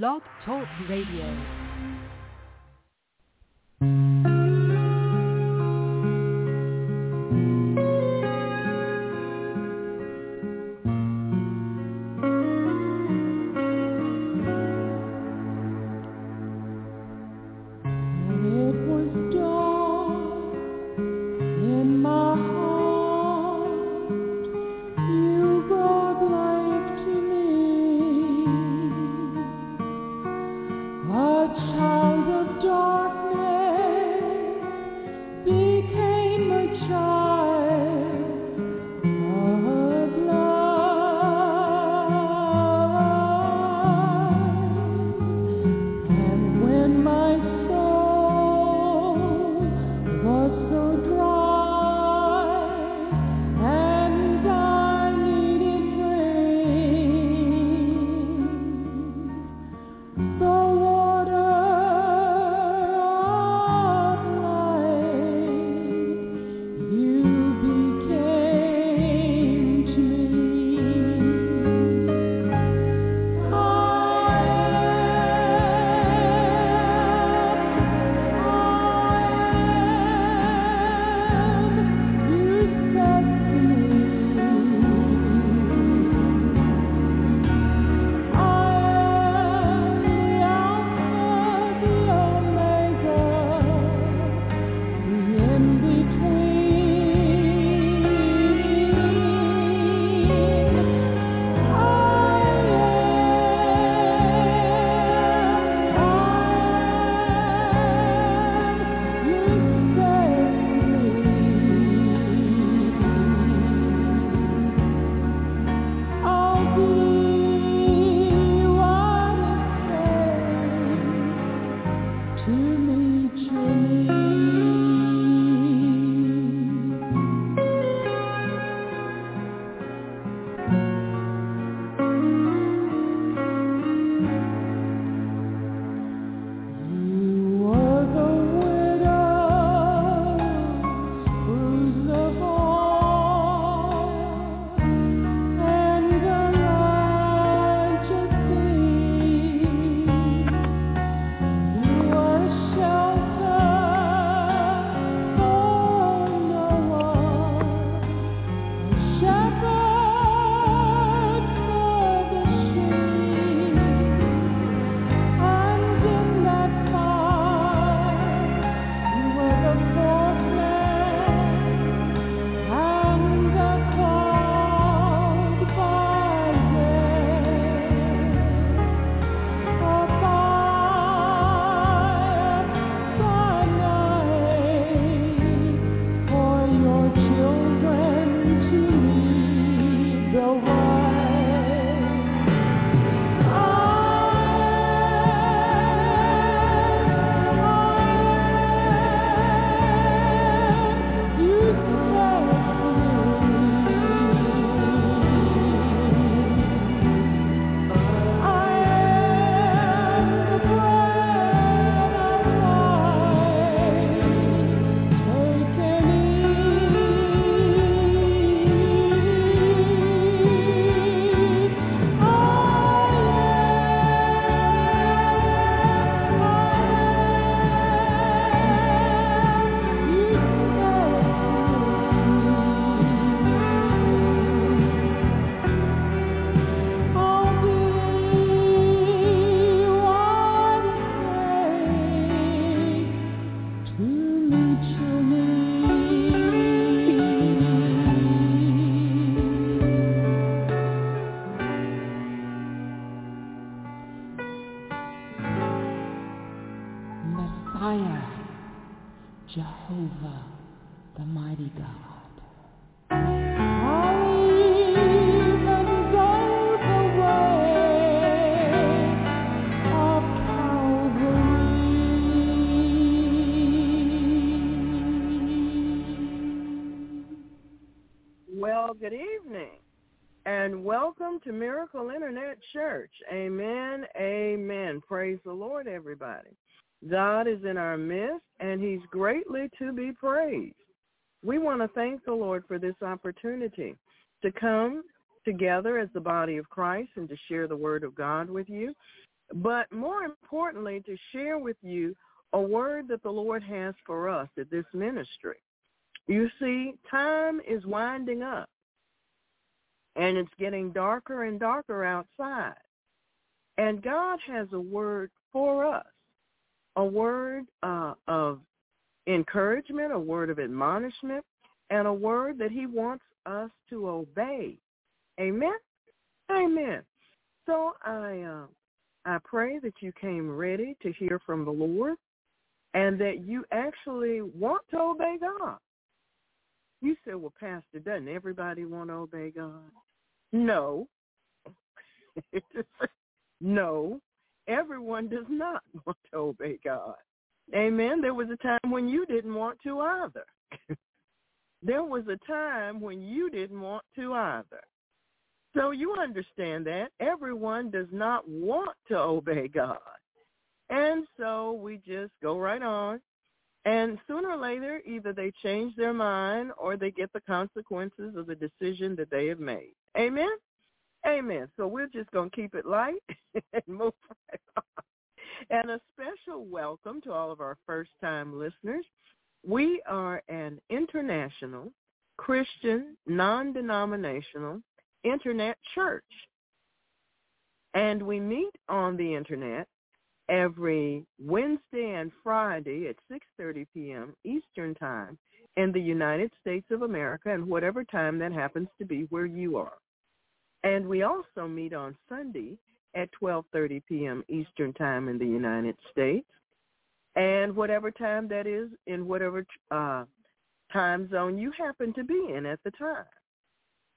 Blog Talk Radio. Internet Church. Amen. Amen. Praise the Lord, everybody. God is in our midst and he's greatly to be praised. We want to thank the Lord for this opportunity to come together as the body of Christ and to share the word of God with you. but more importantly, to share with you a word that the Lord has for us at this ministry. You see, time is winding up, and it's getting darker and darker outside. And God has a word for us, a word uh, of encouragement, a word of admonishment, and a word that he wants us to obey. Amen? Amen. So I uh, I pray that you came ready to hear from the Lord and that you actually want to obey God. You said, well, Pastor, doesn't everybody want to obey God? No. no, everyone does not want to obey God. Amen. There was a time when you didn't want to either. there was a time when you didn't want to either. So you understand that everyone does not want to obey God. And so we just go right on. And sooner or later, either they change their mind or they get the consequences of the decision that they have made. Amen? Amen. So we're just going to keep it light and move right on. And a special welcome to all of our first-time listeners. We are an international, Christian, non-denominational internet church. And we meet on the internet every Wednesday and Friday at 6.30 p.m. Eastern Time in the United States of America and whatever time that happens to be where you are. And we also meet on Sunday at 12.30 p.m. Eastern Time in the United States and whatever time that is in whatever uh, time zone you happen to be in at the time.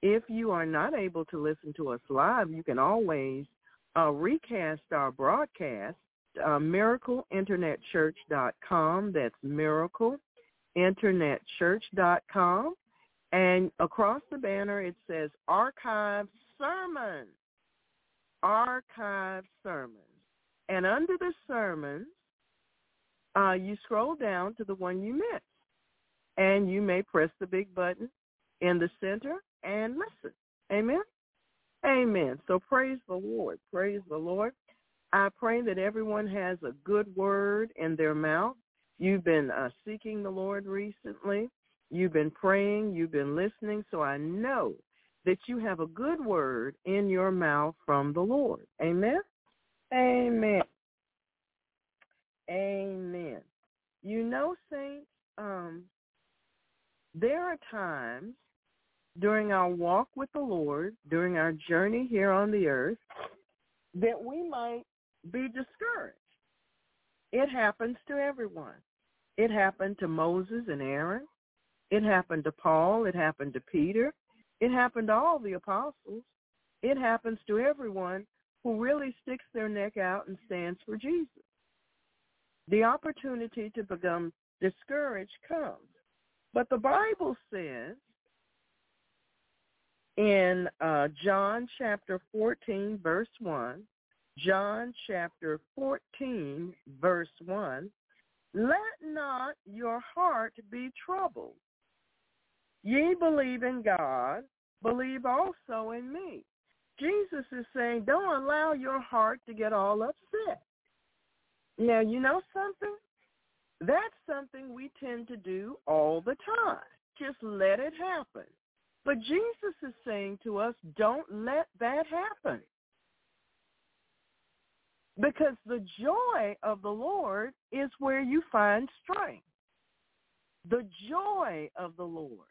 If you are not able to listen to us live, you can always uh, recast our broadcast, uh, miracleinternetchurch.com. That's miracleinternetchurch.com. And across the banner, it says Archive Sermons. Archive Sermons. And under the sermons, uh, you scroll down to the one you missed. And you may press the big button in the center and listen. Amen? Amen. So praise the Lord. Praise the Lord. I pray that everyone has a good word in their mouth. You've been uh, seeking the Lord recently. You've been praying. You've been listening. So I know that you have a good word in your mouth from the Lord. Amen? Amen. Amen. You know, saints, um, there are times during our walk with the Lord, during our journey here on the earth, that we might be discouraged. It happens to everyone. It happened to Moses and Aaron. It happened to Paul. It happened to Peter. It happened to all the apostles. It happens to everyone who really sticks their neck out and stands for Jesus. The opportunity to become discouraged comes. But the Bible says in uh, John chapter 14, verse 1, John chapter 14, verse 1, let not your heart be troubled. Ye believe in God, believe also in me. Jesus is saying, don't allow your heart to get all upset. Now, you know something? That's something we tend to do all the time. Just let it happen. But Jesus is saying to us, don't let that happen. Because the joy of the Lord is where you find strength. The joy of the Lord.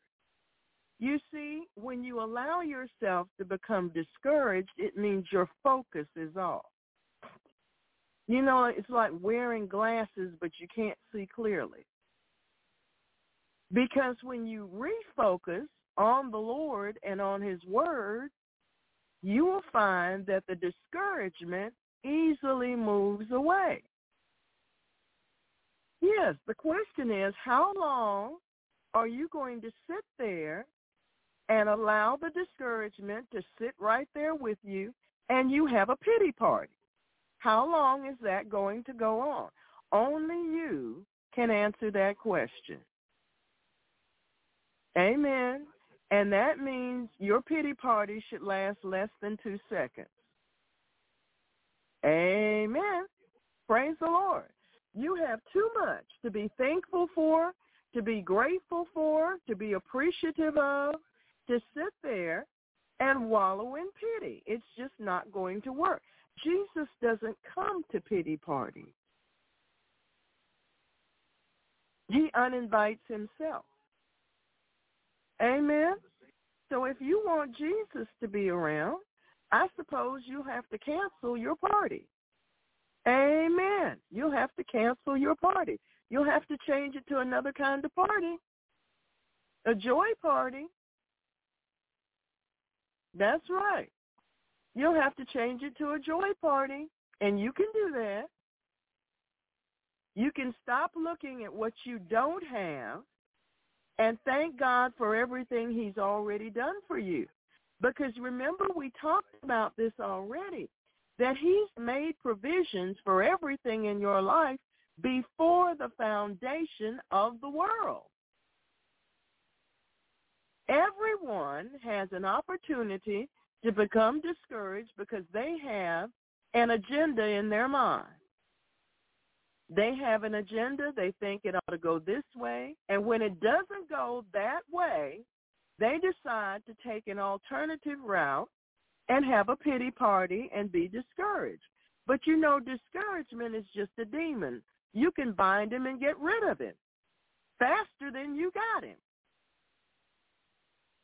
You see, when you allow yourself to become discouraged, it means your focus is off. You know, it's like wearing glasses, but you can't see clearly. Because when you refocus, on the Lord and on his word, you will find that the discouragement easily moves away. Yes, the question is, how long are you going to sit there and allow the discouragement to sit right there with you and you have a pity party? How long is that going to go on? Only you can answer that question. Amen. And that means your pity party should last less than two seconds. Amen. Praise the Lord. You have too much to be thankful for, to be grateful for, to be appreciative of, to sit there and wallow in pity. It's just not going to work. Jesus doesn't come to pity parties. He uninvites himself. Amen. So if you want Jesus to be around, I suppose you have to cancel your party. Amen. You'll have to cancel your party. You'll have to change it to another kind of party. A joy party. That's right. You'll have to change it to a joy party. And you can do that. You can stop looking at what you don't have and thank God for everything he's already done for you. Because remember, we talked about this already, that he's made provisions for everything in your life before the foundation of the world. Everyone has an opportunity to become discouraged because they have an agenda in their mind. They have an agenda. They think it ought to go this way. And when it doesn't go that way, they decide to take an alternative route and have a pity party and be discouraged. But you know, discouragement is just a demon. You can bind him and get rid of him faster than you got him.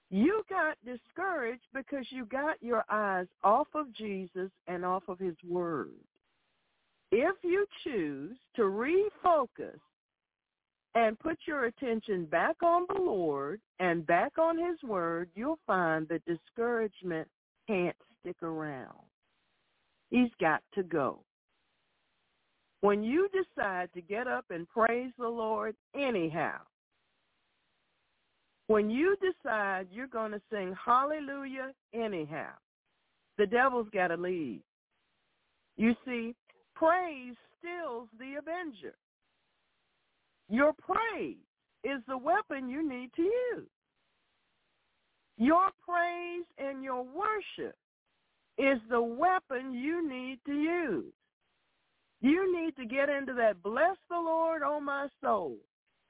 You got discouraged because you got your eyes off of Jesus and off of his word. If you choose to refocus and put your attention back on the Lord and back on his word, you'll find that discouragement can't stick around. He's got to go. When you decide to get up and praise the Lord anyhow, when you decide you're going to sing hallelujah anyhow, the devil's got to leave. You see, praise stills the avenger. Your praise is the weapon you need to use. Your praise and your worship is the weapon you need to use. You need to get into that bless the Lord, O my soul,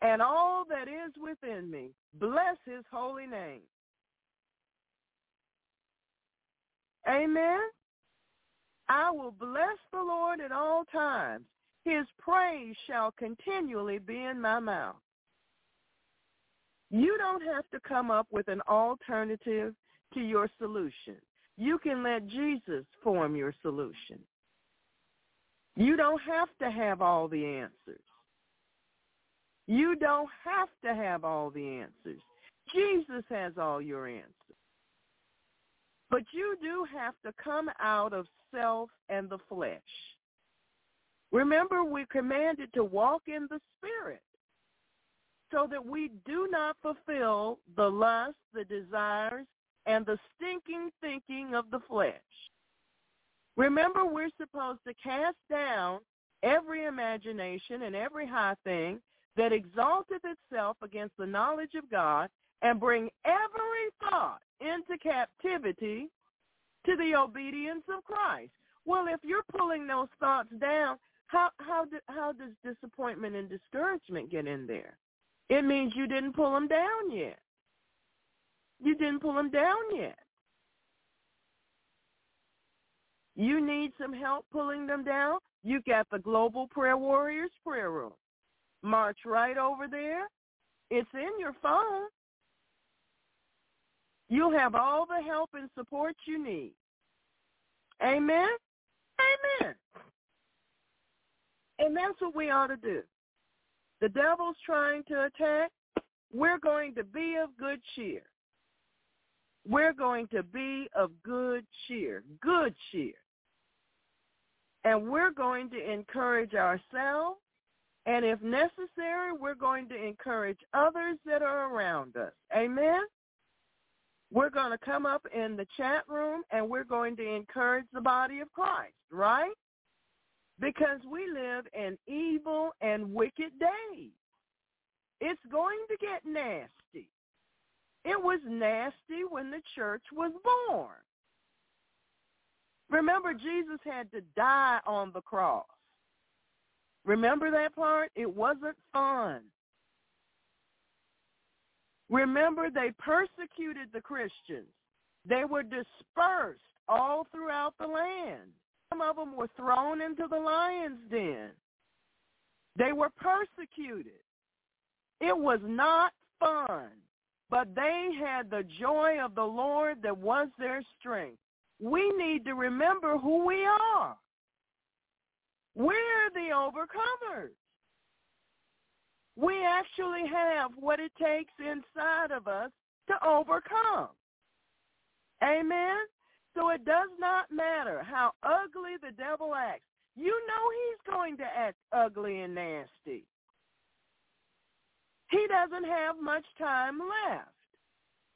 and all that is within me. Bless his holy name. Amen. I will bless the Lord at all times. His praise shall continually be in my mouth. You don't have to come up with an alternative to your solution. You can let Jesus form your solution. You don't have to have all the answers. You don't have to have all the answers. Jesus has all your answers. But you do have to come out of self and the flesh. Remember, we're commanded to walk in the Spirit so that we do not fulfill the lust, the desires, and the stinking thinking of the flesh. Remember, we're supposed to cast down every imagination and every high thing that exalteth itself against the knowledge of God and bring every thought into captivity to the obedience of Christ. Well, if you're pulling those thoughts down, how how do, how does disappointment and discouragement get in there? It means you didn't pull them down yet. You didn't pull them down yet. You need some help pulling them down? You got the Global Prayer Warriors prayer room. March right over there. It's in your phone. You'll have all the help and support you need. Amen? Amen. And that's what we ought to do. The devil's trying to attack. We're going to be of good cheer. We're going to be of good cheer, good cheer. And we're going to encourage ourselves. And if necessary, we're going to encourage others that are around us. Amen? We're going to come up in the chat room and we're going to encourage the body of Christ, right? Because we live in evil and wicked days. It's going to get nasty. It was nasty when the church was born. Remember, Jesus had to die on the cross. Remember that part? It wasn't fun. Remember, they persecuted the Christians. They were dispersed all throughout the land. Some of them were thrown into the lion's den. They were persecuted. It was not fun, but they had the joy of the Lord that was their strength. We need to remember who we are. We're the overcomers. We actually have what it takes inside of us to overcome. Amen? So it does not matter how ugly the devil acts. You know he's going to act ugly and nasty. He doesn't have much time left.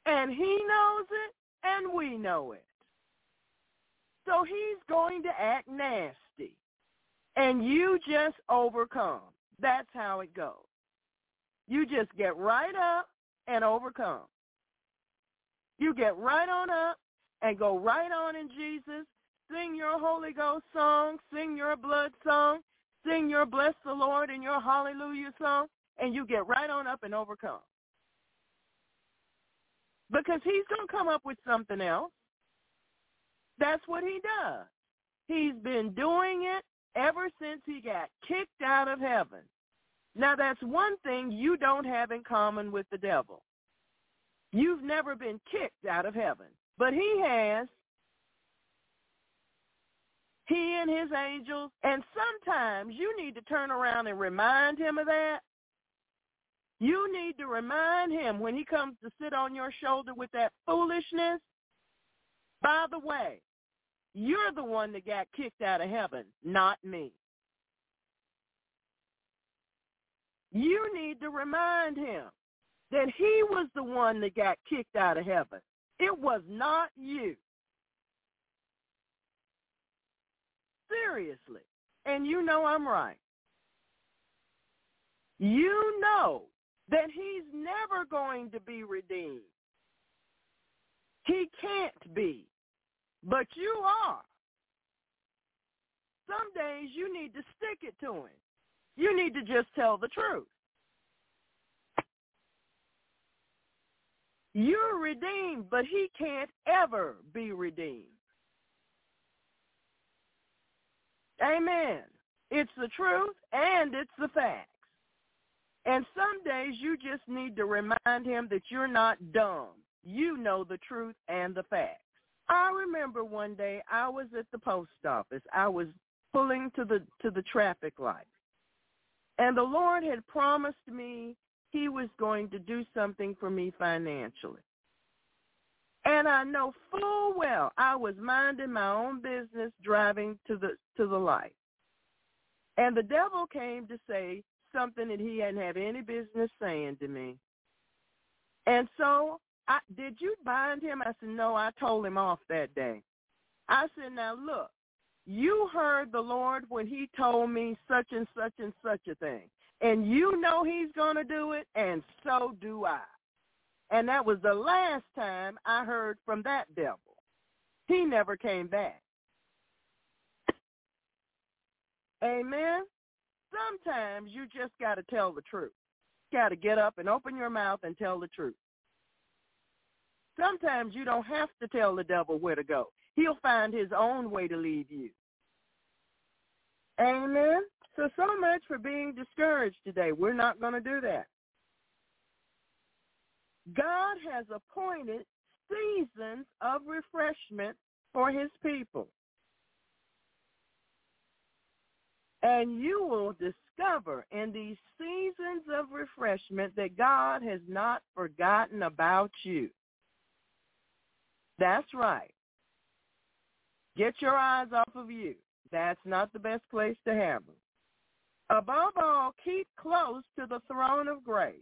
And he knows it, and we know it. So he's going to act nasty. And you just overcome. That's how it goes. You just get right up and overcome. You get right on up and go right on in Jesus. Sing your Holy Ghost song. Sing your blood song. Sing your bless the Lord and your hallelujah song. And you get right on up and overcome. Because he's going to come up with something else. That's what he does. He's been doing it ever since he got kicked out of heaven. Now that's one thing you don't have in common with the devil. You've never been kicked out of heaven, but he has. He and his angels, and sometimes you need to turn around and remind him of that. You need to remind him when he comes to sit on your shoulder with that foolishness. By the way, you're the one that got kicked out of heaven, not me. You need to remind him that he was the one that got kicked out of heaven. It was not you. Seriously. And you know I'm right. You know that he's never going to be redeemed. He can't be. But you are. Some days you need to stick it to him. You need to just tell the truth. You're redeemed, but he can't ever be redeemed. Amen. It's the truth and it's the facts. And some days you just need to remind him that you're not dumb. You know the truth and the facts. I remember one day I was at the post office. I was pulling to the to the traffic light. And the Lord had promised me he was going to do something for me financially. And I know full well I was minding my own business driving to the to the light. And the devil came to say something that he hadn't had any business saying to me. And so I did you bind him? I said, No, I told him off that day. I said, Now look, you heard the Lord when he told me such and such and such a thing. And you know he's going to do it, and so do I. And that was the last time I heard from that devil. He never came back. Amen. Sometimes you just got to tell the truth. Got to get up and open your mouth and tell the truth. Sometimes you don't have to tell the devil where to go. He'll find his own way to leave you. Amen. So, so much for being discouraged today. We're not going to do that. God has appointed seasons of refreshment for his people. And you will discover in these seasons of refreshment that God has not forgotten about you. That's right. Get your eyes off of you. That's not the best place to have them. Above all, keep close to the throne of grace.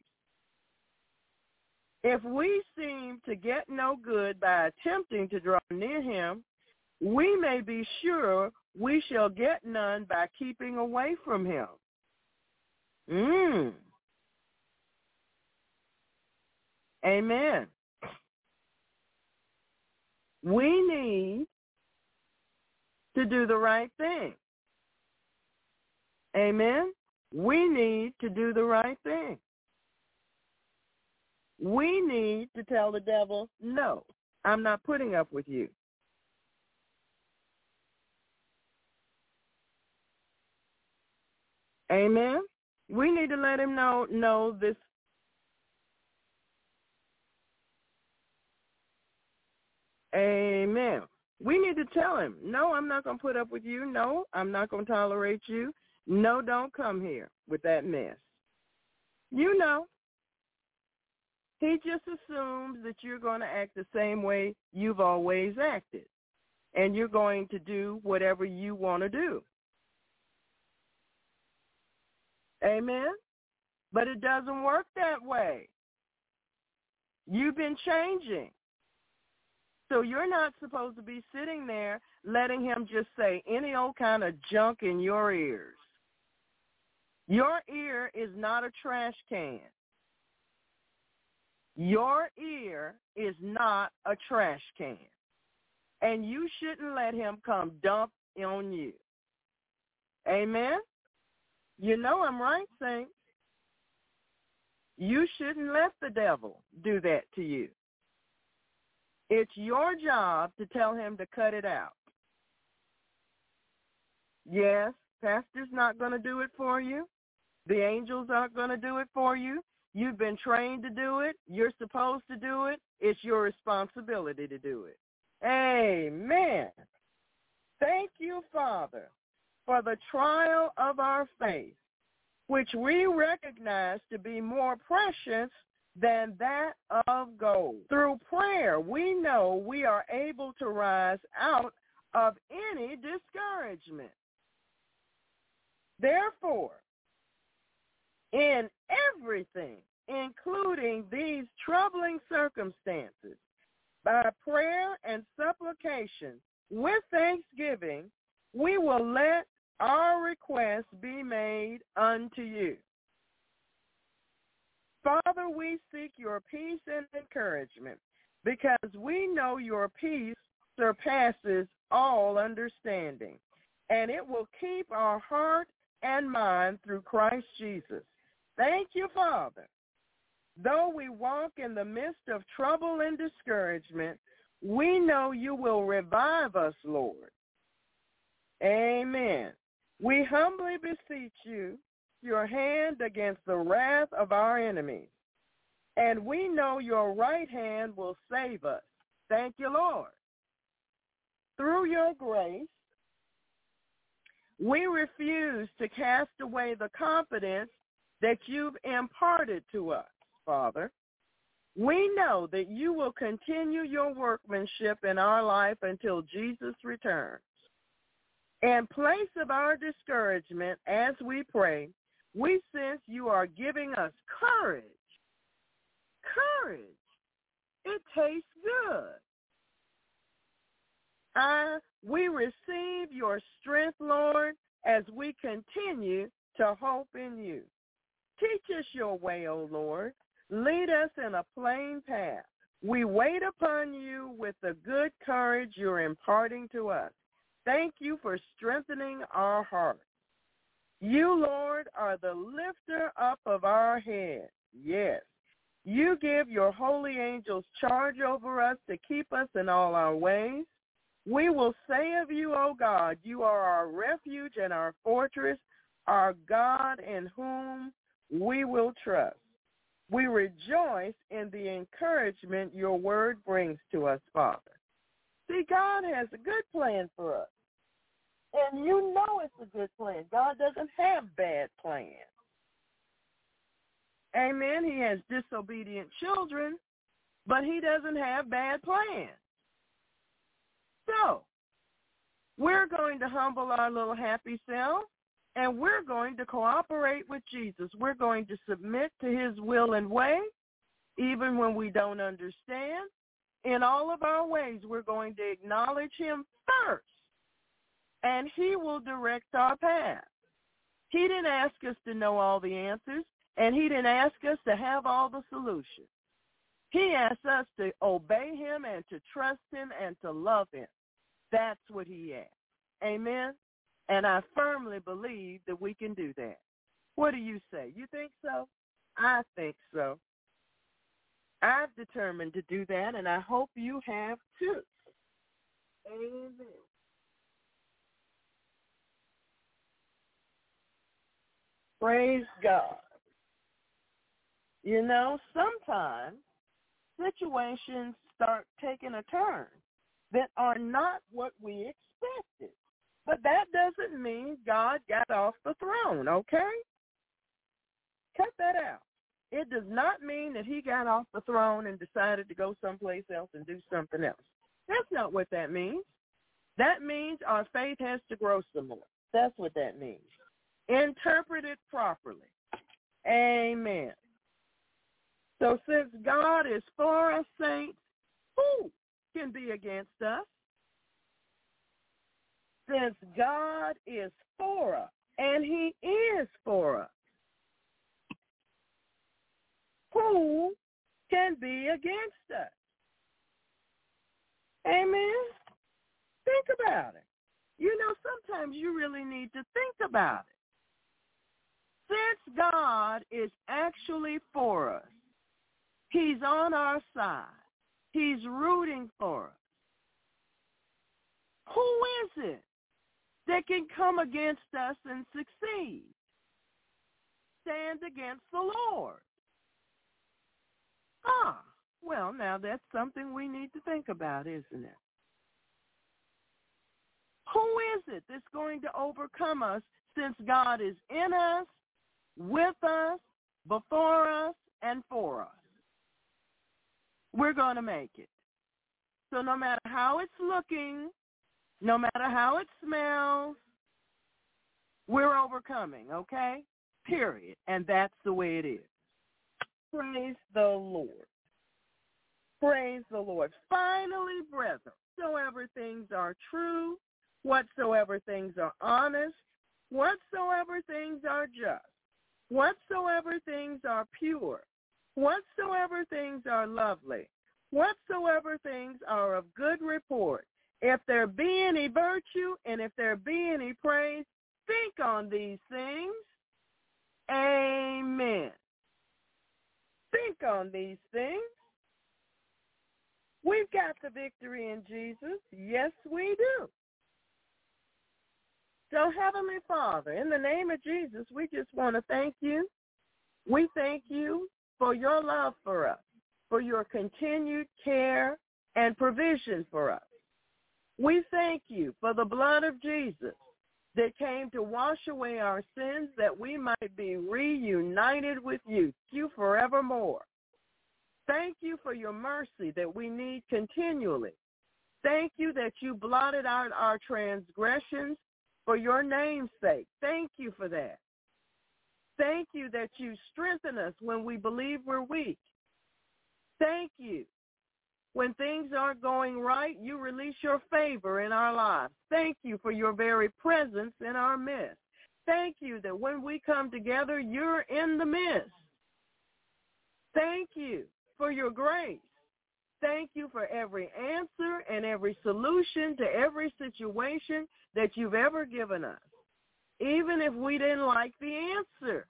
If we seem to get no good by attempting to draw near him, we may be sure we shall get none by keeping away from him. Mm. Amen. We need to do the right thing. Amen. We need to do the right thing. We need to tell the devil, no, I'm not putting up with you. Amen. We need to let him know, no, this Amen. We need to tell him, no, I'm not going to put up with you. No, I'm not going to tolerate you. No, don't come here with that mess. You know. He just assumes that you're going to act the same way you've always acted. And you're going to do whatever you want to do. Amen? But it doesn't work that way. You've been changing. So you're not supposed to be sitting there letting him just say any old kind of junk in your ears. Your ear is not a trash can. Your ear is not a trash can. And you shouldn't let him come dump on you. Amen? You know I'm right, Saints. You shouldn't let the devil do that to you. It's your job to tell him to cut it out. Yes, pastor's not going to do it for you. The angels aren't going to do it for you. You've been trained to do it. You're supposed to do it. It's your responsibility to do it. Amen. Thank you, Father, for the trial of our faith, which we recognize to be more precious than that of gold. Through prayer, we know we are able to rise out of any discouragement. Therefore, in everything, including these troubling circumstances, by prayer and supplication with thanksgiving, we will let our requests be made unto you. Father, we seek your peace and encouragement because we know your peace surpasses all understanding, and it will keep our heart and mind through Christ Jesus. Thank you, Father. Though we walk in the midst of trouble and discouragement, we know you will revive us, Lord. Amen. We humbly beseech you your hand against the wrath of our enemies. And we know your right hand will save us. Thank you, Lord. Through your grace, we refuse to cast away the confidence that you've imparted to us, Father. We know that you will continue your workmanship in our life until Jesus returns. In place of our discouragement as we pray, we sense you are giving us courage. Courage. It tastes good. I, we receive your strength, Lord, as we continue to hope in you. Teach us your way, O Lord. Lead us in a plain path. We wait upon you with the good courage you're imparting to us. Thank you for strengthening our hearts. You, Lord, are the lifter up of our head. Yes. You give your holy angels charge over us to keep us in all our ways. We will say of you, O God, you are our refuge and our fortress, our God in whom we will trust. We rejoice in the encouragement your word brings to us, Father. See, God has a good plan for us. And you know it's a good plan. God doesn't have bad plans. Amen. He has disobedient children, but he doesn't have bad plans. So, we're going to humble our little happy self, and we're going to cooperate with Jesus. We're going to submit to his will and way, even when we don't understand. In all of our ways, we're going to acknowledge him first and he will direct our path. He didn't ask us to know all the answers, and he didn't ask us to have all the solutions. He asked us to obey him and to trust him and to love him. That's what he asked. Amen. And I firmly believe that we can do that. What do you say? You think so? I think so. I've determined to do that, and I hope you have too. Amen. Praise God. You know, sometimes situations start taking a turn that are not what we expected. But that doesn't mean God got off the throne, okay? Cut that out. It does not mean that he got off the throne and decided to go someplace else and do something else. That's not what that means. That means our faith has to grow some more. That's what that means. Interpret it properly. Amen. So since God is for us, saints, who can be against us? Since God is for us, and he is for us, who can be against us? Amen. Think about it. You know, sometimes you really need to think about it. Since God is actually for us, he's on our side. He's rooting for us. Who is it that can come against us and succeed? Stand against the Lord. Ah, well, now that's something we need to think about, isn't it? Who is it that's going to overcome us since God is in us, with us, before us, and for us? We're going to make it. So no matter how it's looking, no matter how it smells, we're overcoming, okay? Period. And that's the way it is. Praise the Lord. Praise the Lord. Finally, brethren, whatsoever things are true, whatsoever things are honest, whatsoever things are just, whatsoever things are pure, whatsoever things are lovely, whatsoever things are of good report, if there be any virtue and if there be any praise, think on these things. Amen. Think on these things. We've got the victory in Jesus. Yes, we do. So, Heavenly Father, in the name of Jesus, we just want to thank you. We thank you for your love for us, for your continued care and provision for us. We thank you for the blood of Jesus that came to wash away our sins that we might be reunited with you, you forevermore. Thank you for your mercy that we need continually. Thank you that you blotted out our transgressions for your name's sake. Thank you for that. Thank you that you strengthen us when we believe we're weak. Thank you when things aren't going right, you release your favor in our lives. Thank you for your very presence in our midst. Thank you that when we come together, you're in the midst. Thank you for your grace. Thank you for every answer and every solution to every situation that you've ever given us, even if we didn't like the answer.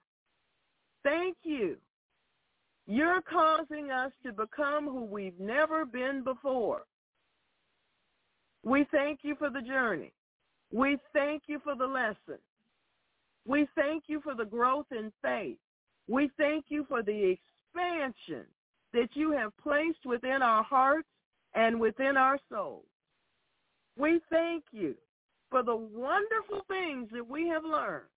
Thank you you're causing us to become who we've never been before. We thank you for the journey. We thank you for the lesson. We thank you for the growth in faith. We thank you for the expansion that you have placed within our hearts and within our souls. We thank you for the wonderful things that we have learned,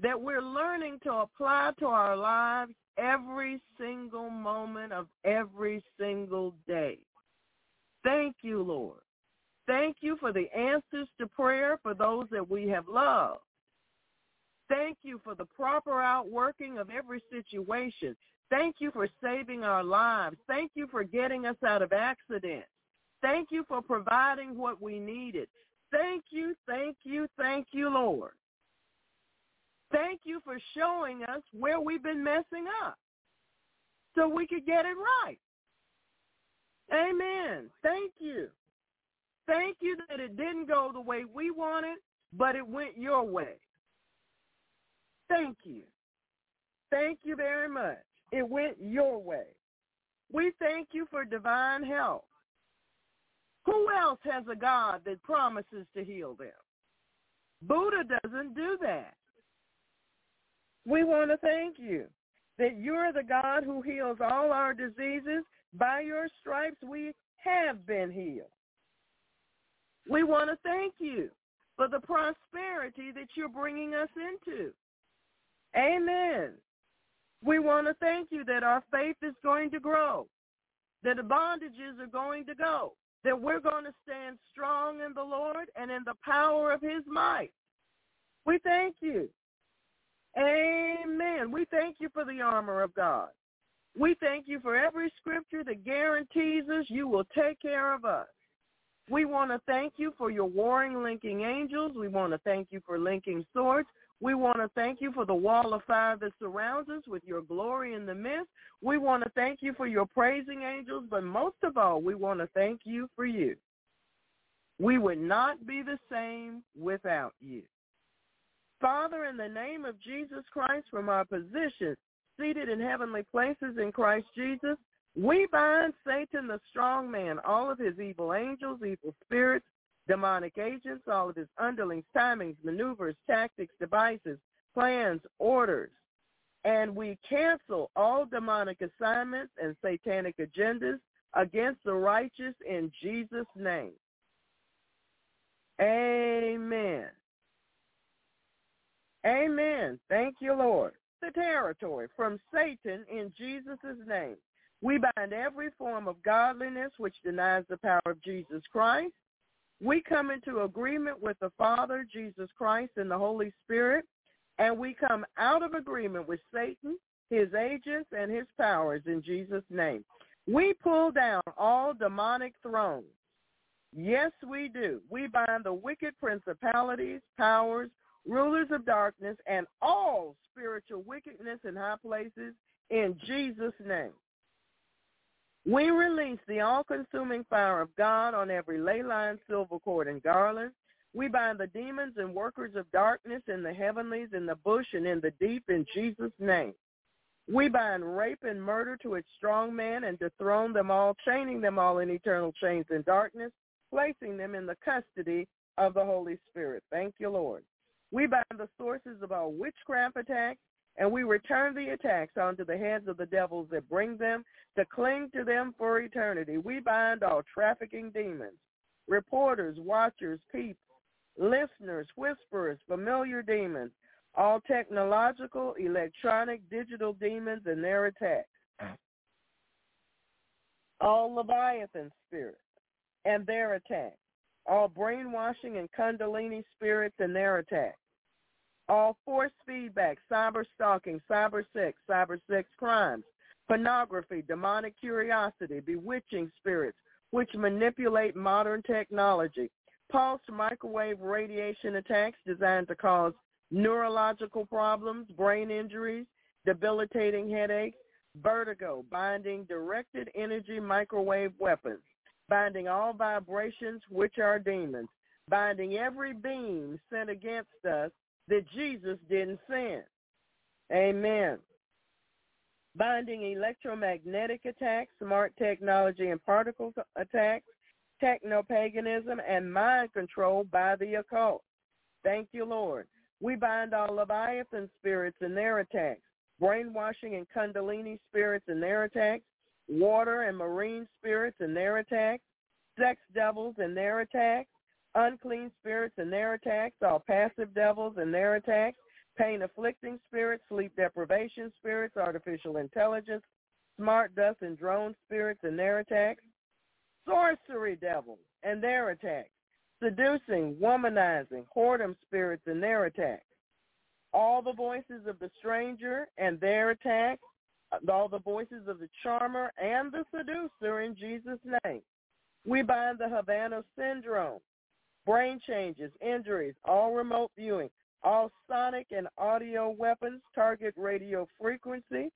that we're learning to apply to our lives every single moment of every single day. Thank you, Lord. Thank you for the answers to prayer for those that we have loved. Thank you for the proper outworking of every situation. Thank you for saving our lives. Thank you for getting us out of accidents. Thank you for providing what we needed. Thank you, thank you, thank you, Lord. Thank you for showing us where we've been messing up so we could get it right. Amen. Thank you. thank you that it didn't go the way we wanted, but it went your way. Thank you. Thank you very much. It went your way. We thank you for divine help. Who else has a God that promises to heal them? Buddha doesn't do that. We want to thank you that you're the God who heals all our diseases. By your stripes we have been healed. We want to thank you for the prosperity that you're bringing us into. Amen. We want to thank you that our faith is going to grow, that the bondages are going to go, that we're going to stand strong in the Lord and in the power of his might. We thank you. Amen. We thank you for the armor of God. We thank you for every scripture that guarantees us you will take care of us. We want to thank you for your warring linking angels. We want to thank you for linking swords. We want to thank you for the wall of fire that surrounds us with your glory in the midst. We want to thank you for your praising angels, but most of all, we want to thank you for you. We would not be the same without you. Father, in the name of Jesus Christ, from our position seated in heavenly places in Christ Jesus, we bind Satan, the strong man, all of his evil angels, evil spirits, demonic agents, all of his underlings, timings, maneuvers, tactics, devices, plans, orders. And we cancel all demonic assignments and satanic agendas against the righteous in Jesus' name. Amen. Amen. Thank you, Lord. The territory from Satan in Jesus' name. We bind every form of godliness which denies the power of Jesus Christ. We come into agreement with the Father, Jesus Christ, and the Holy Spirit, and we come out of agreement with Satan, his agents, and his powers in Jesus' name. We pull down all demonic thrones. Yes, we do. We bind the wicked principalities, powers, rulers of darkness, and all spiritual wickedness in high places in Jesus' name. We release the all-consuming fire of God on every ley line, silver cord, and garland. We bind the demons and workers of darkness in the heavenlies, in the bush, and in the deep in Jesus' name. We bind rape and murder to its strong man and dethrone them all, chaining them all in eternal chains in darkness, placing them in the custody of the Holy Spirit. Thank you, Lord. We bind the sources of our witchcraft attacks, and we return the attacks onto the heads of the devils that bring them to cling to them for eternity. We bind all trafficking demons, reporters, watchers, people, listeners, whisperers, familiar demons, all technological, electronic, digital demons and their attacks, all Leviathan spirits and their attacks, all brainwashing and kundalini spirits and their attacks, all force feedback, cyber stalking, cyber sex, cyber sex crimes, pornography, demonic curiosity, bewitching spirits, which manipulate modern technology, pulsed microwave radiation attacks designed to cause neurological problems, brain injuries, debilitating headaches, vertigo, binding directed energy microwave weapons, binding all vibrations which are demons, binding every beam sent against us that Jesus didn't send. Amen. Binding electromagnetic attacks, smart technology and particle attacks, techno-paganism, and mind control by the occult. Thank you, Lord. We bind all Leviathan spirits and their attacks, brainwashing and Kundalini spirits and their attacks, water and marine spirits and their attacks, sex devils and their attacks, unclean spirits and their attacks, all passive devils and their attacks, pain-afflicting spirits, sleep deprivation spirits, artificial intelligence, smart dust and drone spirits and their attacks, sorcery devils and their attacks, seducing, womanizing, whoredom spirits and their attacks, all the voices of the stranger and their attacks, all the voices of the charmer and the seducer in Jesus' name. We bind the Havana syndrome, brain changes, injuries, all remote viewing, all sonic and audio weapons target radio frequency,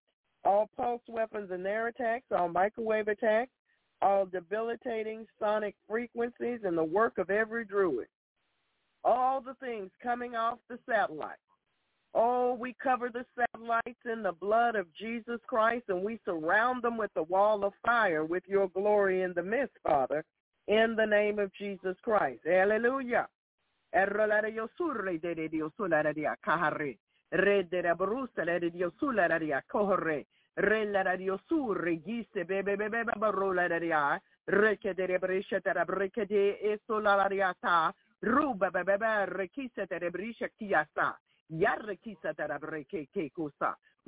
all pulse weapons and their attacks, all microwave attacks, all debilitating sonic frequencies and the work of every druid. All the things coming off the satellite. Oh, we cover the satellites in the blood of Jesus Christ and we surround them with the wall of fire with your glory in the midst, Father, in the name of Jesus Christ. Hallelujah.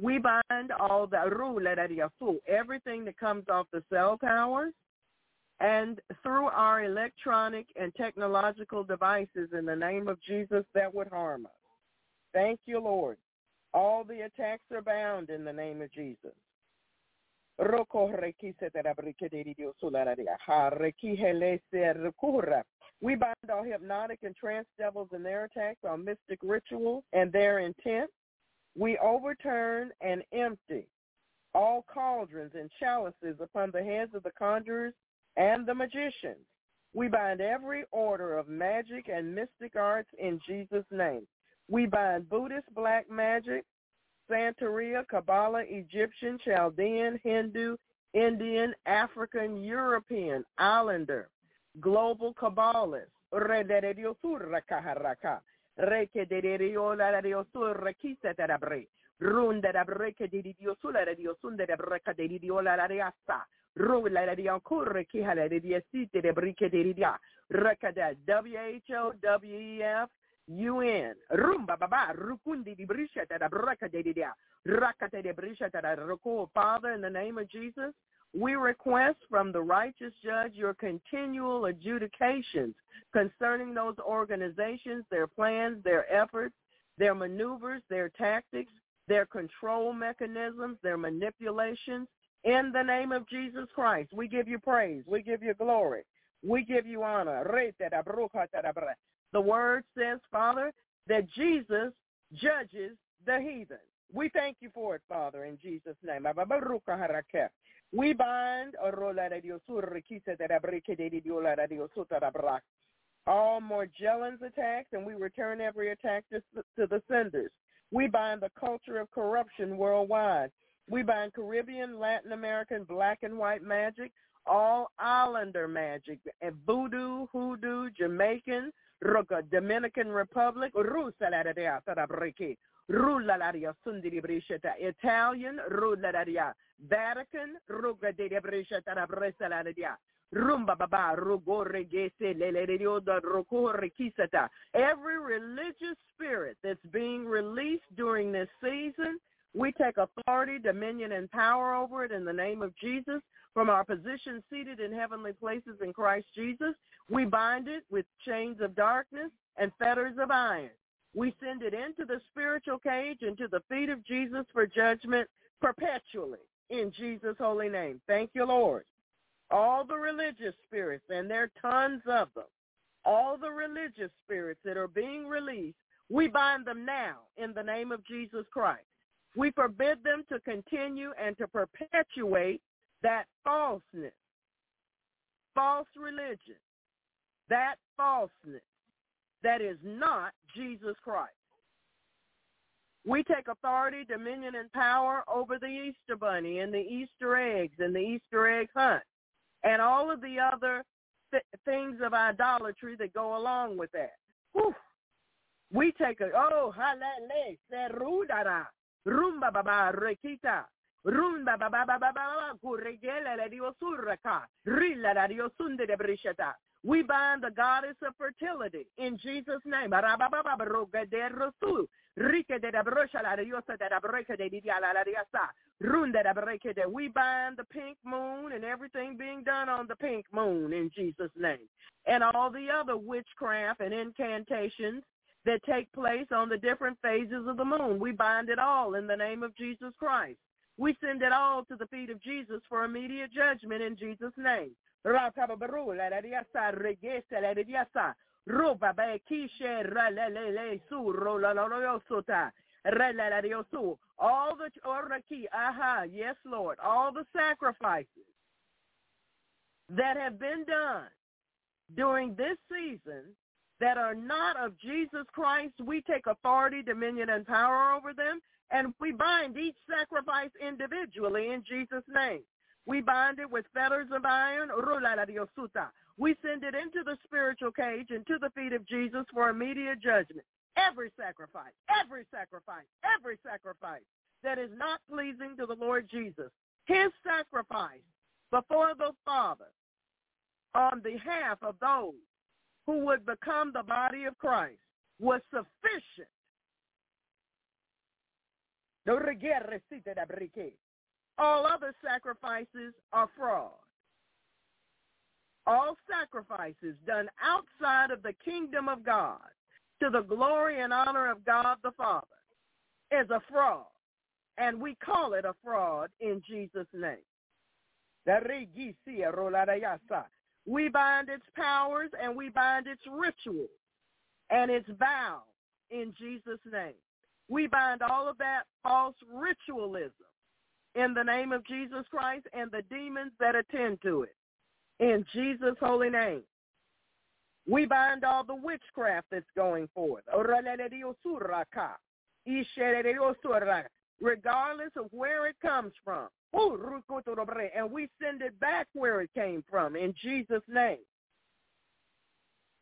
We bind all the rule everything that comes off the cell towers and through our electronic and technological devices in the name of Jesus that would harm us. Thank you, Lord. All the attacks are bound in the name of Jesus. We bind all hypnotic and trance devils and their attacks, all mystic rituals and their intent. We overturn and empty all cauldrons and chalices upon the heads of the conjurers and the magicians. We bind every order of magic and mystic arts in Jesus' name. We bind Buddhist black magic, Santeria, Kabbalah, Egyptian, Chaldean, Hindu, Indian, African, European, Islander, global Kabbalists, Runda da breke di Dio sulla radio sunde da breka di Dio la riassa. Rula la di ancora chi hala di site de di Dio. WHO, WEF, UN. Rumba baba rukundi di brisha da breka di Dio. Rakata de brisha da roko. Father, in the name of Jesus, we request from the righteous judge your continual adjudications concerning those organizations, their plans, their efforts, their maneuvers, their tactics, their control mechanisms, their manipulations. In the name of Jesus Christ, we give you praise. We give you glory. We give you honor. The word says, Father, that Jesus judges the heathen. We thank you for it, Father, in Jesus' name. We bind all Morgellons attacks, and we return every attack to, to the senders. We bind the culture of corruption worldwide. We bind Caribbean, Latin American, black and white magic, all islander magic, and voodoo, hoodoo, Jamaican, Dominican Republic, Italian, Vatican, Rumba baba rugore gese kisata. Every religious spirit that's being released during this season, we take authority, dominion, and power over it in the name of Jesus. From our position seated in heavenly places in Christ Jesus, we bind it with chains of darkness and fetters of iron. We send it into the spiritual cage, into the feet of Jesus for judgment perpetually in Jesus' holy name. Thank you, Lord all the religious spirits, and there are tons of them, all the religious spirits that are being released, we bind them now in the name of Jesus Christ. We forbid them to continue and to perpetuate that falseness, false religion, that falseness that is not Jesus Christ. We take authority, dominion, and power over the Easter bunny and the Easter eggs and the Easter egg hunt and all of the other th- things of idolatry that go along with that. Whew. We take a oh halale serudara rumba baba rekita rumba baba baba baba kuregela la dio rilla la dio brishata. We bind the goddess of fertility in Jesus' name. We bind the pink moon and everything being done on the pink moon in Jesus' name. And all the other witchcraft and incantations that take place on the different phases of the moon. We bind it all in the name of Jesus Christ. We send it all to the feet of Jesus for immediate judgment in Jesus' name. All the oraki, aha, yes, Lord, all the sacrifices that have been done during this season that are not of Jesus Christ, we take authority, dominion, and power over them, and we bind each sacrifice individually in Jesus' name. We bind it with fetters of iron. We send it into the spiritual cage and to the feet of Jesus for immediate judgment. Every sacrifice, every sacrifice, every sacrifice that is not pleasing to the Lord Jesus, his sacrifice before the Father on behalf of those who would become the body of Christ was sufficient. All other sacrifices are fraud. All sacrifices done outside of the kingdom of God to the glory and honor of God the Father is a fraud. And we call it a fraud in Jesus' name. We bind its powers and we bind its rituals and its vows in Jesus' name. We bind all of that false ritualism in the name of Jesus Christ and the demons that attend to it in Jesus' holy name. We bind all the witchcraft that's going forth, regardless of where it comes from. And we send it back where it came from in Jesus' name.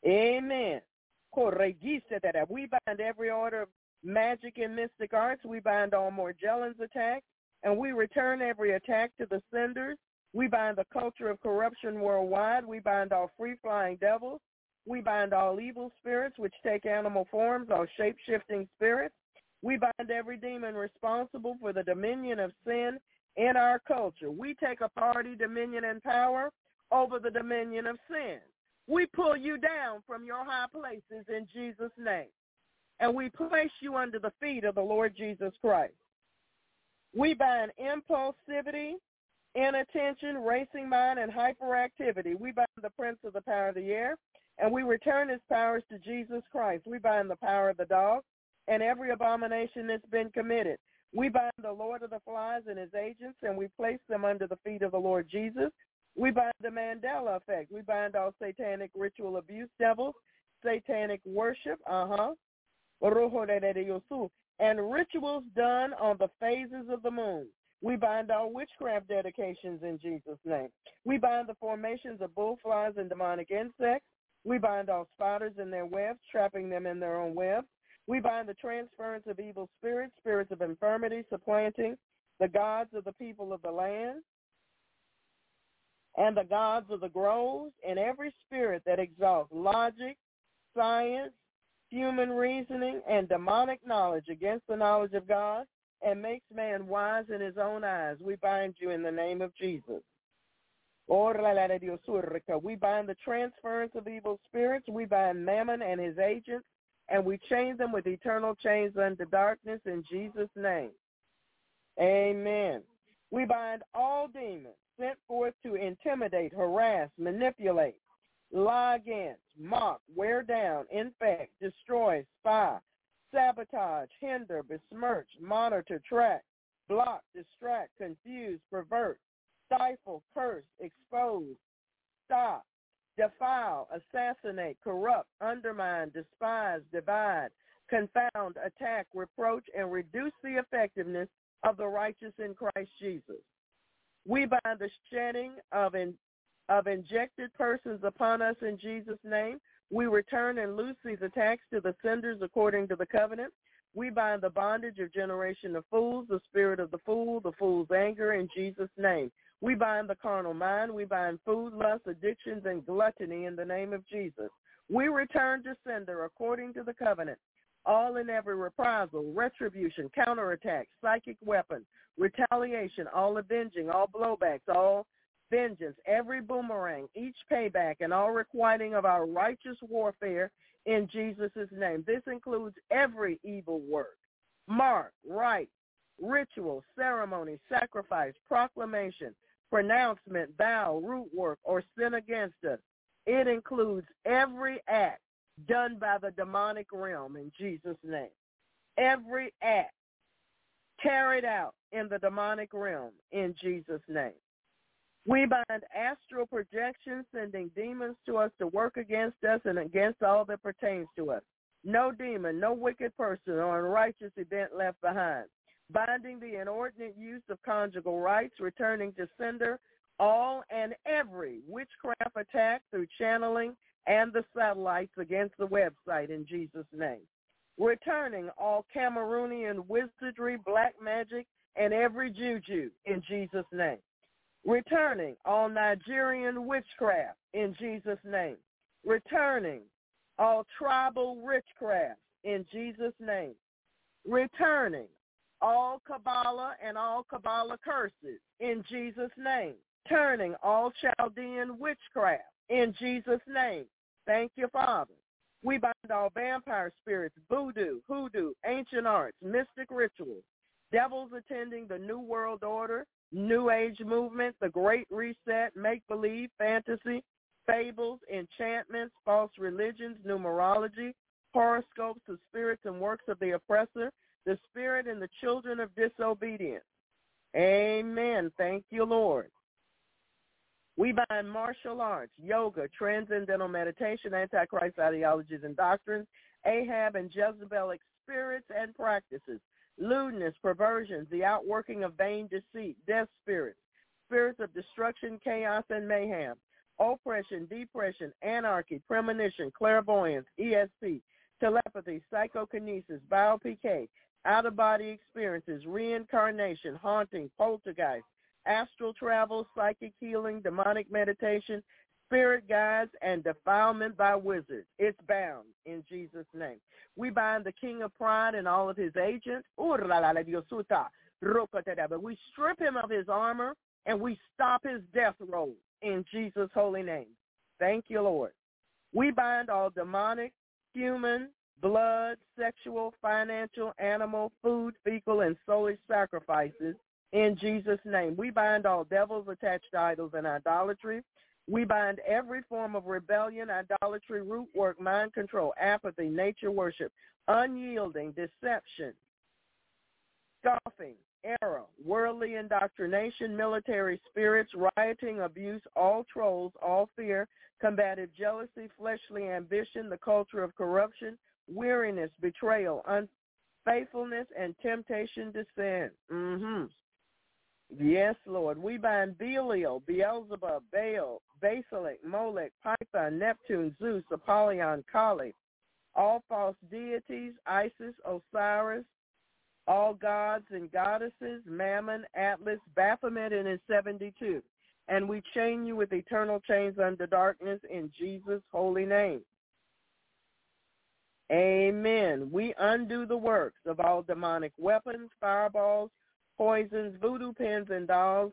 Amen. We bind every order of magic and mystic arts. We bind all Morgellons attacks, and we return every attack to the senders. We bind the culture of corruption worldwide. We bind all free-flying devils. We bind all evil spirits which take animal forms, all shape-shifting spirits. We bind every demon responsible for the dominion of sin in our culture. We take authority, dominion, and power over the dominion of sin. We pull you down from your high places in Jesus' name. And we place you under the feet of the Lord Jesus Christ. We bind impulsivity, inattention, racing mind, and hyperactivity. We bind the prince of the power of the air, and we return his powers to Jesus Christ. We bind the power of the dog and every abomination that's been committed. We bind the Lord of the Flies and his agents, and we place them under the feet of the Lord Jesus. We bind the Mandela effect. We bind all satanic ritual abuse devils, satanic worship, uh-huh, and rituals done on the phases of the moon. We bind all witchcraft dedications in Jesus' name. We bind the formations of bullflies and demonic insects. We bind all spiders in their webs, trapping them in their own webs. We bind the transference of evil spirits, spirits of infirmity, supplanting the gods of the people of the land and the gods of the groves, and every spirit that exalts logic, science, human reasoning, and demonic knowledge against the knowledge of God and makes man wise in his own eyes. We bind you in the name of Jesus. We bind the transference of evil spirits. We bind Mammon and his agents and we chain them with eternal chains unto darkness in Jesus' name. Amen. We bind all demons sent forth to intimidate, harass, manipulate, lie against, mock, wear down, infect, destroy, spy, sabotage, hinder, besmirch, monitor, track, block, distract, confuse, pervert, stifle, curse, expose, stop, defile, assassinate, corrupt, undermine, despise, divide, confound, attack, reproach, and reduce the effectiveness of the righteous in Christ Jesus. We bind the shedding of, in, of injected persons upon us in Jesus' name. We return and loose these attacks to the senders according to the covenant. We bind the bondage of generation of fools, the spirit of the fool, the fool's anger in Jesus' name. We bind the carnal mind. We bind food, lust, addictions, and gluttony in the name of Jesus. We return to sender according to the covenant. All in every reprisal, retribution, counterattack, psychic weapon, retaliation, all avenging, all blowbacks, all vengeance, every boomerang, each payback, and all requiting of our righteous warfare in Jesus' name. This includes every evil work, mark, rite, ritual, ceremony, sacrifice, proclamation, pronouncement, vow, root work, or sin against us. It includes every act done by the demonic realm in Jesus' name. Every act carried out in the demonic realm in Jesus' name. We bind astral projections, sending demons to us to work against us and against all that pertains to us. No demon, no wicked person or unrighteous event left behind. Binding the inordinate use of conjugal rights, returning to sender all and every witchcraft attack through channeling and the satellites against the website in Jesus' name. Returning all Cameroonian wizardry, black magic, and every juju in Jesus' name returning all Nigerian witchcraft in Jesus' name, returning all tribal witchcraft in Jesus' name, returning all Kabbalah and all Kabbalah curses in Jesus' name, turning all Chaldean witchcraft in Jesus' name. Thank you, Father. We bind all vampire spirits, voodoo, hoodoo, ancient arts, mystic rituals, devils attending the New World Order, New Age movement, the Great Reset, make-believe, fantasy, fables, enchantments, false religions, numerology, horoscopes, the spirits and works of the oppressor, the spirit and the children of disobedience. Amen. Thank you, Lord. We bind martial arts, yoga, transcendental meditation, antichrist ideologies and doctrines, Ahab and Jezebelic spirits and practices, lewdness, perversions, the outworking of vain deceit, death spirits, spirits of destruction, chaos, and mayhem, oppression, depression, anarchy, premonition, clairvoyance, ESP, telepathy, psychokinesis, bio-PK, out-of-body experiences, reincarnation, haunting, poltergeist, astral travel, psychic healing, demonic meditation, spirit guides, and defilement by wizards. It's bound in Jesus' name. We bind the king of pride and all of his agents. We strip him of his armor and we stop his death roll in Jesus' holy name. Thank you, Lord. We bind all demonic, human, blood, sexual, financial, animal, food, fecal, and soulish sacrifices in Jesus' name. We bind all devils attached to idols and idolatry. We bind every form of rebellion, idolatry, root work, mind control, apathy, nature worship, unyielding, deception, scoffing, error, worldly indoctrination, military spirits, rioting, abuse, all trolls, all fear, combative jealousy, fleshly ambition, the culture of corruption, weariness, betrayal, unfaithfulness, and temptation to sin. Mm-hmm. Yes, Lord. We bind Belial, Beelzebub, Baal, Basilic, Molech, Python, Neptune, Zeus, Apollyon, Kali, all false deities, Isis, Osiris, all gods and goddesses, Mammon, Atlas, Baphomet and his 72. And we chain you with eternal chains under darkness in Jesus' holy name. Amen. We undo the works of all demonic weapons, fireballs, poisons, voodoo pins and dolls,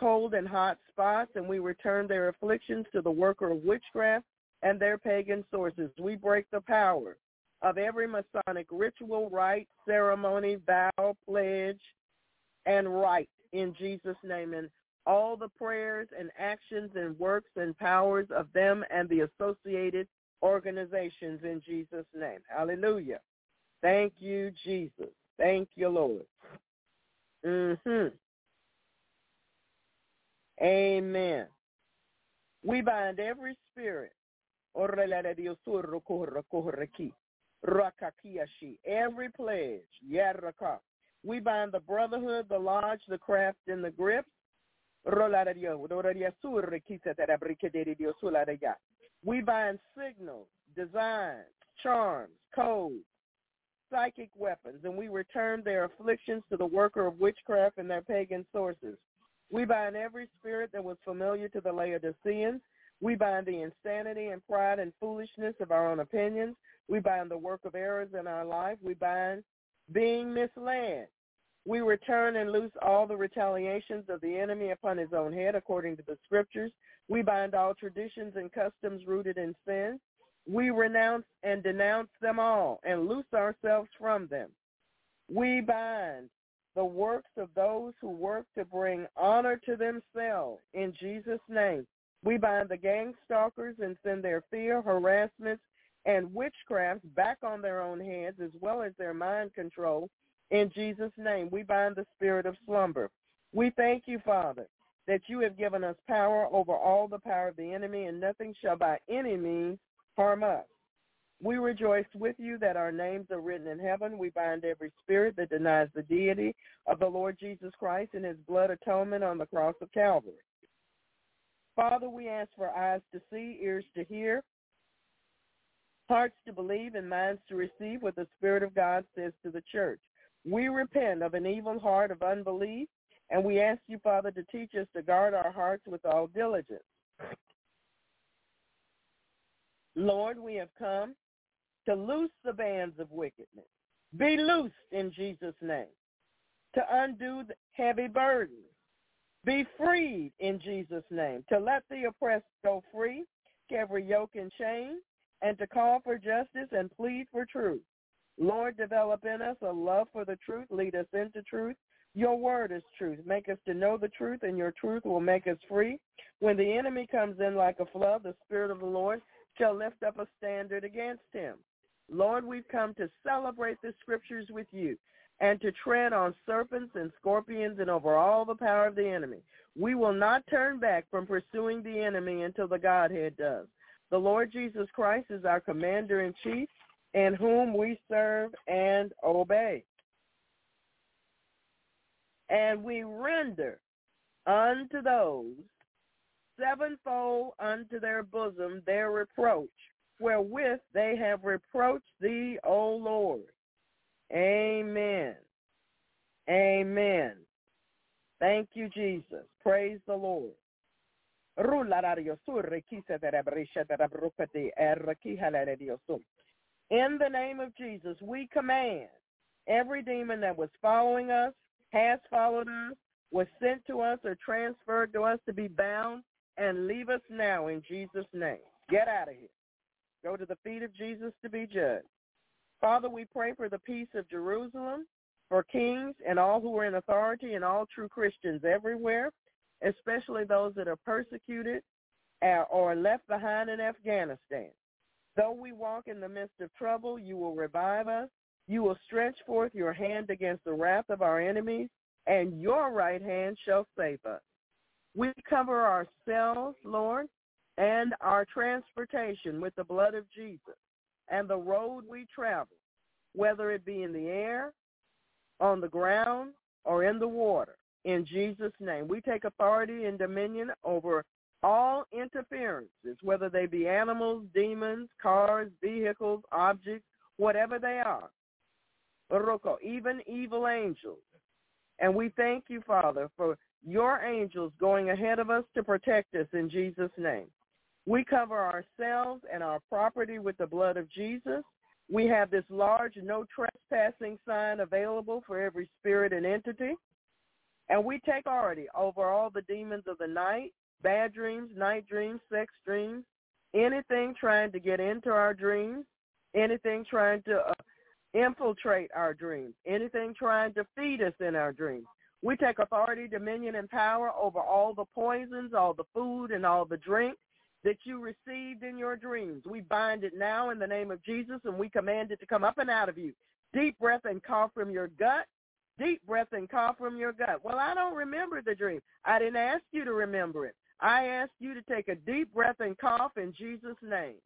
cold and hot spots, and we return their afflictions to the worker of witchcraft and their pagan sources. We break the power of every Masonic ritual, rite, ceremony, vow, pledge, and rite in Jesus' name. And all the prayers and actions and works and powers of them and the associated organizations in Jesus' name. Hallelujah. Thank you, Jesus. Thank you, Lord. Mm-hmm. Amen. We bind every spirit. Every pledge. We bind the brotherhood, the lodge, the craft, and the grips. We bind signals, designs, charms, codes, psychic weapons, and we return their afflictions to the worker of witchcraft and their pagan sources. We bind every spirit that was familiar to the Laodiceans. We bind the insanity and pride and foolishness of our own opinions. We bind the work of errors in our life. We bind being misled. We return and loose all the retaliations of the enemy upon his own head according to the scriptures. We bind all traditions and customs rooted in sin. We renounce and denounce them all and loose ourselves from them. We bind the works of those who work to bring honor to themselves in Jesus' name. We bind the gang stalkers and send their fear, harassments, and witchcrafts back on their own heads as well as their mind control. In Jesus' name, we bind the spirit of slumber. We thank you, Father, that you have given us power over all the power of the enemy, and nothing shall by any means harm us. We rejoice with you that our names are written in heaven. We bind every spirit that denies the deity of the Lord Jesus Christ and his blood atonement on the cross of Calvary. Father, we ask for eyes to see, ears to hear, hearts to believe, and minds to receive what the Spirit of God says to the church. We repent of an evil heart of unbelief, and we ask you, Father, to teach us to guard our hearts with all diligence. Lord, we have come to loose the bands of wickedness. Be loosed in Jesus' name. To undo the heavy burdens. Be freed in Jesus' name. To let the oppressed go free, every yoke and chain, and to call for justice and plead for truth. Lord, develop in us a love for the truth. Lead us into truth. Your word is truth. Make us to know the truth, and your truth will make us free. When the enemy comes in like a flood, the Spirit of the Lord shall lift up a standard against him. Lord, we've come to celebrate the scriptures with you and to tread on serpents and scorpions and over all the power of the enemy. We will not turn back from pursuing the enemy until the Godhead does. The Lord Jesus Christ is our commander-in-chief in whom we serve and obey. And we render unto those sevenfold unto their bosom their reproach, wherewith they have reproached thee, O Lord. Amen. Amen. Thank you, Jesus. Praise the Lord. In the name of Jesus, we command every demon that was following us, has followed us, was sent to us or transferred to us to be bound and leave us now in Jesus' name. Get out of here. Go to the feet of Jesus to be judged. Father, we pray for the peace of Jerusalem, for kings and all who are in authority and all true Christians everywhere, especially those that are persecuted uh, or left behind in Afghanistan. Though we walk in the midst of trouble, you will revive us. You will stretch forth your hand against the wrath of our enemies, and your right hand shall save us. We cover ourselves, Lord, and our transportation with the blood of Jesus and the road we travel, whether it be in the air, on the ground, or in the water. In Jesus' name, we take authority and dominion over all interferences, whether they be animals, demons, cars, vehicles, objects, whatever they are. Even evil angels. And we thank you, Father, for your angels going ahead of us to protect us in Jesus' name. We cover ourselves and our property with the blood of Jesus. We have this large no trespassing sign available for every spirit and entity. And we take authority over all the demons of the night, bad dreams, night dreams, sex dreams, anything trying to get into our dreams, anything trying to uh, infiltrate our dreams, anything trying to feed us in our dreams. We take authority, dominion, and power over all the poisons, all the food, and all the drink that you received in your dreams. We bind it now in the name of Jesus, and we command it to come up and out of you. Deep breath and cough from your gut. Deep breath and cough from your gut. Well, I don't remember the dream. I didn't ask you to remember it. I asked you to take a deep breath and cough in Jesus' name.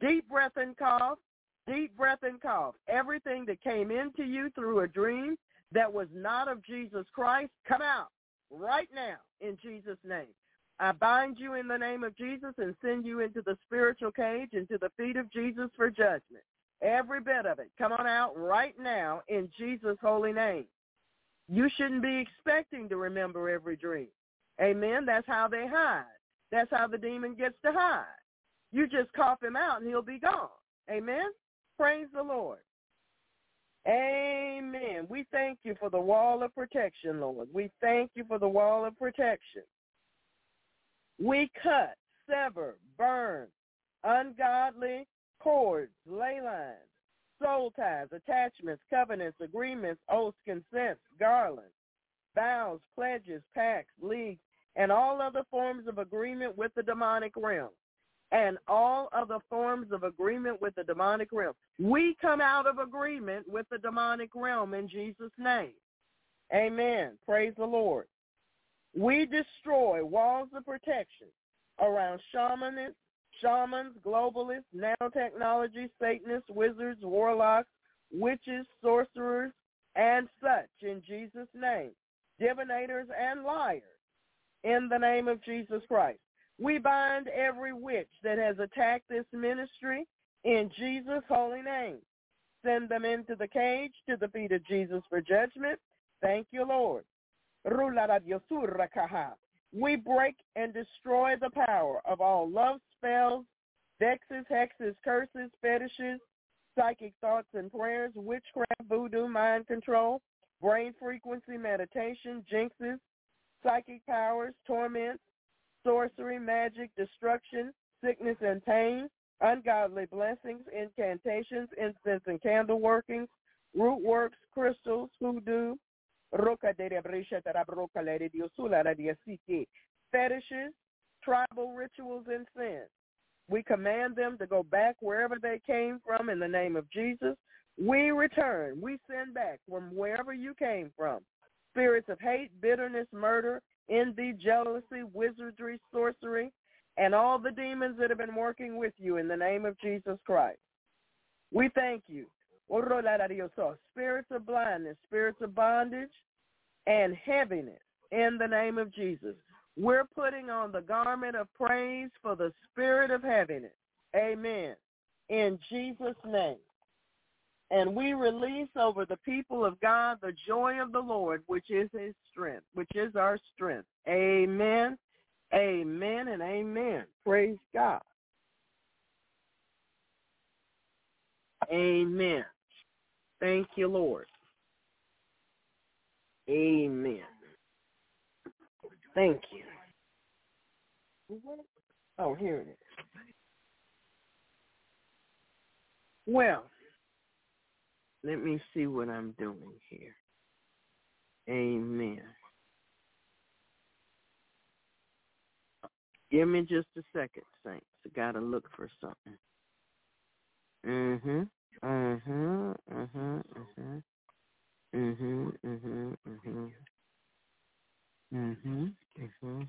Deep breath and cough. Deep breath and cough. Everything that came into you through a dream that was not of Jesus Christ, come out right now in Jesus' name. I bind you in the name of Jesus and send you into the spiritual cage, into the feet of Jesus for judgment. Every bit of it. Come on out right now in Jesus' holy name. You shouldn't be expecting to remember every dream. Amen. That's how they hide. That's how the demon gets to hide. You just cough him out and he'll be gone. Amen. Praise the Lord. Amen. We thank you for the wall of protection, Lord. We thank you for the wall of protection. We cut, sever, burn ungodly cords, ley lines, soul ties, attachments, covenants, agreements, oaths, consents, garlands, vows, pledges, pacts, leagues, and all other forms of agreement with the demonic realm. And all other forms of agreement with the demonic realm. We come out of agreement with the demonic realm in Jesus' name. Amen. Praise the Lord. We destroy walls of protection around shamanists, shamans, globalists, nanotechnology, Satanists, wizards, warlocks, witches, sorcerers, and such in Jesus' name, divinators and liars in the name of Jesus Christ. We bind every witch that has attacked this ministry in Jesus' holy name. Send them into the cage to the feet of Jesus for judgment. Thank you, Lord. We break and destroy the power of all love spells, vexes, hexes, curses, fetishes, psychic thoughts and prayers, witchcraft, voodoo, mind control, brain frequency meditation, jinxes, psychic powers, torments, sorcery, magic, destruction, sickness and pain, ungodly blessings, incantations, incense and candle workings, root works, crystals, hoodoo, fetishes, tribal rituals, and sins. We command them to go back wherever they came from in the name of Jesus. We return. We send back from wherever you came from. Spirits of hate, bitterness, murder, envy, jealousy, wizardry, sorcery, and all the demons that have been working with you in the name of Jesus Christ. We thank you. Spirits of blindness, spirits of bondage, and heaviness in the name of Jesus. We're putting on the garment of praise for the spirit of heaviness. Amen. In Jesus' name. And we release over the people of God the joy of the Lord, which is his strength, which is our strength. Amen. Amen and amen. Praise God. Amen. Thank you, Lord. Amen. Thank you. Oh, here it is. Well, let me see what I'm doing here. Amen. Give me just a second, Saints. I gotta look for something. Mhm. Mhm. Mhm. Mhm. Mhm. Mhm. Mhm. Mhm. Mhm.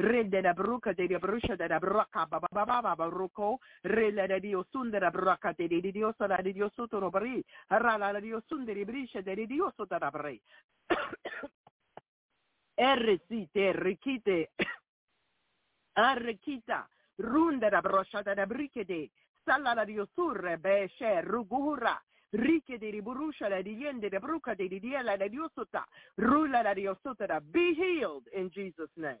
Rende da bruca de brusha da braca bababa baruco, rela da dio sundera braca de dio sala di dio sotto robri, rala da dio sunderi brisce de dio sotto da brei. Erresite, rikite, arrekita, runda da broscia da brichede, sala da dio surre, besce, rugura, ricche di riburusha la riende da bruca di diela la diosota, rula la diosota, be healed in Jesus' name.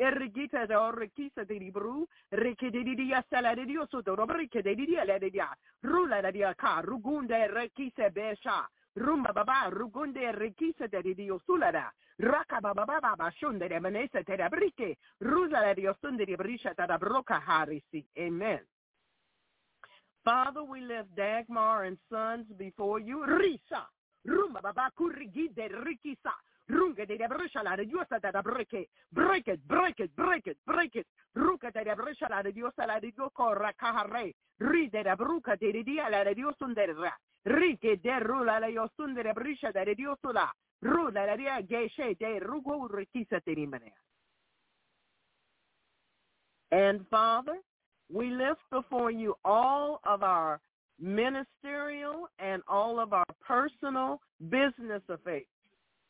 Erigita da rekisa di libru, richididia sala di Dio sotto, richididia la di dia, rula la dia ca, rugunda rekisa besha, rumba baba, rugunda rekisa di Dio sulara, raka baba baba, shunda de manesa te da rusa la Dio sunda di brisha da broca harisi. Amen. Father, we lift Dagmar and sons before you. Risa, rumba baba, kurigi de rikisa de break it, break it, break it, break it, de brisha la. Ride da bruca de la. Rike de rula la de la geshe de rugo. And Father, we lift before you all of our ministerial and all of our personal business affairs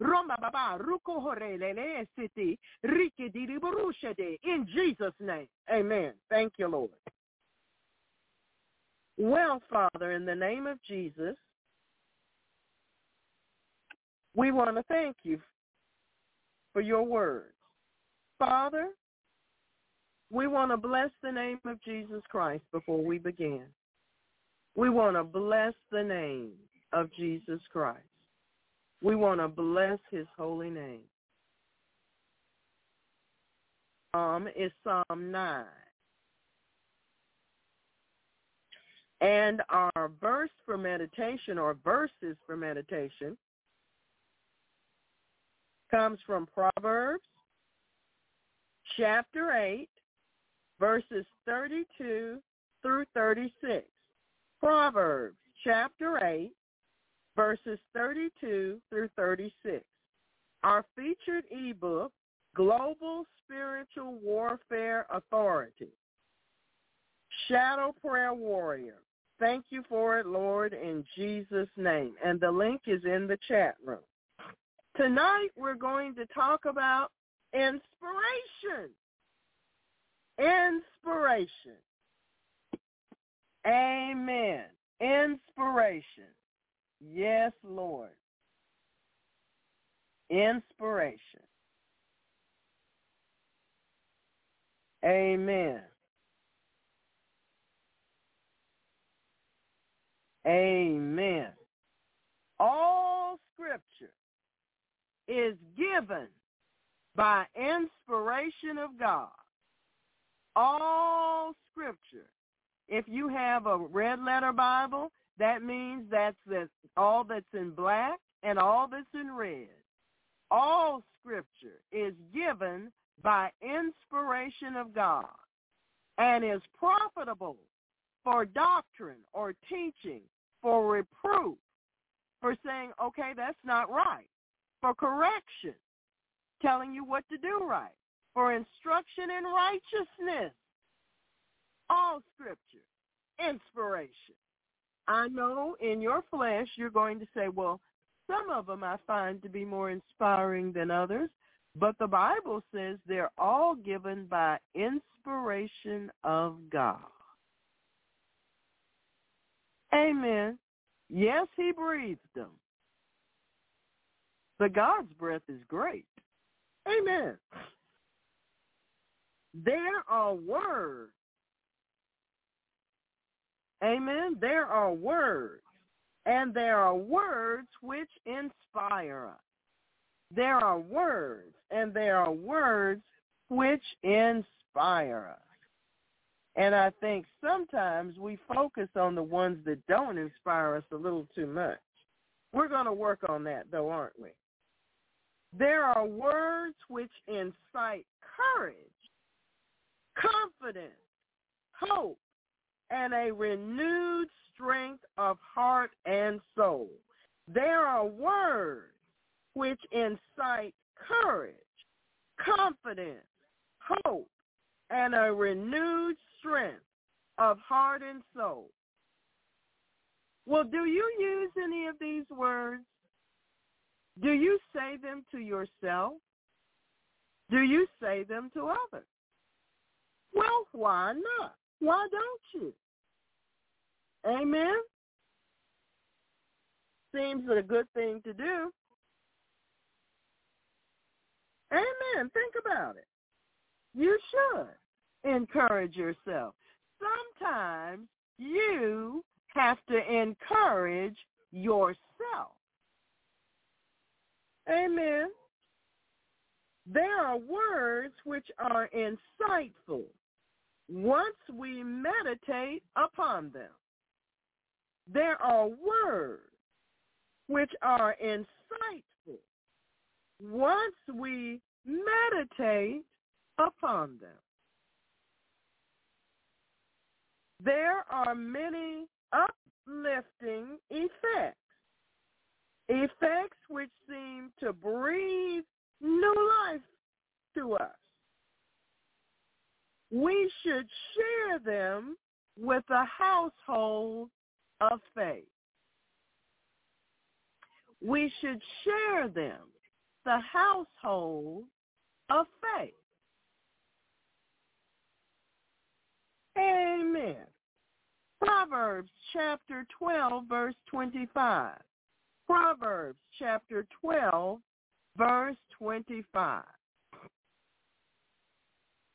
Roma baba ruko horelele city rike de in Jesus name. Amen. Thank you, Lord. Well, Father, in the name of Jesus, we want to thank you for your words. Father, we want to bless the name of Jesus Christ before we begin. We want to bless the name of Jesus Christ. We want to bless his holy name. Psalm is Psalm 9. And our verse for meditation or verses for meditation comes from Proverbs chapter 8, verses 32 through 36. Proverbs chapter 8, verses 32 through 36. Our featured ebook, Global Spiritual Warfare Authority. Shadow Prayer Warrior. Thank you for it, Lord, in Jesus' name. And the link is in the chat room. Tonight we're going to talk about inspiration. Inspiration. Amen. Inspiration. Yes, Lord. Inspiration. Amen. Amen. All scripture is given by inspiration of God. All scripture. If you have a red letter Bible, that means that's all that's in black and all that's in red. All scripture is given by inspiration of God and is profitable for doctrine or teaching, for reproof, for saying, okay, that's not right, for correction, telling you what to do right, for instruction in righteousness. All scripture, inspiration. I know in your flesh you're going to say, well, some of them I find to be more inspiring than others, but the Bible says they're all given by inspiration of God. Amen. Yes, he breathed them. But God's breath is great. Amen. There are words Amen. There are words, and there are words which inspire us. There are words, and there are words which inspire us. And I think sometimes we focus on the ones that don't inspire us a little too much. We're going to work on that, though, aren't we? There are words which incite courage, confidence, hope, and a renewed strength of heart and soul. There are words which incite courage, confidence, hope, and a renewed strength of heart and soul. Well, do you use any of these words? Do you say them to yourself? Do you say them to others? Well, why not? Why don't you? Amen? Seems a good thing to do. Amen. Think about it. You should encourage yourself. Sometimes you have to encourage yourself. Amen. There are words which are insightful once we meditate upon them. There are words which are insightful once we meditate upon them. there are many uplifting effects, effects which seem to breathe new life to us. We should share them with the household of faith. We should share them, the household of faith. Amen. Proverbs chapter 12, verse 25. Proverbs chapter 12, verse 25.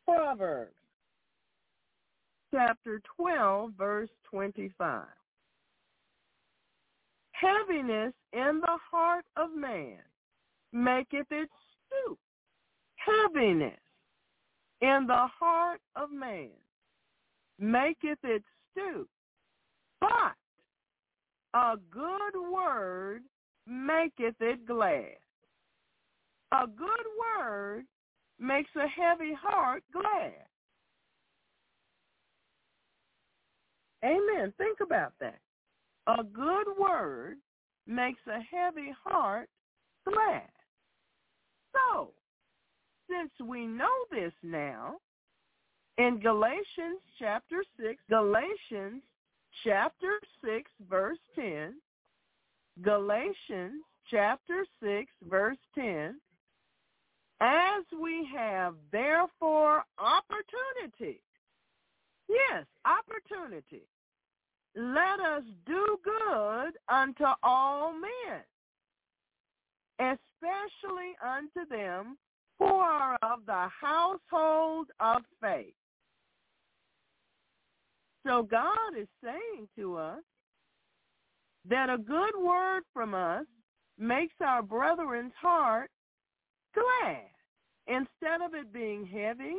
Proverbs chapter 12, verse 25. Heaviness in the heart of man maketh it stoop. Heaviness in the heart of man maketh it stoop. But a good word maketh it glad. A good word makes a heavy heart glad. Amen. Think about that. A good word makes a heavy heart glad. So, since we know this now, in Galatians chapter 6, Galatians chapter 6, verse 10, Galatians chapter 6, verse 10, as we have therefore opportunity, yes, opportunity, let us do good unto all men, especially unto them who are of the household of faith. So God is saying to us that a good word from us makes our brethren's heart glad. Instead of it being heavy,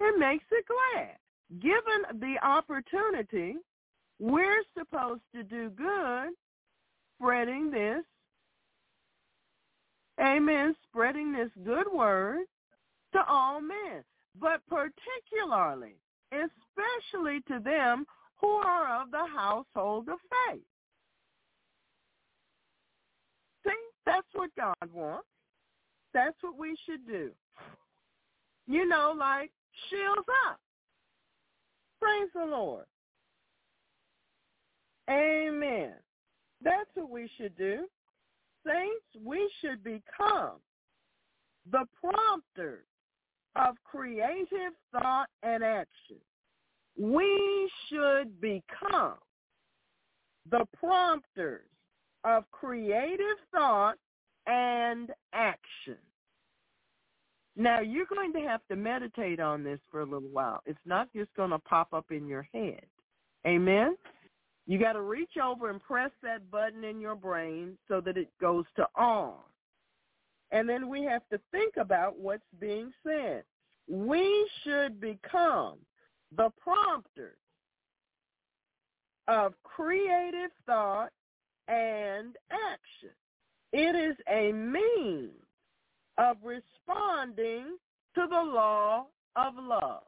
it makes it glad. Given the opportunity, we're supposed to do good, spreading this, amen, spreading this good word to all men, but particularly, especially to them who are of the household of faith. See, that's what God wants. That's what we should do. You know, like shields up. Praise the Lord. Amen. That's what we should do. Saints, we should become the prompters of creative thought and action. We should become the prompters of creative thought and action. Now, you're going to have to meditate on this for a little while. It's not just going to pop up in your head. Amen? You got to reach over and press that button in your brain so that it goes to on. And then we have to think about what's being said. We should become the prompters of creative thought and action. It is a means of responding to the law of love.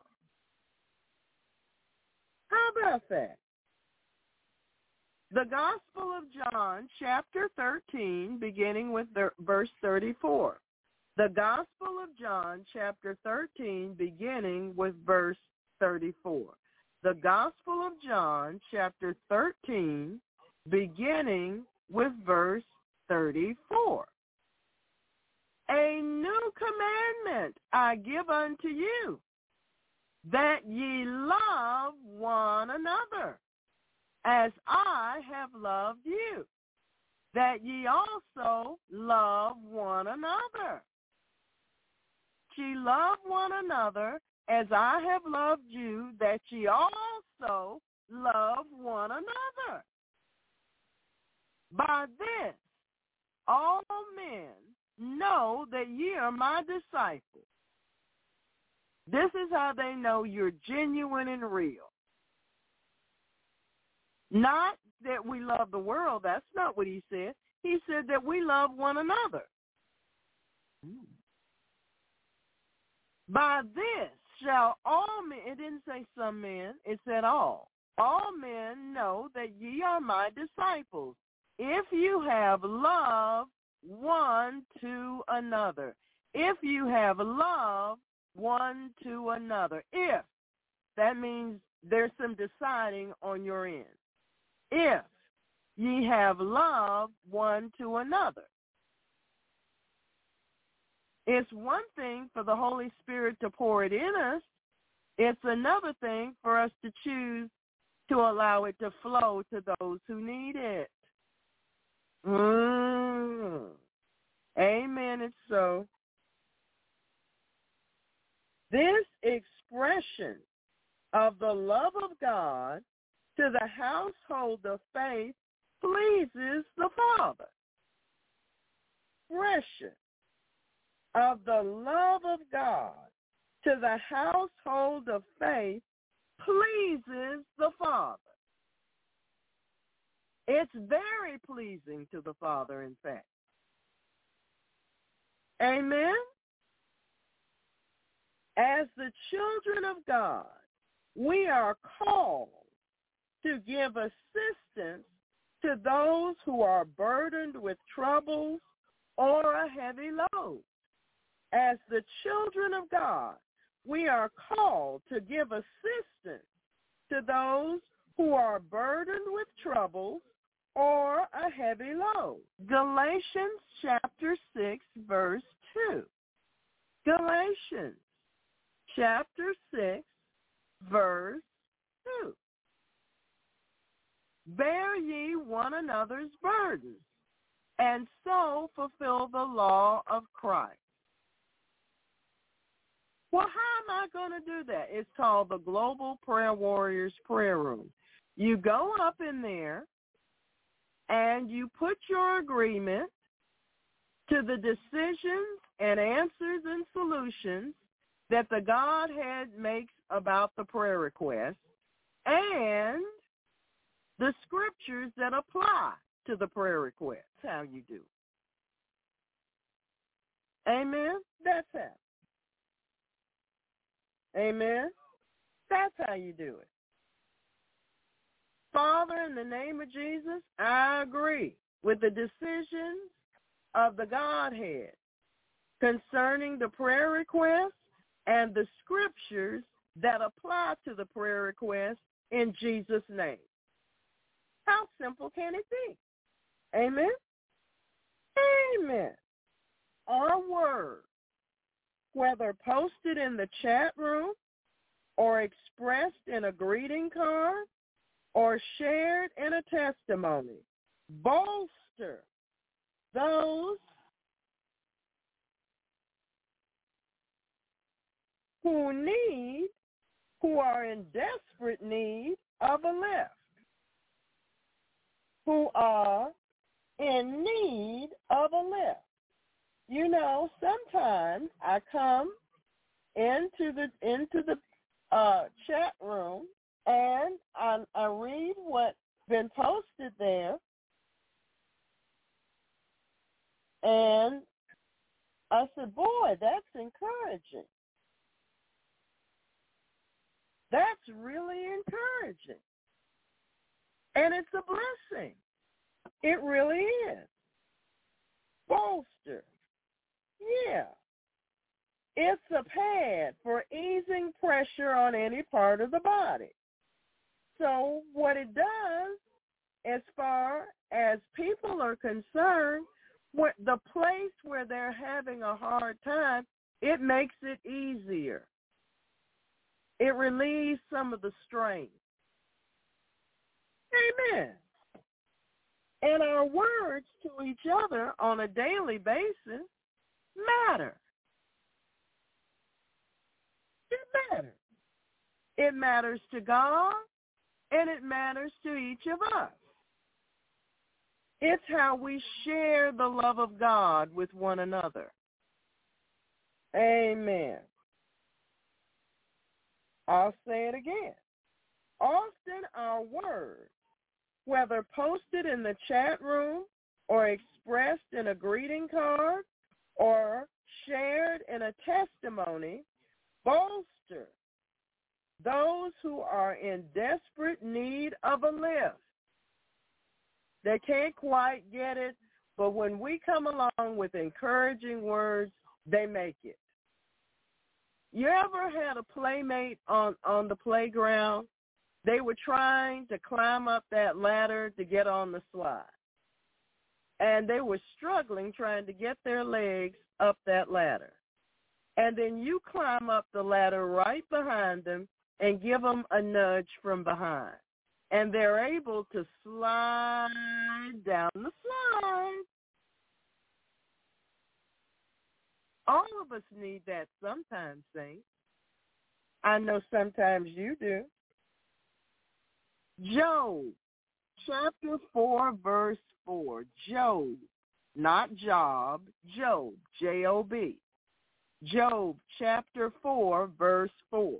How about that? The Gospel of John, chapter 13, beginning with verse 34. The Gospel of John, chapter 13, beginning with verse 34. The Gospel of John, chapter 13, beginning with verse 34. A new commandment I give unto you, that ye love one another as I have loved you, that ye also love one another. Ye love one another as I have loved you, that ye also love one another. By this all men know that ye are my disciples. This is how they know you're genuine and real. Not that we love the world. That's not what he said. He said that we love one another. By this shall all men, it didn't say some men, it said all. All men know that ye are my disciples if you have love one to another. If you have love one to another. If, that means there's some deciding on your end. If ye have love one to another. It's one thing for the Holy Spirit to pour it in us. It's another thing for us to choose to allow it to flow to those who need it. Mm. Amen. It's so. This expression of the love of God to the household of faith pleases the Father. Expression of the love of God to the household of faith pleases the Father. It's very pleasing to the Father, in fact. Amen? As the children of God, we are called to give assistance to those who are burdened with troubles or a heavy load. As the children of God, we are called to give assistance to those who are burdened with troubles or a heavy load. Galatians chapter 6, verse 2. Galatians chapter 6, verse 2. Bear ye one another's burdens, and so fulfill the law of Christ. Well, how am I going to do that? It's called the Global Prayer Warriors Prayer Room. You go up in there and you put your agreement to the decisions and answers and solutions that the Godhead makes about the prayer request and the scriptures that apply to the prayer request. How you do. Amen? That's how. Amen? That's how you do it. Father, in the name of Jesus, I agree with the decisions of the Godhead concerning the prayer request and the scriptures that apply to the prayer request in Jesus' name. How simple can it be? Amen? Amen. Our word, whether posted in the chat room or expressed in a greeting card or shared in a testimony, bolster those who need, who are in desperate need of a lift, who are in need of a lift. You know, sometimes I come into the into the uh, chat room and I, I read what's been posted there, and I said, boy, that's encouraging. That's really encouraging. And it's a blessing. It really is. Bolster. Yeah. It's a pad for easing pressure on any part of the body. So what it does, as far as people are concerned, the place where they're having a hard time, it makes it easier. It relieves some of the strain. Amen. And our words to each other on a daily basis matter. It matters. It matters to God and it matters to each of us. It's how we share the love of God with one another. Amen. I'll say it again. Often our words, whether posted in the chat room or expressed in a greeting card or shared in a testimony, bolster those who are in desperate need of a lift. They can't quite get it, but when we come along with encouraging words, they make it. You ever had a playmate on, on the playground? They were trying to climb up that ladder to get on the slide. And they were struggling trying to get their legs up that ladder. And then you climb up the ladder right behind them and give them a nudge from behind. And they're able to slide down the slide. All of us need that sometimes, Saints. I know sometimes you do. Job, chapter 4, verse 4. Job, not Job, Job, J-O-B. Job, chapter 4, verse 4.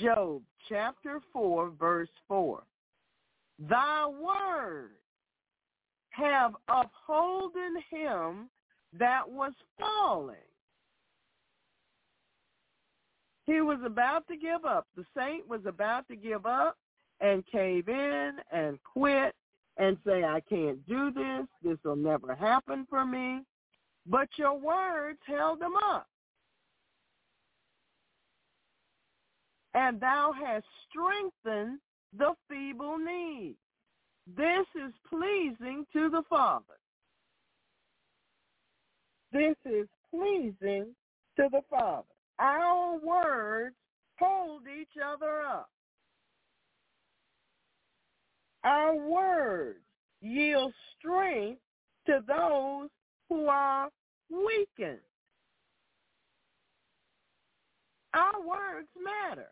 Job chapter 4, verse 4. Thy word have upholden him that was falling. He was about to give up. The saint was about to give up and cave in and quit and say, I can't do this. This will never happen for me. But your words held him up. and thou hast strengthened the feeble knees. This is pleasing to the Father. This is pleasing to the Father. Our words hold each other up. Our words yield strength to those who are weakened. Our words matter.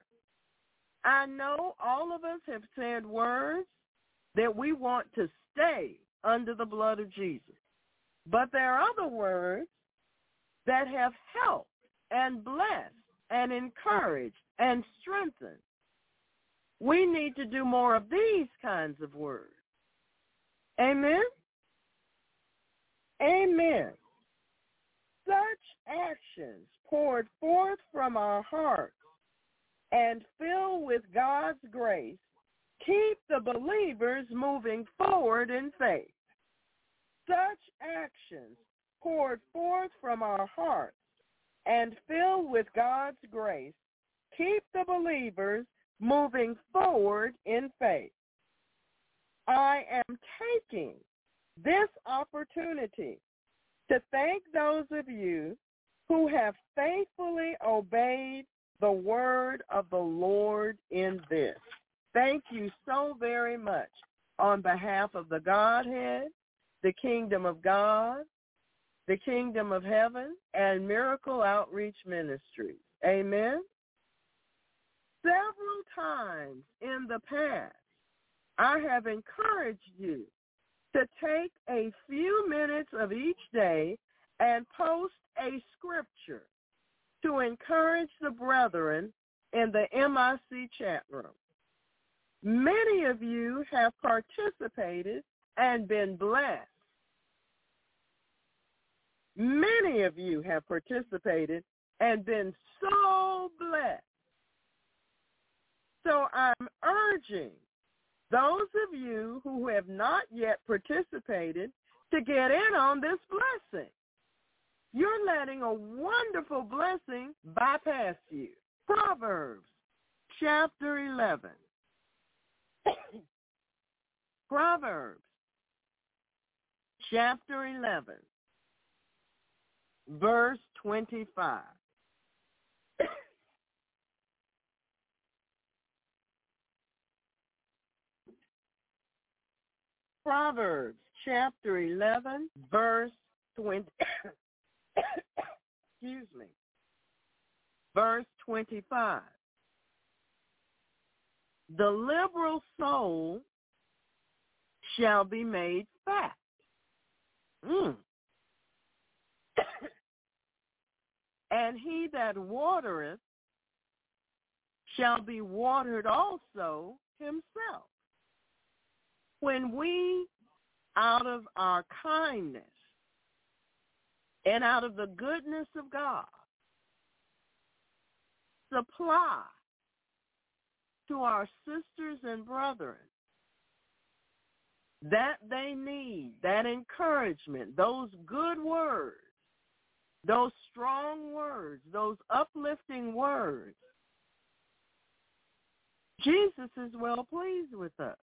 I know all of us have said words that we want to stay under the blood of Jesus. But there are other words that have helped and blessed and encouraged and strengthened. We need to do more of these kinds of words. Amen? Amen. Such actions poured forth from our hearts and filled with God's grace, keep the believers moving forward in faith. Such actions poured forth from our hearts and filled with God's grace keep the believers moving forward in faith. I am taking this opportunity to thank those of you who have faithfully obeyed the word of the Lord in this. Thank you so very much on behalf of the Godhead, the kingdom of God, the kingdom of heaven, and Miracle Outreach Ministries. Amen. Several times in the past, I have encouraged you to take a few minutes of each day and post a scripture to encourage the brethren in the MIC chat room. Many of you have participated and been blessed. Many of you have participated and been so blessed. So I'm urging those of you who have not yet participated to get in on this blessing. You're letting a wonderful blessing bypass you. Proverbs chapter 11. Proverbs chapter 11, verse 25. Proverbs chapter 11, verse 20. Excuse me. Verse 25. The liberal soul shall be made fat. Mm. And he that watereth shall be watered also himself. When we, out of our kindness, and out of the goodness of God, supply to our sisters and brethren that they need, that encouragement, those good words, those strong words, those uplifting words. Jesus is well pleased with us.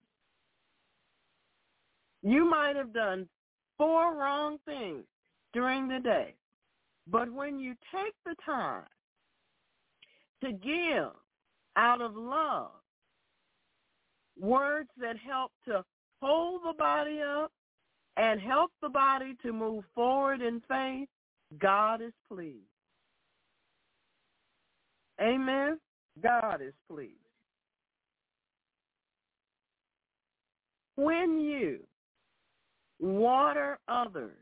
You might have done four wrong things during the day, but when you take the time to give out of love words that help to hold the body up and help the body to move forward in faith, God is pleased. Amen. God is pleased. When you water others,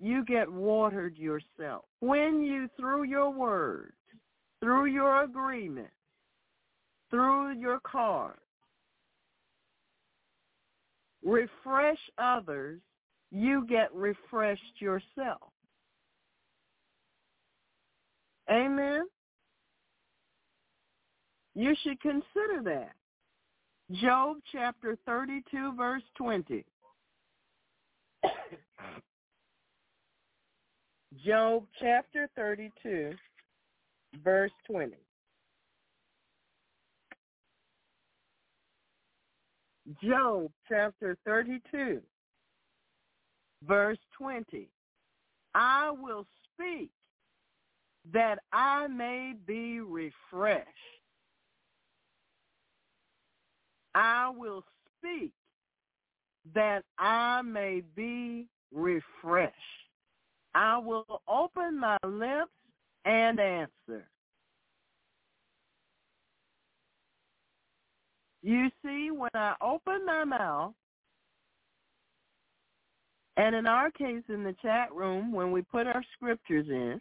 you get watered yourself. When you, through your words, through your agreement, through your cards, refresh others, you get refreshed yourself. Amen? You should consider that. Job chapter 32, verse 20. Job chapter 32, verse 20. Job chapter 32, verse 20. I will speak that I may be refreshed. I will speak that I may be refreshed. I will open my lips and answer. You see, when I open my mouth, and in our case in the chat room, when we put our scriptures in,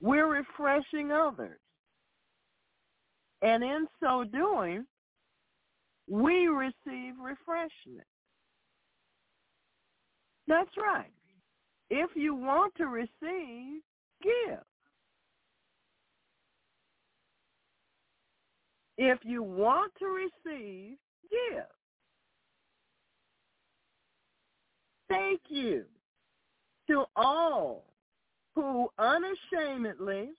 we're refreshing others. And in so doing, we receive refreshment. That's right. If you want to receive, give. If you want to receive, give. Thank you to all who unashamedly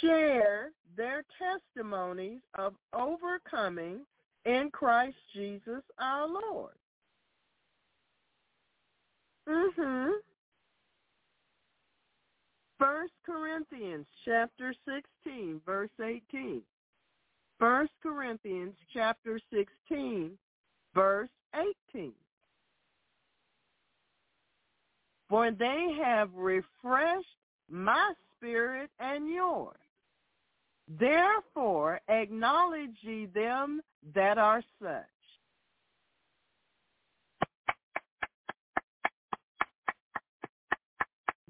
share their testimonies of overcoming in Christ Jesus our Lord. Mhm. First Corinthians chapter 16 verse 18. First Corinthians chapter 16 verse 18. For they have refreshed my spirit and yours. Therefore acknowledge ye them that are such.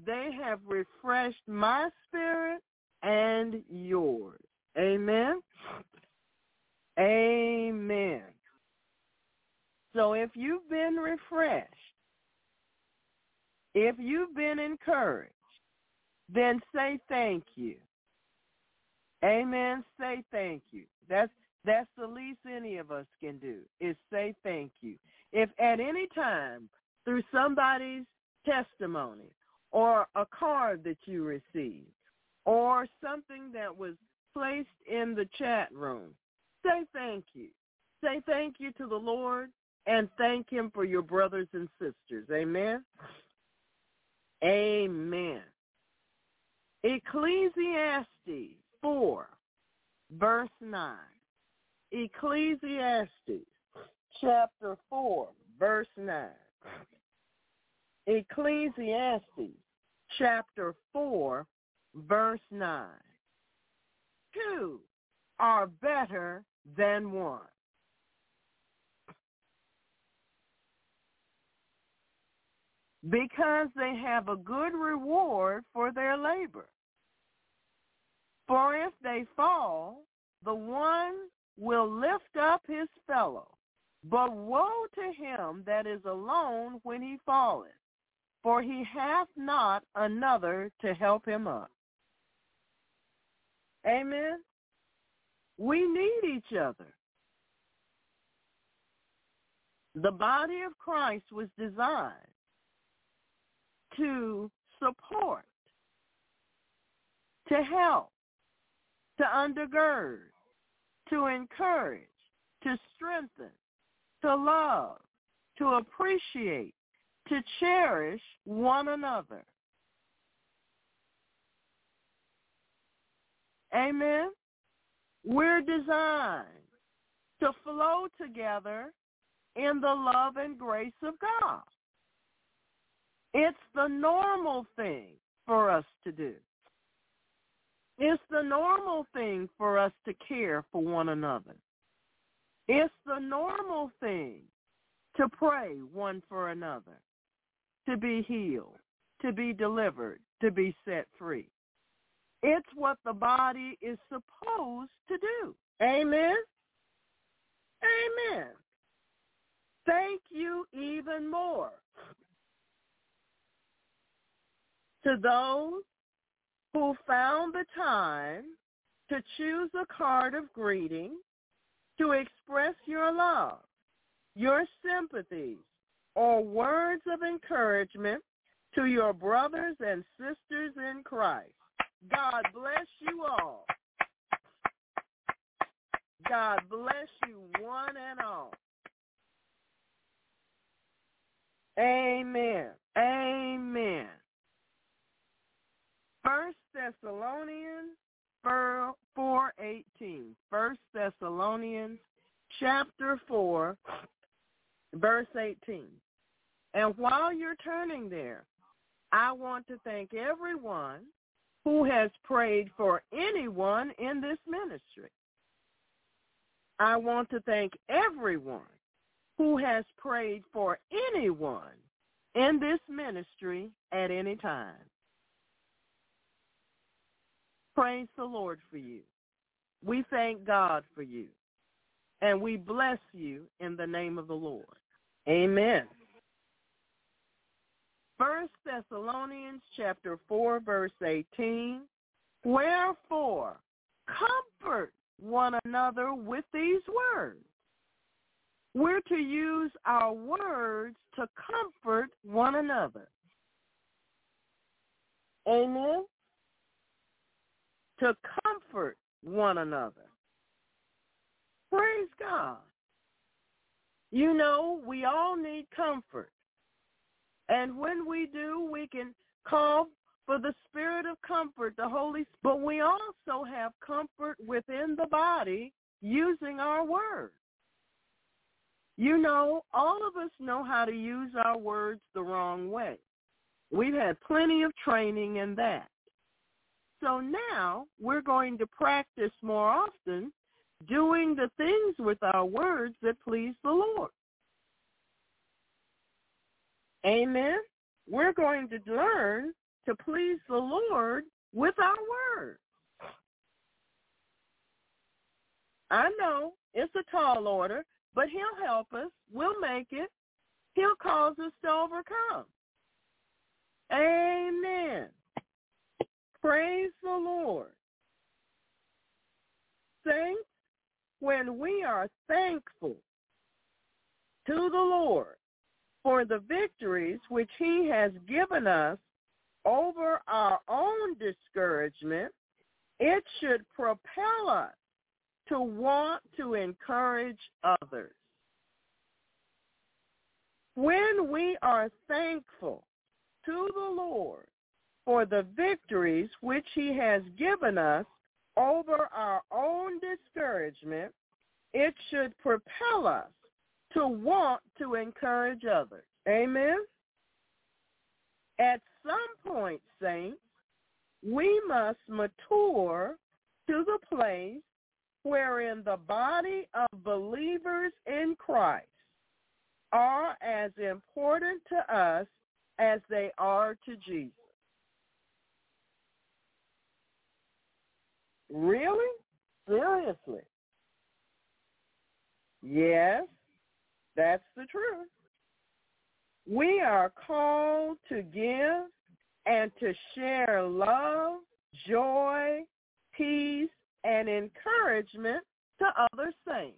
They have refreshed my spirit and yours. Amen. Amen. So if you've been refreshed, if you've been encouraged, then say thank you. Amen. Say thank you. That's that's the least any of us can do is say thank you. If at any time through somebody's testimony or a card that you received or something that was placed in the chat room, say thank you. Say thank you to the Lord and thank him for your brothers and sisters. Amen. Amen. Ecclesiastes 4, verse 9. Ecclesiastes chapter 4, verse 9. Ecclesiastes chapter 4, verse 9. Two are better than one. Because they have a good reward for their labor. For if they fall, the one will lift up his fellow. But woe to him that is alone when he falleth. for he hath not another to help him up. Amen. We need each other. The body of Christ was designed to support, to help, to undergird, to encourage, to strengthen, to love, to appreciate, to cherish one another. Amen. We're designed to flow together in the love and grace of God. It's the normal thing for us to do. It's the normal thing for us to care for one another. It's the normal thing to pray one for another, to be healed, to be delivered, to be set free. It's what the body is supposed to do. Amen? Amen. Thank you even more to those who found the time to choose a card of greeting to express your love, your sympathies, or words of encouragement to your brothers and sisters in Christ. God bless you all. God bless you one and all. Amen. Amen. First Thessalonians four eighteen. First Thessalonians chapter four, verse eighteen. And while you're turning there, I want to thank everyone who has prayed for anyone in this ministry. I want to thank everyone who has prayed for anyone in this ministry at any time. Praise the Lord for you. We thank God for you. And we bless you in the name of the Lord. Amen. First Thessalonians chapter 4 verse 18. Wherefore, comfort one another with these words. We're to use our words to comfort one another. Amen? To comfort one another. Praise God. You know, we all need comfort. And when we do, we can call for the spirit of comfort, the Holy Spirit. But we also have comfort within the body using our words. You know, all of us know how to use our words the wrong way. We've had plenty of training in that. So now we're going to practice more often doing the things with our words that please the Lord. Amen. We're going to learn to please the Lord with our words. I know it's a tall order, but he'll help us. We'll make it. He'll cause us to overcome. Amen. Praise the Lord. Saints, when we are thankful to the Lord for the victories which he has given us over our own discouragement, it should propel us to want to encourage others. When we are thankful to the Lord for the victories which he has given us over our own discouragement, it should propel us to want to encourage others. Amen? At some point, saints, we must mature to the place wherein the body of believers in Christ are as important to us as they are to Jesus. Really? Seriously? Yes, that's the truth. We are called to give and to share love, joy, peace, and encouragement to other saints.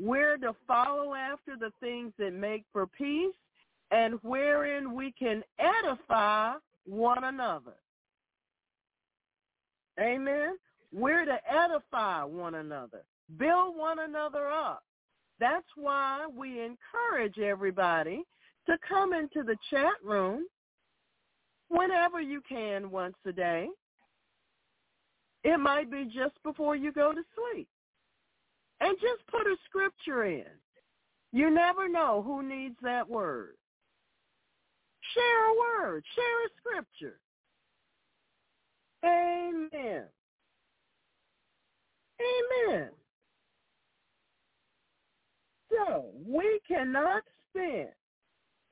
We're to follow after the things that make for peace and wherein we can edify one another. Amen. We're to edify one another, build one another up. That's why we encourage everybody to come into the chat room whenever you can once a day. It might be just before you go to sleep. And just put a scripture in. You never know who needs that word. Share a word. Share a scripture. Amen. Amen. So we cannot spend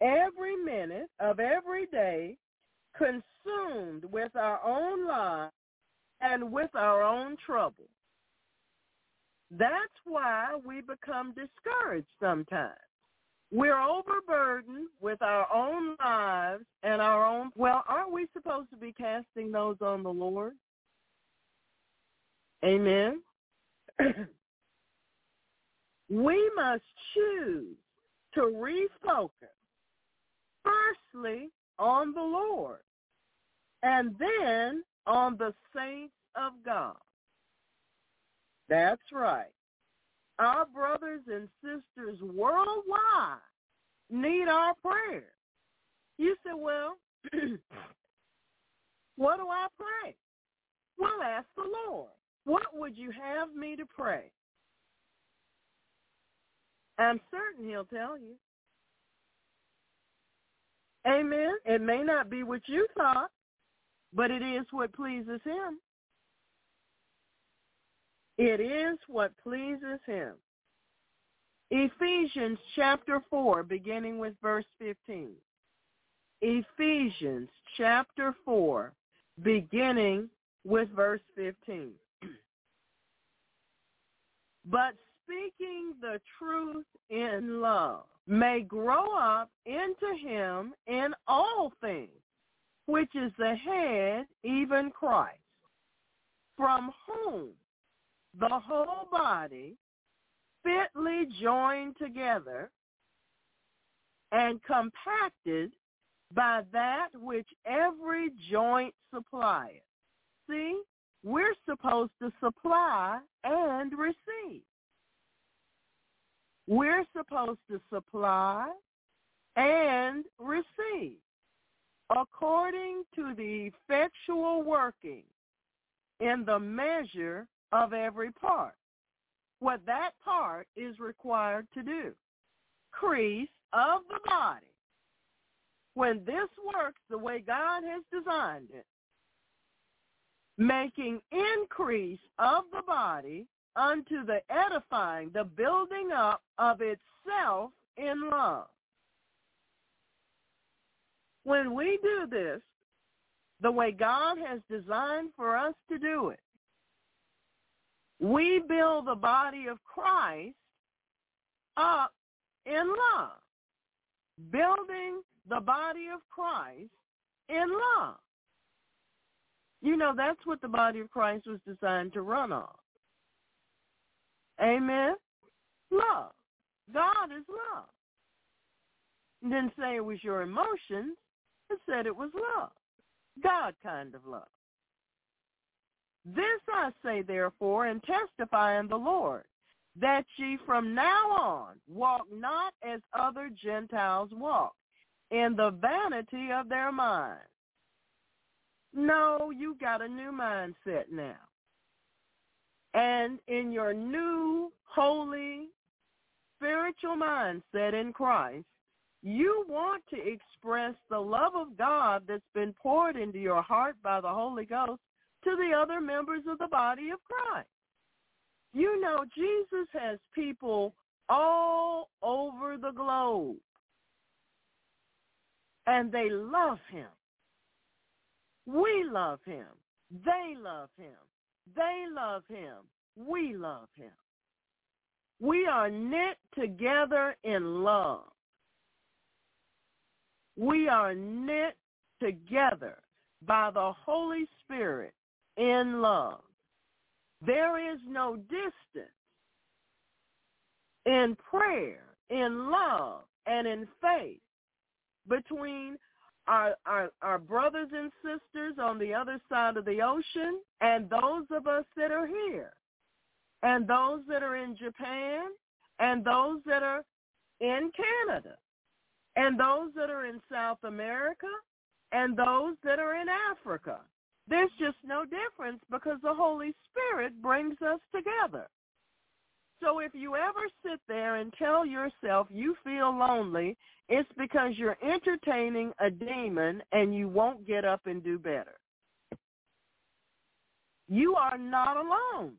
every minute of every day consumed with our own lives and with our own trouble. That's why we become discouraged sometimes. We're overburdened with our own lives and our own. Well, aren't we supposed to be casting those on the Lord? Amen. we must choose to refocus firstly on the Lord and then on the saints of God. That's right. Our brothers and sisters need our prayer. You say, well, what do I pray? Well, ask the Lord. What would you have me to pray? I'm certain he'll tell you. Amen. It may not be what you thought, but it is what pleases him. It is what pleases him. Ephesians chapter 4, beginning with verse 15. Ephesians chapter 4, beginning with verse 15. but speaking the truth in love may grow up into him in all things, which is the head, even Christ, from whom the whole body fitly joined together and compacted by that which every joint supplieth. See, we're supposed to supply and receive. We're supposed to supply and receive according to the effectual working in the measure of every part. What that part is required to do. Crease of the body. When this works the way God has designed it, making increase of the body unto the edifying, the building up of itself in love. When we do this, the way God has designed for us to do it, we build the body of Christ up in love. Building the body of Christ in love. You know, that's what the body of Christ was designed to run on. Amen? Love. God is love. Didn't say it was your emotions. It said it was love. God kind of love. This I say therefore and testify in the Lord, that ye from now on walk not as other Gentiles walk, in the vanity of their mind. No, you got a new mindset now. And in your new, holy, spiritual mindset in Christ, you want to express the love of God that's been poured into your heart by the Holy Ghost to the other members of the body of Christ. You know, Jesus has people all over the globe, and they love him. We love him. They love him. They love him. We love him. We are knit together in love. We are knit together by the Holy Spirit in love. There is no distance in prayer, in love, and in faith between our, our, our brothers and sisters on the other side of the ocean and those of us that are here and those that are in Japan and those that are in Canada and those that are in South America and those that are in Africa. There's just no difference because the Holy Spirit brings us together. So if you ever sit there and tell yourself you feel lonely, it's because you're entertaining a demon and you won't get up and do better. You are not alone.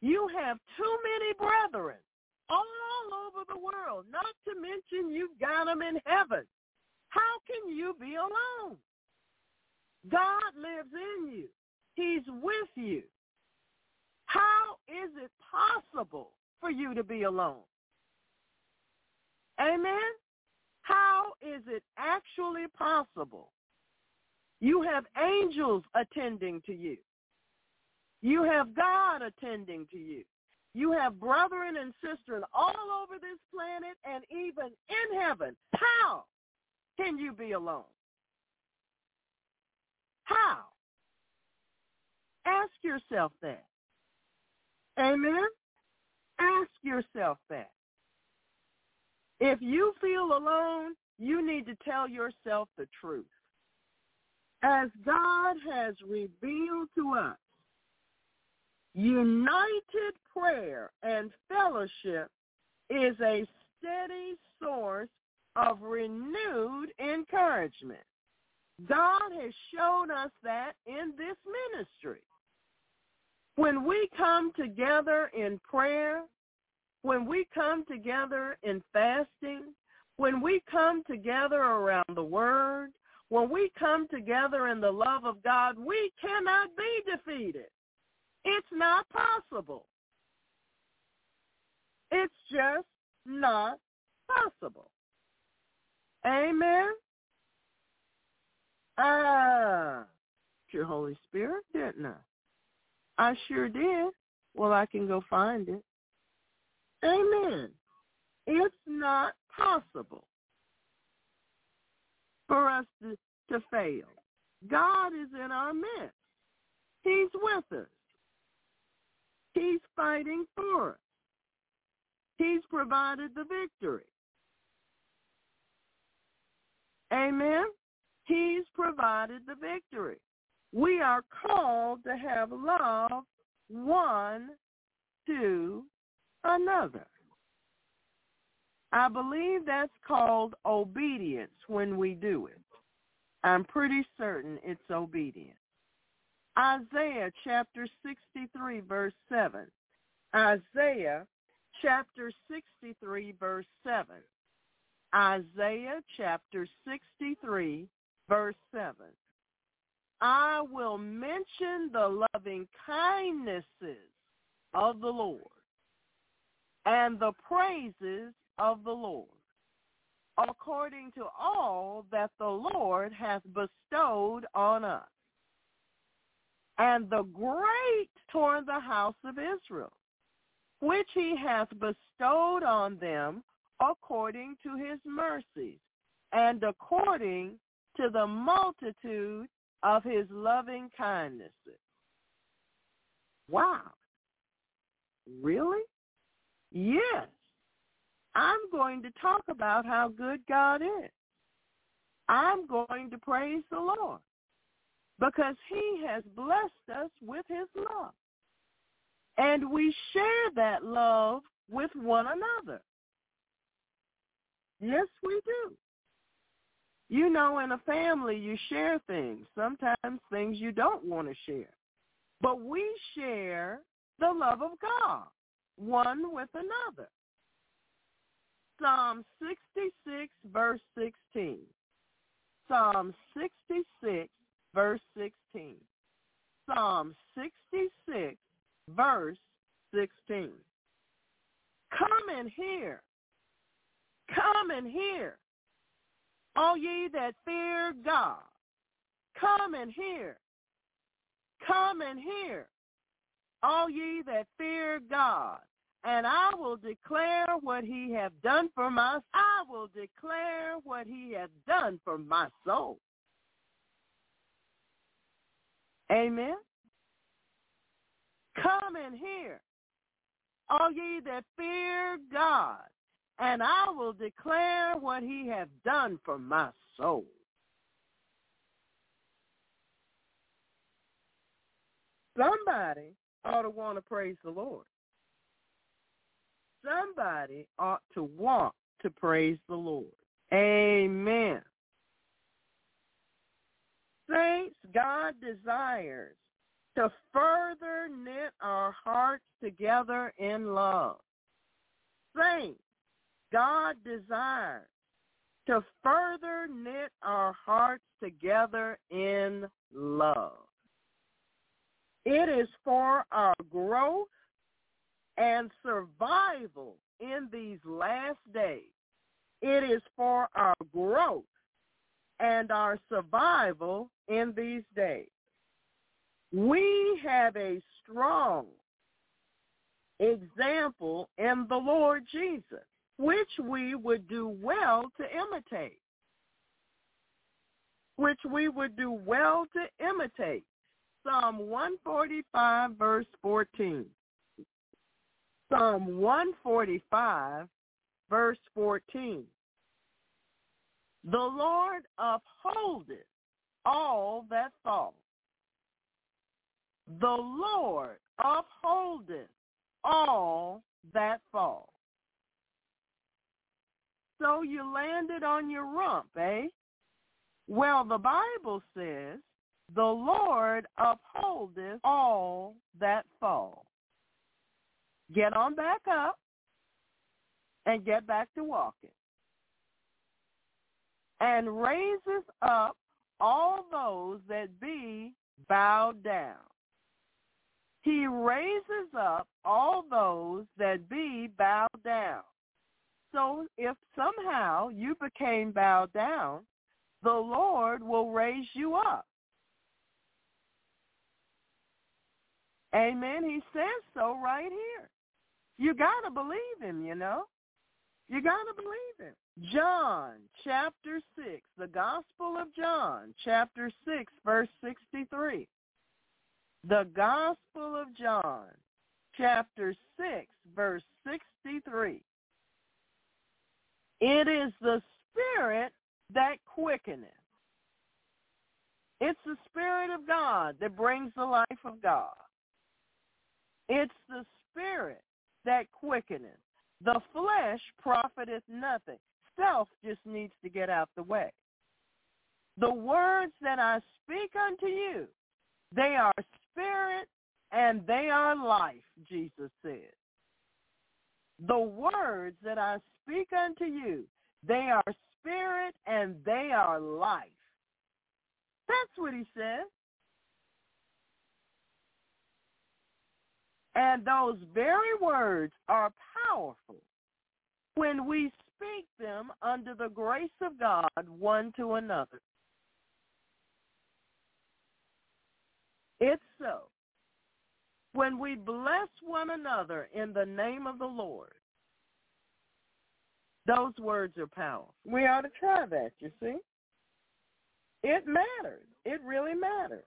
You have too many brethren all over the world, not to mention you've got them in heaven. How can you be alone? God lives in you. He's with you. How is it possible for you to be alone? Amen? How is it actually possible? You have angels attending to you. You have God attending to you. You have brethren and sisters all over this planet and even in heaven. How can you be alone? How? Ask yourself that. Amen? Ask yourself that. If you feel alone, you need to tell yourself the truth. As God has revealed to us, united prayer and fellowship is a steady source of renewed encouragement. God has shown us that in this ministry. When we come together in prayer, when we come together in fasting, when we come together around the word, when we come together in the love of God, we cannot be defeated. It's not possible. It's just not possible. Amen. Ah, your Holy Spirit, didn't I? I sure did. Well, I can go find it. Amen. It's not possible for us to, to fail. God is in our midst. He's with us. He's fighting for us. He's provided the victory. Amen. He's provided the victory. We are called to have love one to another. I believe that's called obedience when we do it. I'm pretty certain it's obedience. Isaiah chapter 63 verse 7. Isaiah chapter 63 verse 7. Isaiah chapter 63 verse 7. I will mention the loving kindnesses of the Lord and the praises of the Lord according to all that the Lord hath bestowed on us. And the great toward the house of Israel, which he hath bestowed on them according to his mercies and according to the multitude of his loving kindnesses. Wow. Really? Yes. I'm going to talk about how good God is. I'm going to praise the Lord because he has blessed us with his love. And we share that love with one another. Yes, we do. You know, in a family, you share things. Sometimes things you don't want to share. But we share the love of God, one with another. Psalm 66, verse 16. Psalm 66, verse 16. Psalm 66, verse 16. Come and hear. Come and hear. All ye that fear God, come and hear. Come and hear. All ye that fear God, and I will declare what he hath done for my I will declare what he hath done for my soul. Amen. Come and hear, all ye that fear God, and I will declare what he hath done for my soul. Somebody ought to want to praise the Lord. Somebody ought to want to praise the Lord. Amen. Saints, God desires to further knit our hearts together in love. Saints, God desires to further knit our hearts together in love. It is for our growth and survival in these last days. It is for our growth and our survival in these days. We have a strong example in the Lord Jesus, which we would do well to imitate. Which we would do well to imitate. Psalm 145, verse 14. Psalm 145, verse 14. The Lord upholdeth all that fall. The Lord upholdeth all that fall. So you landed on your rump, eh? Well, the Bible says, the Lord upholdeth all that fall. Get on back up and get back to walking. And raises up all those that be bowed down. He raises up all those that be bowed down. So if somehow you became bowed down, the Lord will raise you up. Amen. He says so right here. You got to believe him, you know. You got to believe him. John chapter 6, the Gospel of John chapter 6, verse 63. The Gospel of John chapter 6, verse 63. It is the Spirit that quickeneth. It's the Spirit of God that brings the life of God. It's the Spirit that quickeneth. The flesh profiteth nothing. Self just needs to get out the way. The words that I speak unto you, they are spirit and they are life, Jesus said. The words that I speak unto you, they are spirit and they are life. That's what he said. And those very words are powerful when we speak them under the grace of God one to another. It's so. When we bless one another in the name of the Lord, those words are powerful. We ought to try that, you see. It matters. It really matters.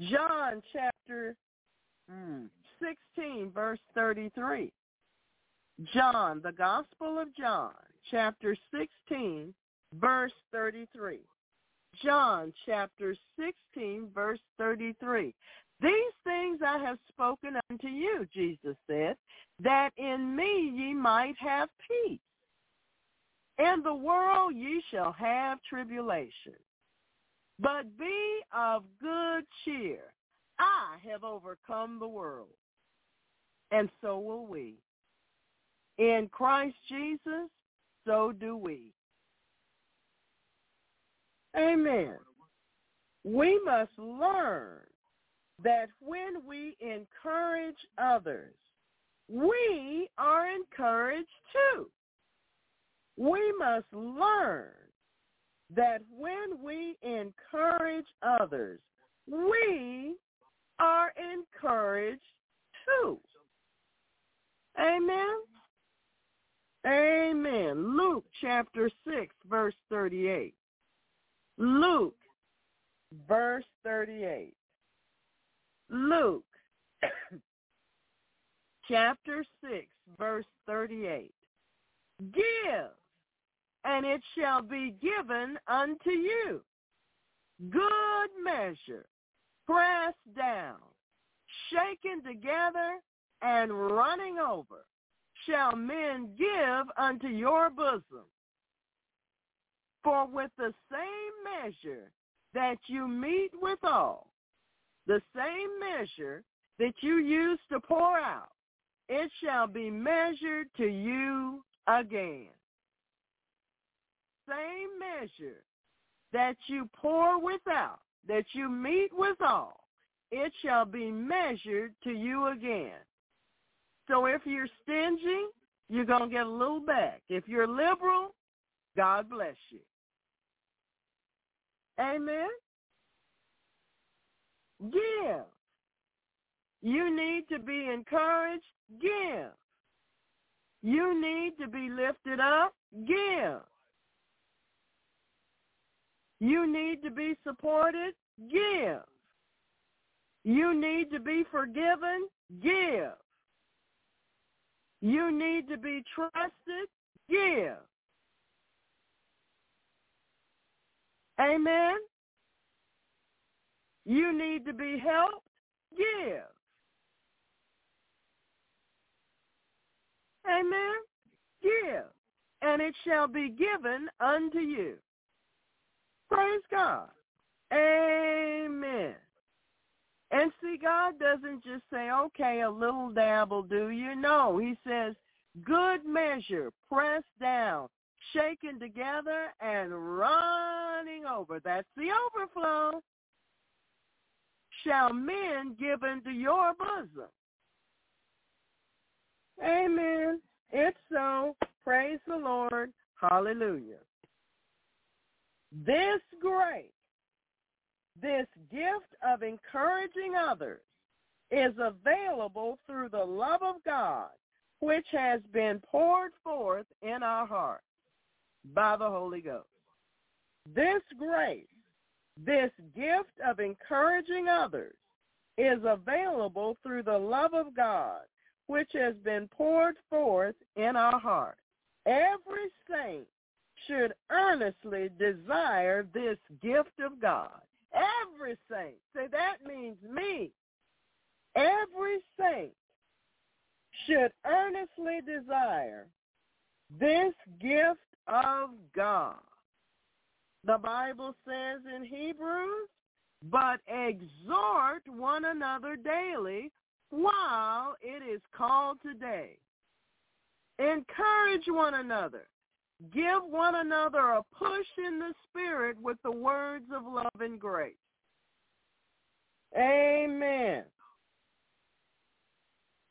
John chapter hmm, 16, verse 33. John, the Gospel of John, chapter 16, verse 33. John chapter 16, verse 33. These things I have spoken unto you, Jesus said, that in me ye might have peace. In the world ye shall have tribulation. But be of good cheer. I have overcome the world. And so will we. In Christ Jesus, so do we. Amen. We must learn that when we encourage others, we are encouraged too. We must learn that when we encourage others, we are encouraged too. Amen. Amen. Luke chapter 6, verse 38. Luke, verse 38. Luke chapter 6, verse 38. Give, and it shall be given unto you. Good measure, pressed down, shaken together, and running over, shall men give unto your bosom. For with the same measure that you meet withal, the same measure that you use to pour out, it shall be measured to you again. Same measure that you pour without, that you meet withal, it shall be measured to you again. So if you're stingy, you're going to get a little back. If you're liberal, God bless you. Amen. Give. You need to be encouraged. Give. You need to be lifted up. Give. You need to be supported. Give. You need to be forgiven. Give. You need to be trusted. Give. Amen. You need to be helped. Give. Amen. Give. And it shall be given unto you. Praise God. Amen. And see, God doesn't just say, okay, a little dab will do you. No, he says, good measure, pressed down, shaken together, and running over. That's the overflow. Shall men give into your bosom. Amen. It's so. Praise the Lord. Hallelujah. This grace this gift of encouraging others is available through the love of God, which has been poured forth in our hearts by the Holy Ghost. This grace, this gift of encouraging others, is available through the love of God, which has been poured forth in our hearts. Every saint should earnestly desire this gift of God. Every saint. Say that means me. Every saint should earnestly desire this gift of God. The Bible says in Hebrews, but exhort one another daily while it is called today. Encourage one another Give one another a push in the spirit with the words of love and grace. Amen.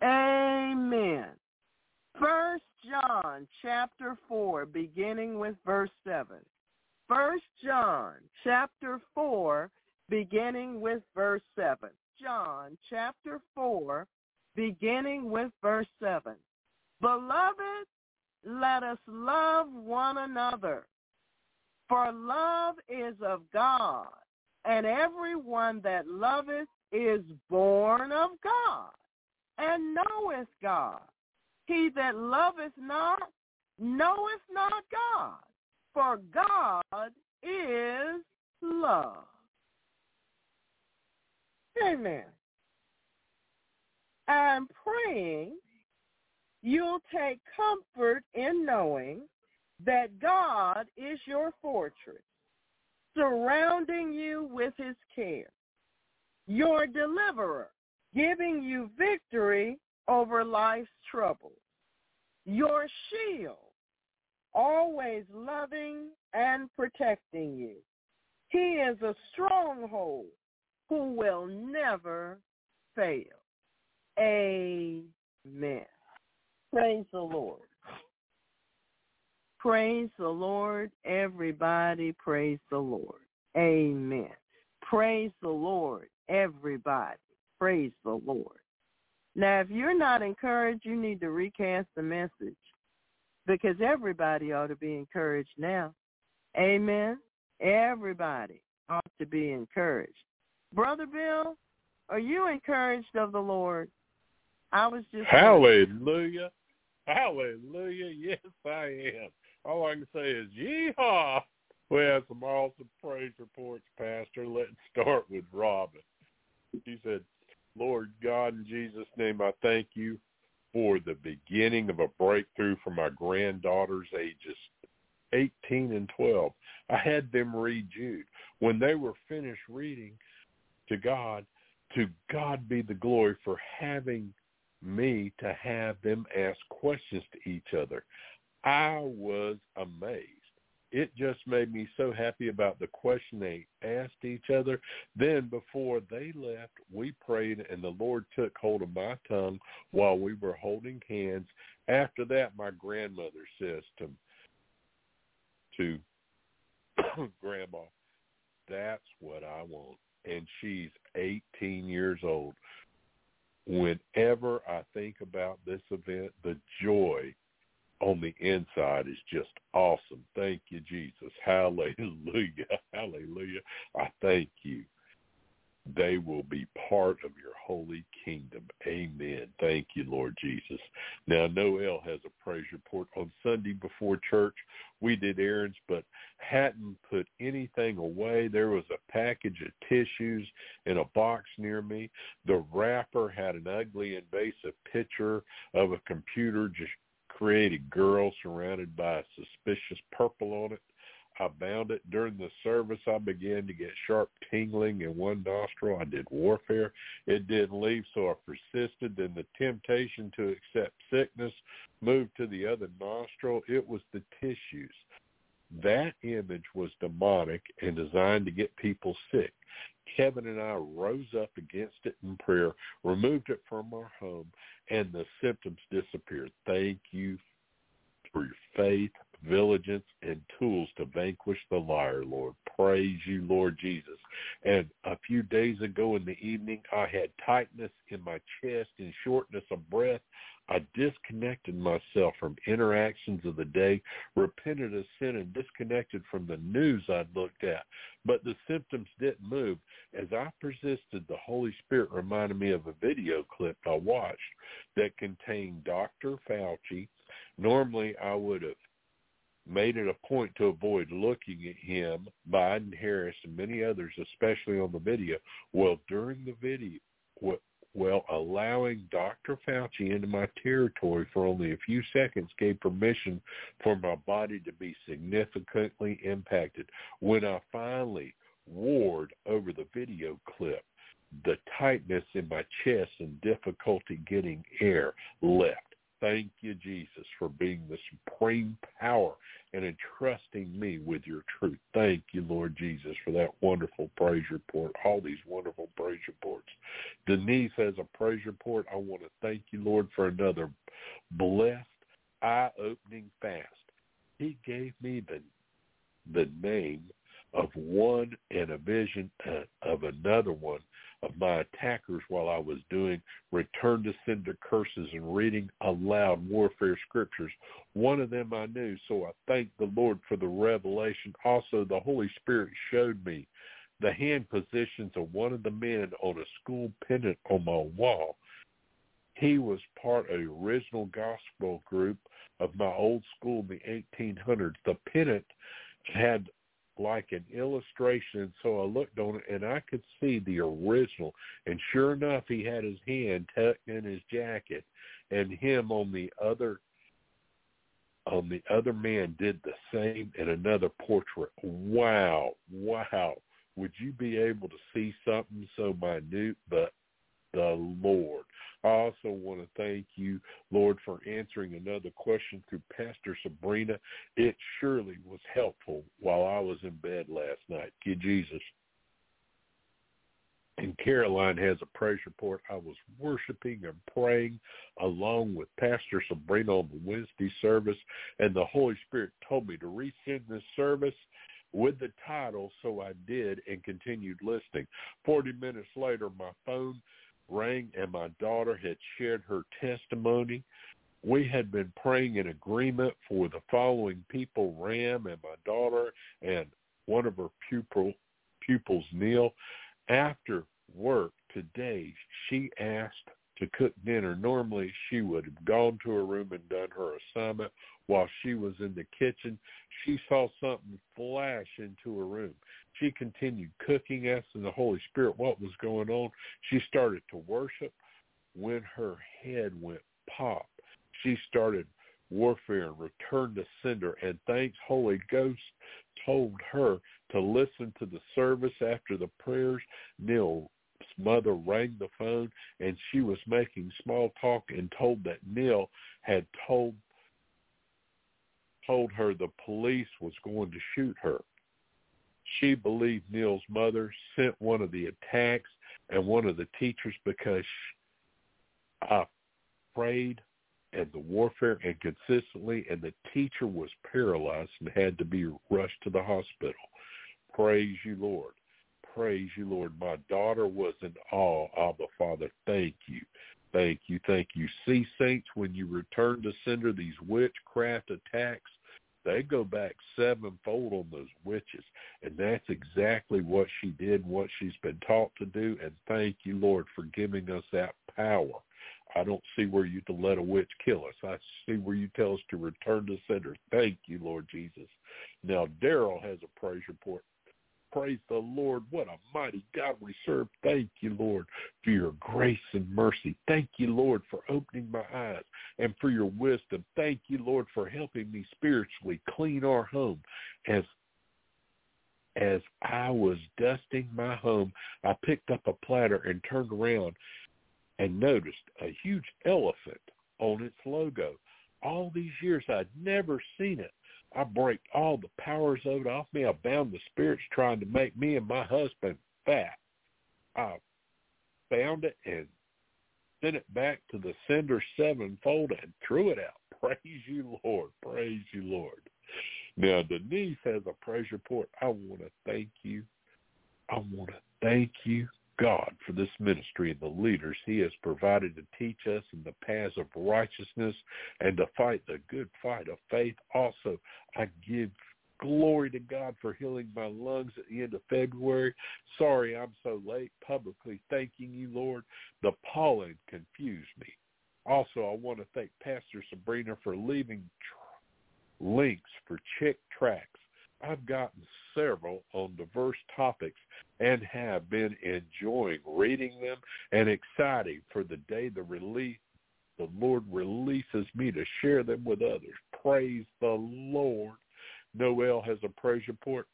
Amen. First John chapter 4, beginning with verse 7. First John chapter 4, beginning with verse 7. John chapter 4, beginning with verse 7. Beloved, let us love one another. For love is of God, and everyone that loveth is born of God, and knoweth God. He that loveth not knoweth not God, for God is love. Amen. I'm praying you'll take comfort in knowing that God is your fortress, surrounding you with his care, your deliverer, giving you victory over life's troubles, your shield, always loving and protecting you. He is a stronghold who will never fail. Amen. Praise the Lord. Praise the Lord. Everybody praise the Lord. Amen. Praise the Lord. Everybody praise the Lord. Now, if you're not encouraged, you need to recast the message because everybody ought to be encouraged now. Amen. Everybody ought to be encouraged. Brother Bill, are you encouraged of the Lord? I was just Hallelujah. Hallelujah. Yes, I am. All I can say is yeehaw. We have some awesome praise reports, Pastor. Let's start with Robin. She said, Lord God, in Jesus' name, I thank you for the beginning of a breakthrough for my granddaughters ages 18 and 12. I had them read Jude. When they were finished reading to God, to God be the glory for having me to have them ask questions to each other. I was amazed. It just made me so happy about the question they asked each other. Then before they left, we prayed and the Lord took hold of my tongue while we were holding hands. After that, my grandmother says to, to Grandma, that's what I want. And she's 18 years old. Whenever I think about this event, the joy on the inside is just awesome. Thank you, Jesus. Hallelujah. Hallelujah. I thank you. They will be part of your holy kingdom. Amen. Thank you, Lord Jesus. Now, Noel has a praise report. On Sunday before church, we did errands, but hadn't put anything away. There was a package of tissues in a box near me. The wrapper had an ugly invasive picture of a computer just created girl surrounded by a suspicious purple on it. I bound it during the service. I began to get sharp tingling in one nostril. I did warfare. It didn't leave, so I persisted. Then the temptation to accept sickness moved to the other nostril. It was the tissues. That image was demonic and designed to get people sick. Kevin and I rose up against it in prayer, removed it from our home, and the symptoms disappeared. Thank you for your faith, vigilance, and tools to vanquish the liar, Lord. Praise you, Lord Jesus. And a few days ago in the evening, I had tightness in my chest and shortness of breath. I disconnected myself from interactions of the day, repented of sin, and disconnected from the news I'd looked at. But the symptoms didn't move. As I persisted, the Holy Spirit reminded me of a video clip I watched that contained Dr. Fauci. Normally, I would have made it a point to avoid looking at him, Biden, Harris, and many others, especially on the video. Well, during the video, well, allowing Dr. Fauci into my territory for only a few seconds gave permission for my body to be significantly impacted. When I finally warred over the video clip, the tightness in my chest and difficulty getting air left. Thank you, Jesus, for being the supreme power and entrusting me with your truth. Thank you, Lord Jesus, for that wonderful praise report, all these wonderful praise reports. Denise has a praise report. I want to thank you, Lord, for another blessed, eye-opening fast. He gave me the the name of one and a vision uh, of another one of my attackers while I was doing return to sender curses and reading aloud warfare scriptures. One of them I knew, so I thank the Lord for the revelation. Also, the Holy Spirit showed me the hand positions of one of the men on a school pennant on my wall. He was part of the original gospel group of my old school in the 1800s. The pennant had like an illustration. So I looked on it and I could see the original. And sure enough, he had his hand tucked in his jacket, and him on the other on the other man did the same in another portrait. Wow, wow. Would you be able to see something so minute? But the Lord. I also want to thank you, Lord, for answering another question through Pastor Sabrina. It surely was helpful while I was in bed last night. Thank Jesus. and Caroline has a praise report. I was worshiping and praying along with Pastor Sabrina on the Wednesday service, and the Holy Spirit told me to resend this service with the title, so I did and continued listening. Forty minutes later, my phone rang, and my daughter had shared her testimony. We had been praying in agreement for the following people, Ram and my daughter and one of her pupil, pupils, Neil. After work today, she asked to cook dinner. Normally, she would have gone to her room and done her assignment. While she was in the kitchen, she saw something flash into her room. She continued cooking, asking the Holy Spirit what was going on. She started to worship. When her head went pop, she started warfare and returned to sender. And thanks, Holy Ghost told her to listen to the service after the prayers. Neil's mother rang the phone and she was making small talk and told that Neil had told told her the police was going to shoot her. She believed Neil's mother sent one of the attacks and one of the teachers because I prayed and the warfare and consistently and the teacher was paralyzed and had to be rushed to the hospital. Praise you, Lord. Praise you, Lord. My daughter was in awe. Abba, Father, thank you. Thank you. Thank you. See, saints, when you return to sender these witchcraft attacks, they go back sevenfold on those witches. And that's exactly what she did, what she's been taught to do. And thank you, Lord, for giving us that power. I don't see where you to let a witch kill us. I see where you tell us to return to sender. Thank you, Lord Jesus. Now, Daryl has a praise report. Praise the Lord. What a mighty God we serve. Thank you, Lord, for your grace and mercy. Thank you, Lord, for opening my eyes and for your wisdom. Thank you, Lord, for helping me spiritually clean our home. As as I was dusting my home, I picked up a platter and turned around and noticed a huge elephant on its logo. All these years I'd never seen it. I break all the powers of it off me. I bound the spirits trying to make me and my husband fat. I found it and sent it back to the sender sevenfold and threw it out. Praise you, Lord. Praise you, Lord. Now, Denise has a praise report. I want to thank you. I want to thank you God for this ministry and the leaders he has provided to teach us in the paths of righteousness and to fight the good fight of faith. Also, I give glory to God for healing my lungs at the end of February. Sorry I'm so late publicly thanking you, Lord. The pollen confused me. Also, I want to thank Pastor Sabrina for leaving tr- links for Chick tracts I've gotten several on diverse topics and have been enjoying reading them and excited for the day the release the Lord releases me to share them with others. Praise the Lord. Noel has a praise report.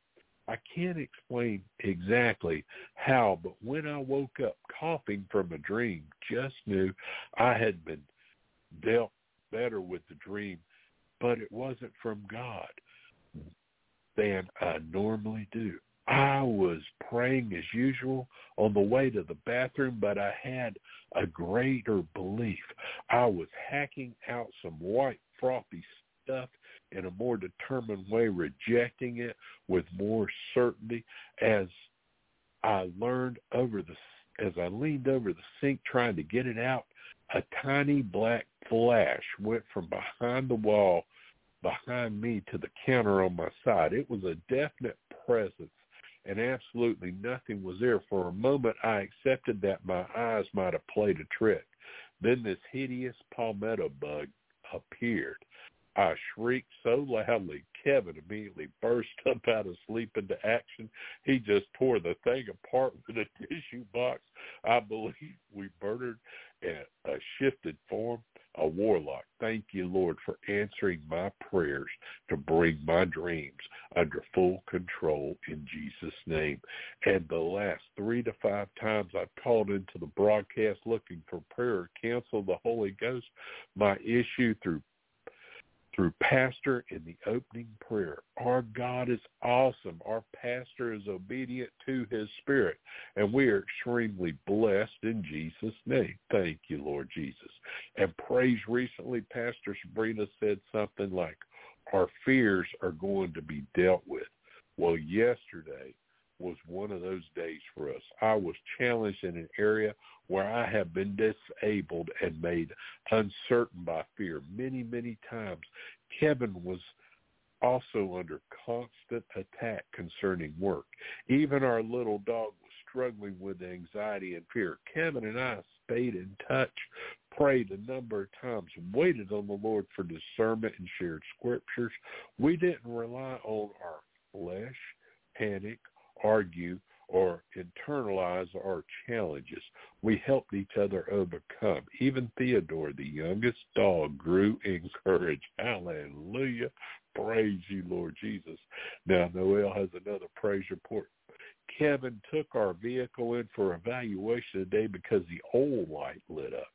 I can't explain exactly how, but when I woke up coughing from a dream, just knew I had been dealt better with the dream, but it wasn't from God than I normally do. I was praying as usual on the way to the bathroom, but I had a greater belief. I was hacking out some white frothy stuff in a more determined way, rejecting it with more certainty as I learned over the as I leaned over the sink trying to get it out, a tiny black flash went from behind the wall behind me to the counter on my side. It was a definite presence and absolutely nothing was there. For a moment I accepted that my eyes might have played a trick. Then this hideous palmetto bug appeared. I shrieked so loudly, Kevin immediately burst up out of sleep into action. He just tore the thing apart with a tissue box. I believe we murdered a shifted form a warlock. Thank you, Lord, for answering my prayers to bring my dreams under full control in Jesus' name. And the last three to five times I've called into the broadcast looking for prayer or counsel of the Holy Ghost, my issue through through Pastor in the opening prayer. Our God is awesome. Our pastor is obedient to his spirit, and we are extremely blessed in Jesus' name. Thank you, Lord Jesus. And praise recently, Pastor Sabrina said something like, our fears are going to be dealt with. Well, yesterday was one of those days for us. I was challenged in an area where I have been disabled and made uncertain by fear many, many times. Kevin was also under constant attack concerning work. Even our little dog was struggling with anxiety and fear. Kevin and I stayed in touch, prayed a number of times, waited on the Lord for discernment and shared scriptures. We didn't rely on our flesh, panic, argue, or internalize our challenges. We helped each other overcome. Even Theodore, the youngest dog, grew in courage. Hallelujah. Praise you, Lord Jesus. Now, Noel has another praise report. Kevin took our vehicle in for evaluation today because the oil light lit up.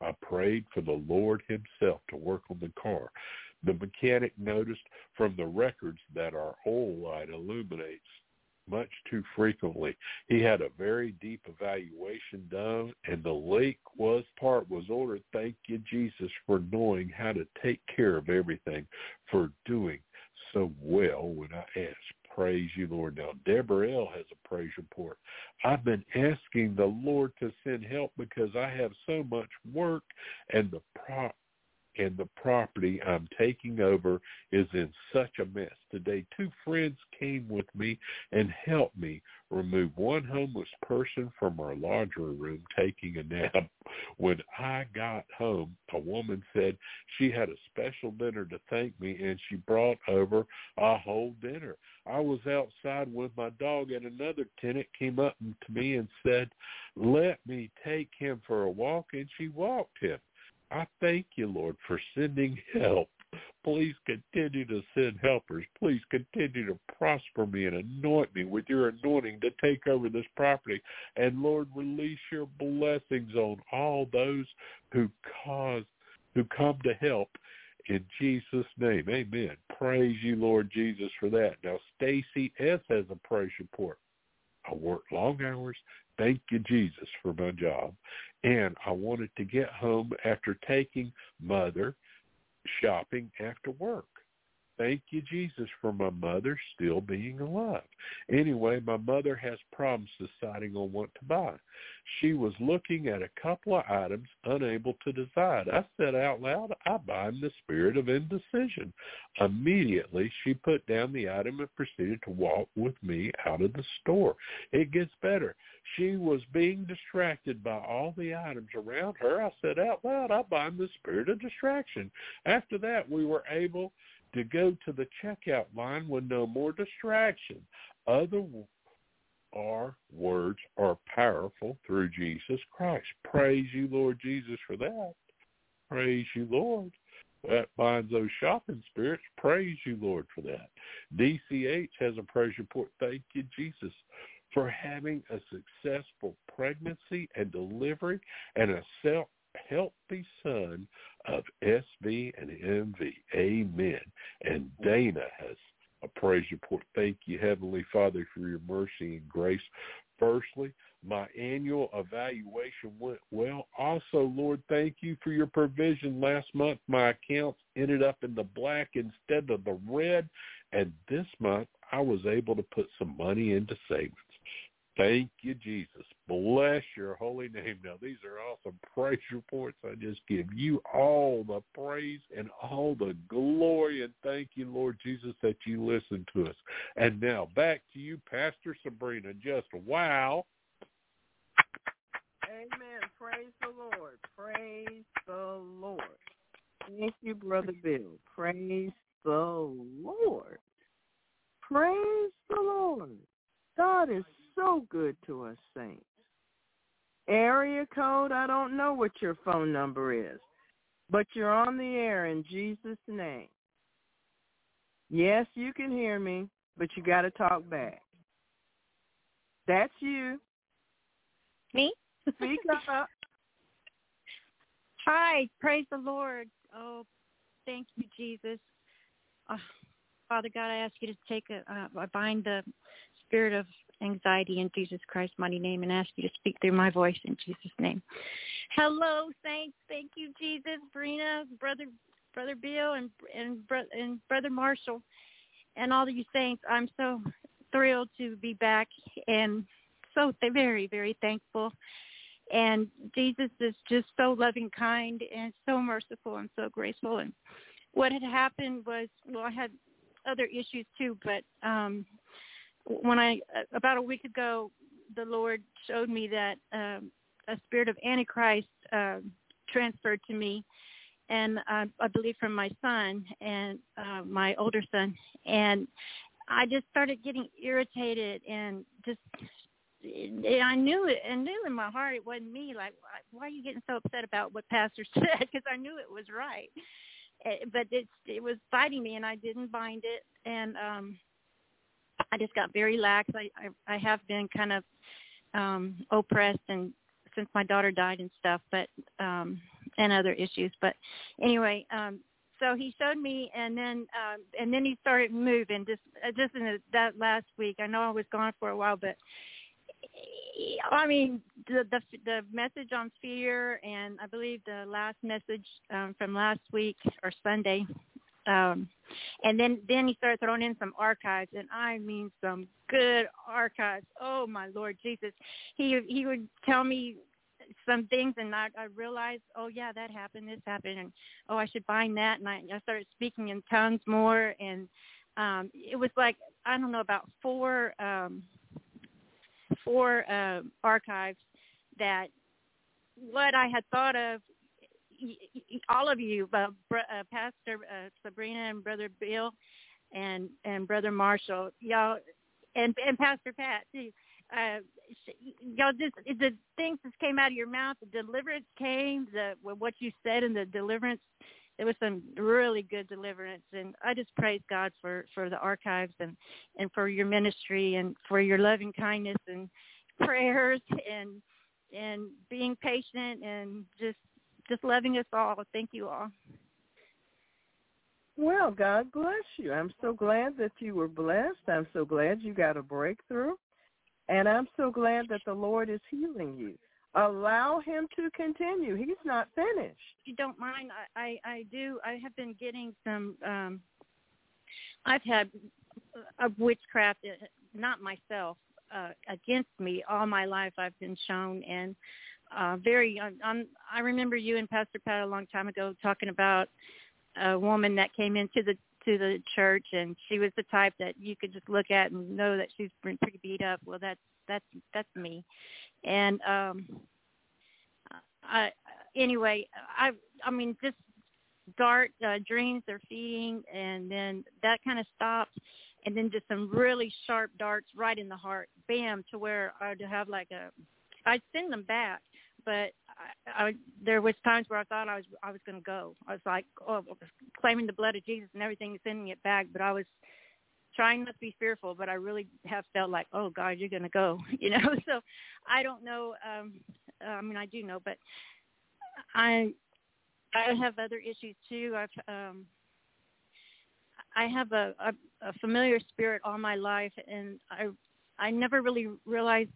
I prayed for the Lord himself to work on the car. The mechanic noticed from the records that our oil light illuminates much too frequently. He had a very deep evaluation done, and the leak was part was ordered. Thank you, Jesus, for knowing how to take care of everything, for doing so well when I ask. Praise you, Lord. Now, Deborah L. has a praise report. I've been asking the Lord to send help because I have so much work and the pro- and the property I'm taking over is in such a mess. Today, two friends came with me and helped me remove one homeless person from our laundry room taking a nap. When I got home, a woman said she had a special dinner to thank me and she brought over a whole dinner. I was outside with my dog and another tenant came up to me and said, let me take him for a walk and she walked him. I thank you, Lord, for sending help. Please continue to send helpers. Please continue to prosper me and anoint me with your anointing to take over this property. And Lord, release your blessings on all those who cause who come to help in Jesus' name. Amen. Praise you, Lord Jesus, for that. Now Stacy S has a praise report. I work long hours. Thank you, Jesus, for my job. And I wanted to get home after taking mother shopping after work. Thank you, Jesus, for my mother still being alive. Anyway, my mother has problems deciding on what to buy. She was looking at a couple of items, unable to decide. I said out loud, I bind the spirit of indecision. Immediately, she put down the item and proceeded to walk with me out of the store. It gets better. She was being distracted by all the items around her. I said out loud, I bind the spirit of distraction. After that, we were able to go to the checkout line with no more distraction. Other our words are powerful through Jesus Christ. Praise you, Lord Jesus, for that. Praise you, Lord. That binds those shopping spirits. Praise you, Lord, for that. DCH has a praise report. Thank you, Jesus, for having a successful pregnancy and delivery and a self healthy son of SV and MV. Amen. And Dana has a praise report. Thank you, Heavenly Father, for your mercy and grace. Firstly, my annual evaluation went well. Also, Lord, thank you for your provision. Last month, my accounts ended up in the black instead of the red. And this month, I was able to put some money into savings. Thank you, Jesus. Bless your holy name. Now, these are awesome praise reports. I just give you all the praise and all the glory. And thank you, Lord Jesus, that you listen to us. And now back to you, Pastor Sabrina. Just wow. Amen. Praise the Lord. Praise the Lord. Thank you, Brother Bill. Praise the Lord. Praise the Lord. God is so good to us, saints. Area code, I don't know what your phone number is, but you're on the air in Jesus' name. Yes, you can hear me, but you got to talk back. That's you. Me? Speak up. Hi, praise the Lord. Oh, Thank you, Jesus. Uh, Father God, I ask you to take a, uh, bind the spirit of anxiety in Jesus Christ's mighty name and ask you to speak through my voice in Jesus' name. Hello, saints. Thank you, Jesus. Brina, brother, brother Bill, and and and brother Marshall, and all of you saints. I'm so thrilled to be back and so very, very thankful. And Jesus is just so loving, kind, and so merciful and so graceful. And what had happened was, well, I had other issues too, but um, when I about a week ago, the Lord showed me that um, a spirit of Antichrist uh, transferred to me, and uh, I believe from my son and uh, my older son, and I just started getting irritated and just I knew it, and knew in my heart it wasn't me. Like, why are you getting so upset about what pastor said? Because I knew it was right, eh, but it it was fighting me, and I didn't bind it, and um I just got very lax. I I, I have been kind of um oppressed, and since my daughter died and stuff, but um and other issues. But anyway, um so he showed me and then um and then he started moving just uh, just in the, that last week i know i was gone for a while but I mean, the, the the message on fear, and I believe the last message um, from last week or Sunday, um, and then then he started throwing in some archives, and I mean some good archives. Oh my Lord Jesus, he he would tell me some things, and I, I realized, oh yeah, that happened, this happened, and oh I should bind that, and I, I started speaking in tongues more, and um, it was like I don't know about four. Um, four uh, archives that what I had thought of all of you, uh, uh, Pastor uh, Sabrina and Brother Bill, and and Brother Marshall, y'all, and and Pastor Pat too. Uh, y'all just the things that came out of your mouth, the deliverance came, the what you said in the deliverance there was some really good deliverance and I just praise God for for the archives and and for your ministry and for your loving kindness and prayers and and being patient and just just loving us all. Thank you all. Well, God bless you. I'm so glad that you were blessed. I'm so glad you got a breakthrough. And I'm so glad that the Lord is healing you allow him to continue. He's not finished. If you don't mind, I, I, I do. I have been getting some. um I've had a witchcraft, uh, not myself, uh, against me all my life. I've been shown and uh very. I'm, I remember you and Pastor Pat a long time ago talking about a woman that came into the to the church and she was the type that you could just look at and know that she's been pretty beat up. Well, that's that's that's me and um I anyway I I mean just dart uh, dreams they're feeding and then that kind of stopped and then just some really sharp darts right in the heart bam to where I'd have like a I'd send them back but I, I there was times where I thought I was I was going to go I was like oh claiming the blood of Jesus and everything sending it back but I was trying not to be fearful, but I really have felt like, oh God, you're going to go, you know. So I don't know. Um, I mean, I do know, but I I have other issues too. I've um, I have a, a, a familiar spirit all my life, and I I never really realized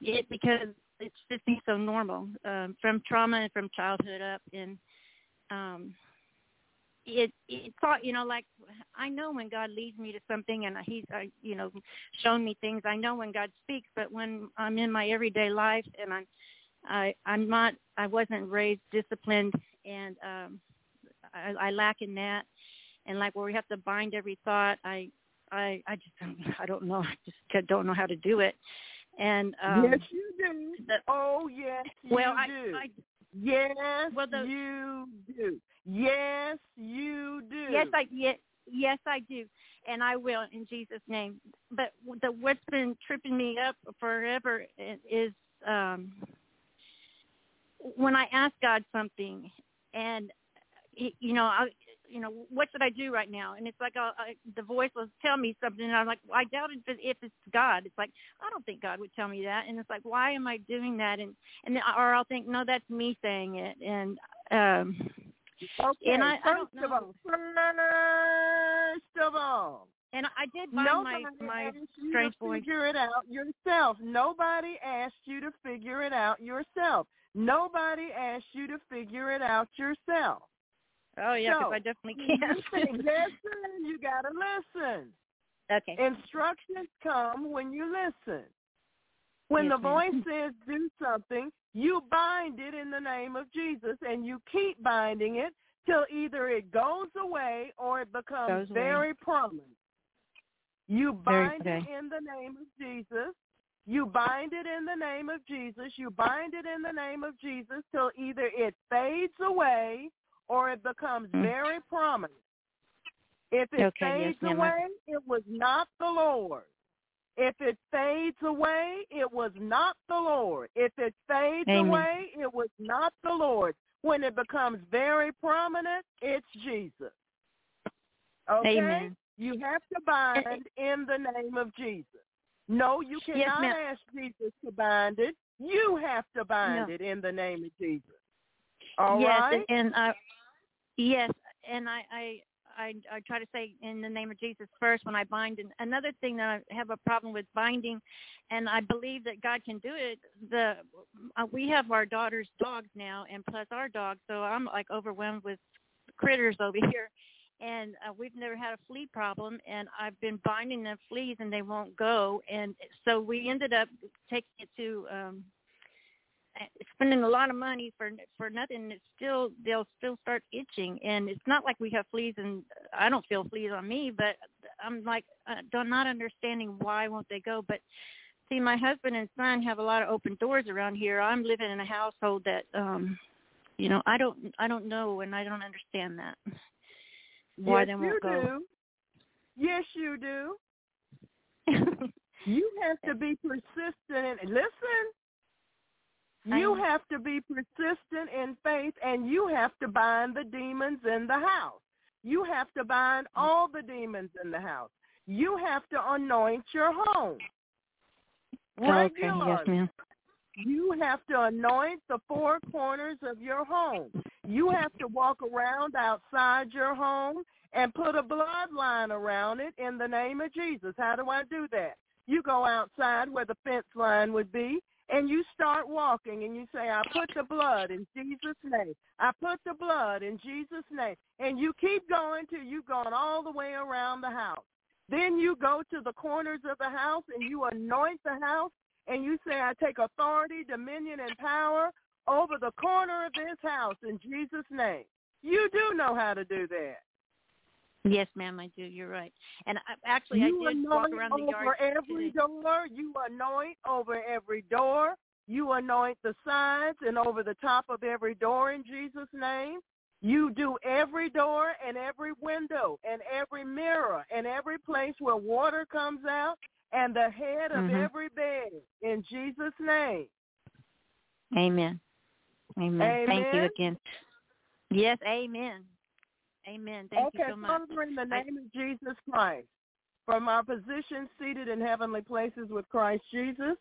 it because it's just been so normal um, from trauma and from childhood up, and um, it it thought you know like I know when God leads me to something and he's uh, you know shown me things I know when God speaks but when I'm in my everyday life and I'm I I'm not I wasn't raised disciplined and um I, I lack in that. And like where we have to bind every thought I I I just I don't know. I just don't know how to do it and um yes you do the, oh yes you well do. I, I Yes, well, the, you do. Yes, you do. Yes, I yes, yes I do, and I will in Jesus' name. But the what's been tripping me up forever is um, when I ask God something, and you know, I you know, what should I do right now? And it's like uh, I, the voice will tell me something, and I'm like, well, I doubt if, if it's God. It's like I don't think God would tell me that, and it's like, why am I doing that? And and then, or I'll think, no, that's me saying it, and um, Okay, And I- I first don't of all, first of all, And I did find nobody my my strange boy. figure it out yourself. Nobody asked you to figure it out yourself. Nobody asked you to figure it out yourself. Oh yeah, because So, I definitely can't. say, listen, you gotta listen. okay. Instructions come when you listen. When Yes, the voice says do something, you bind it in the name of Jesus and you keep binding it till either it goes away or it becomes Goes away. very prominent. You bind it in the name of Jesus. You bind it in the name of Jesus. You bind it in the name of Jesus till either it fades away or it becomes Mm. very prominent. If it Okay, fades. I- away, it was not the Lord. If it fades away, it was not the Lord. If it fades Amen. away, it was not the Lord. When it becomes very prominent, it's Jesus. Okay? Amen. You have to bind in the name of Jesus. No, you Yes, cannot ma'am. ask Jesus to bind it. You have to bind No. it in the name of Jesus. All yes, right? and, and I yes, and I, I I I try to say in the name of Jesus first when I bind. And another thing that I have a problem with binding, and I believe that God can do it. The uh, we have our daughter's dogs now, and plus our dog, so I'm like overwhelmed with critters over here. And uh, we've never had a flea problem, and I've been binding the fleas, and they won't go. And so we ended up taking it to um spending a lot of money for for nothing. It's still they'll still start itching, and it's not like we have fleas, and I don't feel fleas on me, but I'm like uh, don't not understanding why won't they go. But see, my husband and son have a lot of open doors around here. I'm living in a household that um you know I don't I don't know, and I don't understand that why yes, they you won't go. do. Yes, you do. You have to be persistent. And listen, you have to be persistent in faith, and you have to bind the demons in the house. You have to bind mm. all the demons in the house. You have to anoint your home. okay, yes, ma'am. You have to anoint the four corners of your home. You have to walk around outside your home and put a bloodline around it in the name of Jesus. How do I do that? You go outside where the fence line would be and you start walking and you say, I put the blood in Jesus' name. I put the blood in Jesus' name. And you keep going till you've gone all the way around the house. Then you go to the corners of the house and you anoint the house and you say, I take authority, dominion, and power over the corner of this house in Jesus' name. You do know how to do that. Yes, ma'am, I do. You're right. And I, actually, you I did walk around the yard You anoint over every today. door. You anoint over every door. You anoint the sides and over the top of every door in Jesus' name. You do every door and every window and every mirror and every place where water comes out and the head of Mhm. every bed in Jesus' name. Amen. Amen. Thank you again. Yes, amen. Amen. Thank okay, you so much. Father, in the I- name of Jesus Christ, from our position seated in heavenly places with Christ Jesus,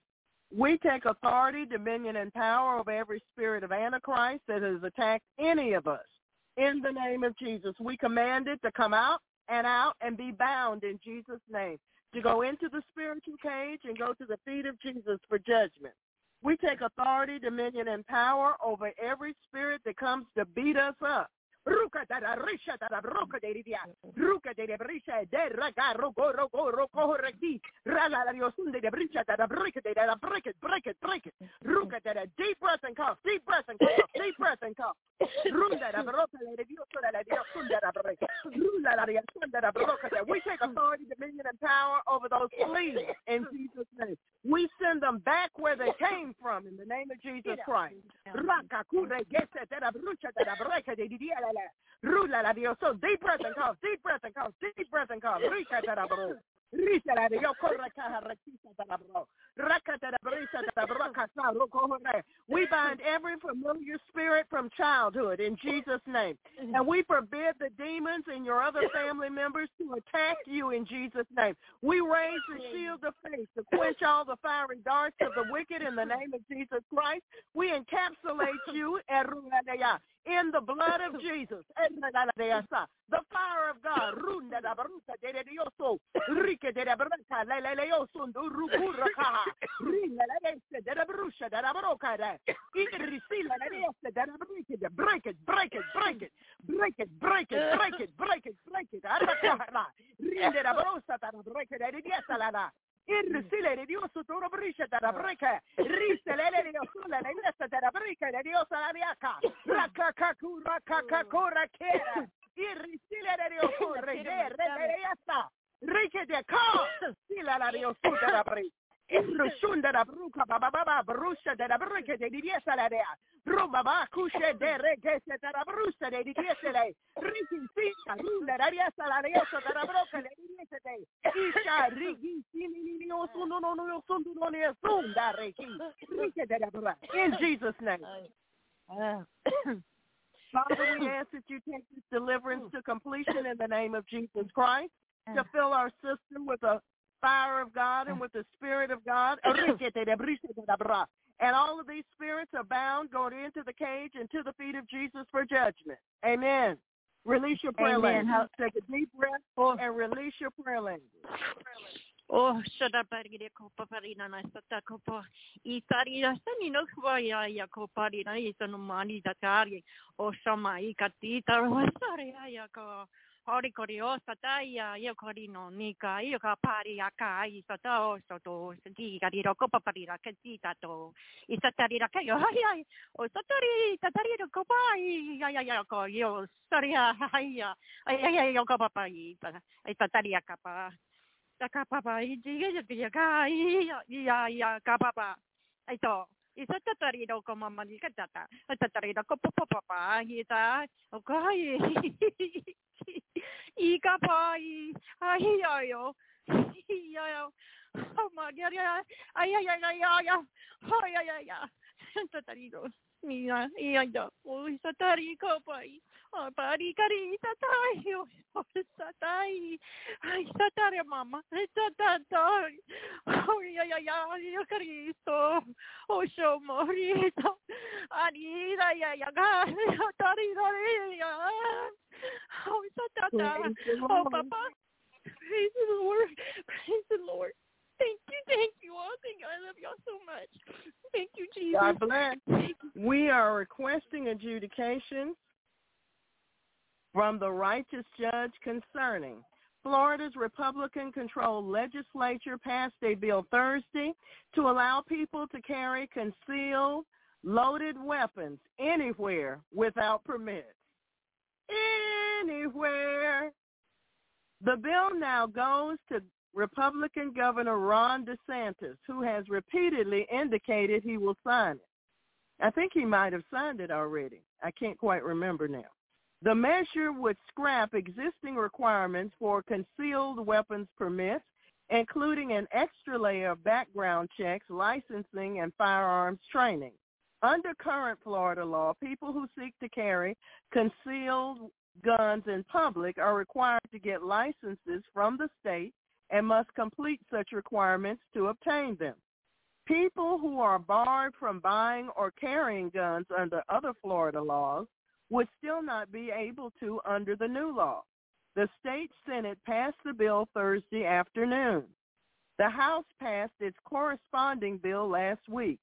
we take authority, dominion, and power over every spirit of Antichrist that has attacked any of us. In the name of Jesus, we command it to come out and out and be bound in Jesus' name, to go into the spiritual cage and go to the feet of Jesus for judgment. We take authority, dominion, and power over every spirit that comes to beat us up. Ruka da da risha da da ruka de dia. Ruka de de brisha de raga rogo rogo rogo reki. Rala la diosunde de brisha da da break it da da it break it. Ruka da da deep breath and cough deep breath and cough deep breath and cough. Runda da broca de dioso da la diosunda da break. Rula la diosunda da broca da. We take authority, dominion, and power over those fleas in Jesus' name. We send them back where they came from in the name of Jesus Christ. Raka kure gese te da brucha te da breka de dia la la. Rula la Dios. Deep breath and cough, deep breath and cough, deep breath and cough. Te da bro. We bind every familiar spirit from childhood in Jesus' name. And we forbid the demons and your other family members to attack you in Jesus' name. We raise the shield of faith to quench all the fiery darts of the wicked in the name of Jesus Christ. We encapsulate you in the blood of Jesus. The fire of God. Break it, break it, break it, break it, break it, break it, break it, break it, irrisilere mm. Dios torobriche tarabreke ah. riselere Dios la iglesia oh. tarabreke de Dios ariaka rakakaku rakakakora kera irrisilere Dios regere regere yasta Rike de ka sila la Dios tarabreke in Jesus' name. Father, we ask that you take this deliverance to completion in the name of Jesus Christ to fill our system with a fire of God and with the Spirit of God. And all of these spirits are bound going into the cage and to the feet of Jesus for judgment. Amen. Release your prayer Amen. language. Take a deep breath oh. and release your prayer language. Oh, shada parire ko paparina na sata ko pa. I tarira sani no kwa ya ya ko parina i sanu mani da tari. O oh, sama i katita ro sare ya ya ホリコリをさたやゆこりの2回がパリ赤いさたおそとすぎがりろこパパリラけじたといさたりらけよはいはいおさたりさたりろこばいやややこよそりゃはいやいやいやよこパパいさたりやかぱだかパパいじげじゃがいやいやいやかパパえっと it's a tatarido ko mamani ka tata. A tatarido ko po po po pa. Pa. Ay, ay, ay. Ay, ay, ay. Ay, ay, ay, ay, ay, ay, pari kari, tatay, oh, satay, ay, satari mama, ay, tatay, oh, ya, ya, ya, ya, Cristo, oh, show morito, ani, ya, ya, ya, ga, tari, tari, ya, oh, oh, papa, praise the Lord, praise the Lord. Thank you, thank you all. Thank you. I love y'all so much. Thank you, Jesus. God bless. We are requesting adjudication from the righteous judge concerning Florida's Republican-controlled legislature passed a bill Thursday to allow people to carry concealed, loaded weapons anywhere without permits. Anywhere. The bill now goes to Republican Governor Ron DeSantis, who has repeatedly indicated he will sign it. I think he might have signed it already. I can't quite remember now. The measure would scrap existing requirements for concealed weapons permits, including an extra layer of background checks, licensing, and firearms training. Under current Florida law, people who seek to carry concealed guns in public are required to get licenses from the state and must complete such requirements to obtain them. People who are barred from buying or carrying guns under other Florida laws would still not be able to under the new law. The state Senate passed the bill Thursday afternoon. The House passed its corresponding bill last week.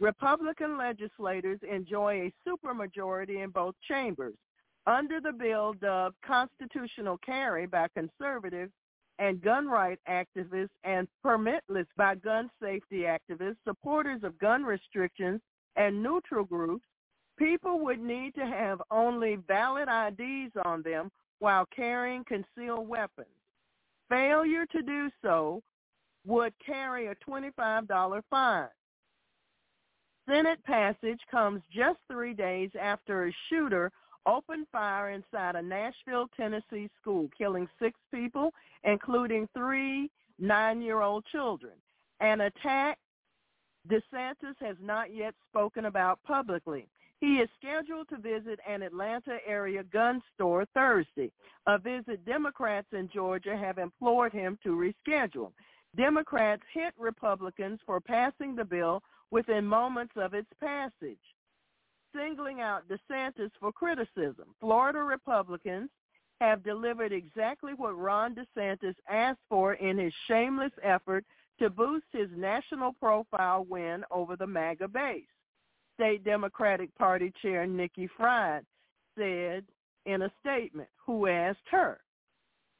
Republican legislators enjoy a supermajority in both chambers. Under the bill dubbed constitutional carry by conservatives, and gun rights activists and permitless by gun safety activists, supporters of gun restrictions, and neutral groups, people would need to have only valid IDs on them while carrying concealed weapons. Failure to do so would carry a $25 fine. Senate passage comes just three days after a shooter opened fire inside a Nashville, Tennessee school, killing six people, including three nine-year-old children, an attack DeSantis has not yet spoken about publicly. He is scheduled to visit an Atlanta area gun store Thursday, a visit Democrats in Georgia have implored him to reschedule. Democrats hit Republicans for passing the bill within moments of its passage, singling out DeSantis for criticism. Florida Republicans have delivered exactly what Ron DeSantis asked for in his shameless effort to boost his national profile win over the MAGA base. State Democratic Party Chair Nikki Fried said in a statement, who asked her,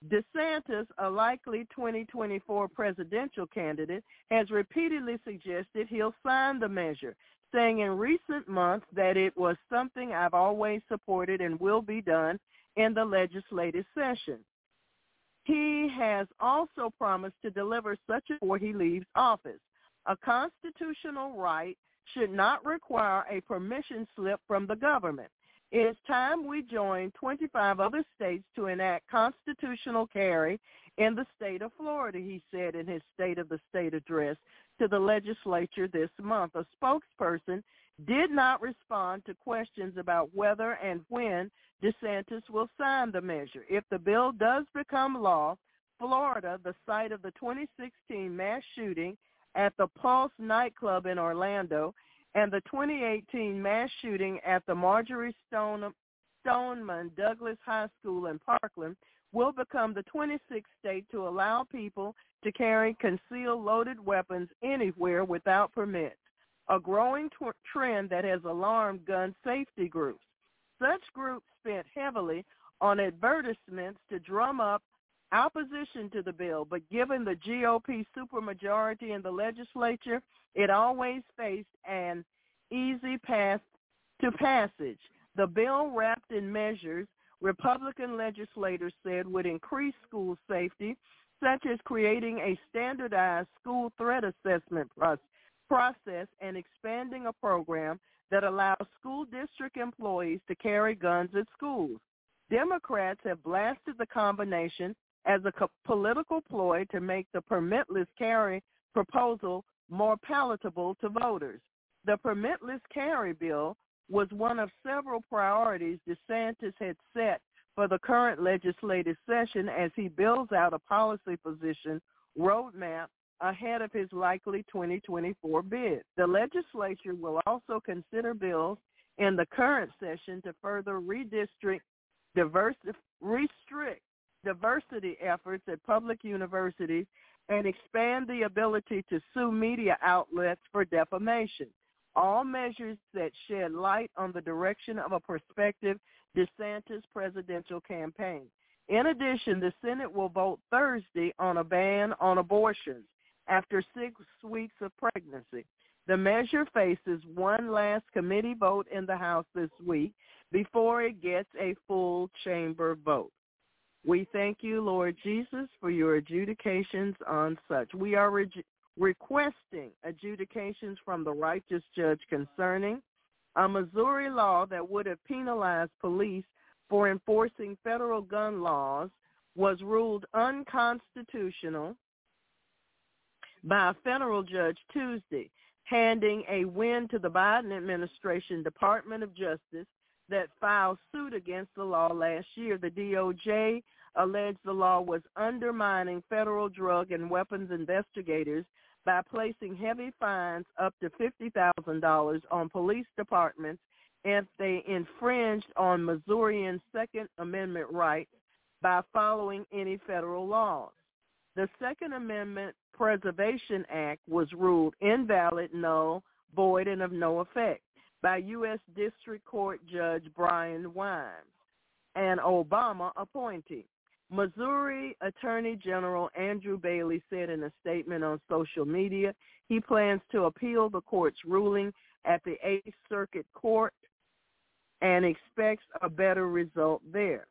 DeSantis, a likely 2024 presidential candidate, has repeatedly suggested he'll sign the measure, saying in recent months that it was something I've always supported and will be done in the legislative session. He has also promised to deliver such before he leaves office. A constitutional right should not require a permission slip from the government. It is time we join 25 other states to enact constitutional carry in the state of Florida, he said in his State of the State address to the legislature this month. A spokesperson did not respond to questions about whether and when DeSantis will sign the measure. If the bill does become law, Florida, the site of the 2016 mass shooting at the Pulse nightclub in Orlando, and the 2018 mass shooting at the Marjory Stone, Stoneman Douglas High School in Parkland will become the 26th state to allow people to carry concealed loaded weapons anywhere without permits, a growing t- trend that has alarmed gun safety groups. Such groups spent heavily on advertisements to drum up opposition to the bill, but given the GOP supermajority in the legislature, it always faced an easy path to passage. The bill wrapped in measures Republican legislators said would increase school safety, such as creating a standardized school threat assessment process and expanding a program that allows school district employees to carry guns at schools. Democrats have blasted the combination as a political ploy to make the permitless carry proposal more palatable to voters. The permitless carry bill was one of several priorities DeSantis had set for the current legislative session as he builds out a policy position roadmap ahead of his likely 2024 bid. The legislature will also consider bills in the current session to further redistrict, diverse, restrict diversity efforts at public universities and expand the ability to sue media outlets for defamation. All measures that shed light on the direction of a prospective DeSantis presidential campaign. In addition, the Senate will vote Thursday on a ban on abortions after six weeks of pregnancy. The measure faces one last committee vote in the House this week before it gets a full chamber vote. We thank you, Lord Jesus, for your adjudications on such. We are re- requesting adjudications from the righteous judge concerning a Missouri law that would have penalized police for enforcing federal gun laws was ruled unconstitutional by a federal judge Tuesday, handing a win to the Biden administration Department of Justice that filed suit against the law last year. The DOJ alleged the law was undermining federal drug and weapons investigators by placing heavy fines up to $50,000 on police departments if they infringed on Missourians' Second Amendment rights by following any federal laws. The Second Amendment Preservation Act was ruled invalid, null, void, and of no effect by U.S. District Court Judge Brian Wimes, an Obama appointee. Missouri Attorney General Andrew Bailey said in a statement on social media he plans to appeal the court's ruling at the Eighth Circuit Court and expects a better result there.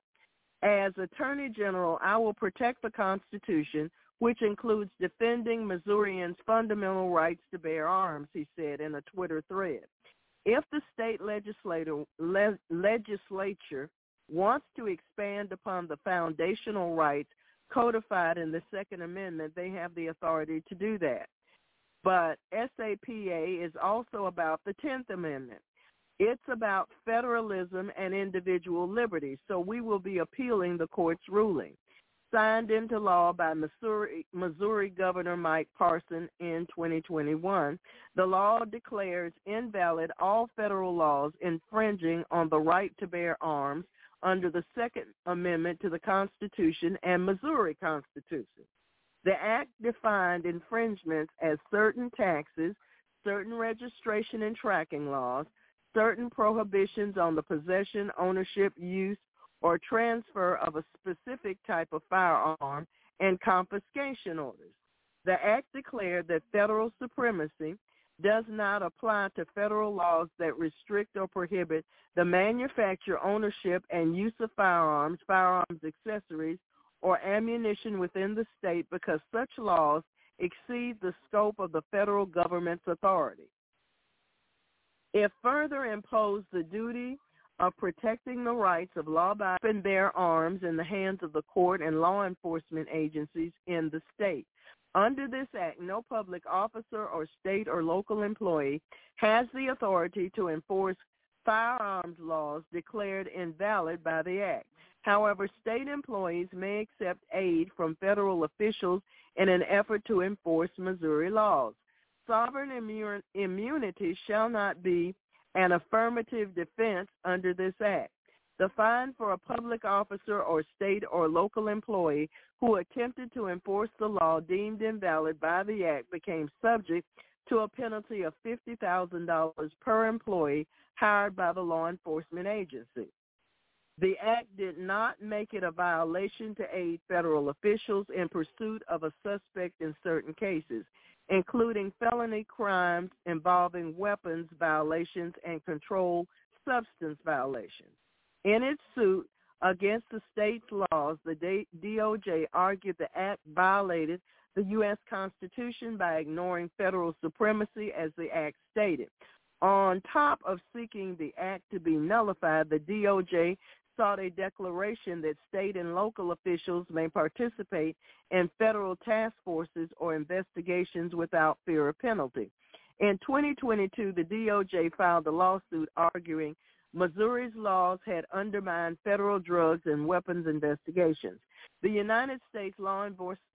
As Attorney General, I will protect the Constitution, which includes defending Missourians' fundamental rights to bear arms, he said in a Twitter thread. If the state legislator, le- legislature wants to expand upon the foundational rights codified in the Second Amendment, they have the authority to do that. But SAPA is also about the Tenth Amendment. It's about federalism and individual liberty. So we will be appealing the court's ruling. Signed into law by Missouri, Missouri Governor Mike Parson in 2021, the law declares invalid all federal laws infringing on the right to bear arms under the Second Amendment to the Constitution and Missouri Constitution. The act defined infringements as certain taxes, certain registration and tracking laws, certain prohibitions on the possession, ownership, use, or transfer of a specific type of firearm, and confiscation orders. The act declared that federal supremacy does not apply to federal laws that restrict or prohibit the manufacture, ownership, and use of firearms, firearms accessories, or ammunition within the state because such laws exceed the scope of the federal government's authority. It further imposed the duty of protecting the rights of law-abiding bear arms in the hands of the court and law enforcement agencies in the state. Under this act, no public officer or state or local employee has the authority to enforce firearms laws declared invalid by the act. However, state employees may accept aid from federal officials in an effort to enforce Missouri laws. Sovereign immunity shall not be an affirmative defense under this act. The fine for a public officer or state or local employee who attempted to enforce the law deemed invalid by the act became subject to a penalty of $50,000 per employee hired by the law enforcement agency. The act did not make it a violation to aid federal officials in pursuit of a suspect in certain cases, including felony crimes involving weapons violations and controlled substance violations. In its suit against the state's laws, the DOJ argued the act violated the U.S. Constitution by ignoring federal supremacy as the act stated. On top of seeking the act to be nullified, the DOJ sought a declaration that state and local officials may participate in federal task forces or investigations without fear of penalty. In 2022, the DOJ filed a lawsuit arguing Missouri's laws had undermined federal drugs and weapons investigations. The United States law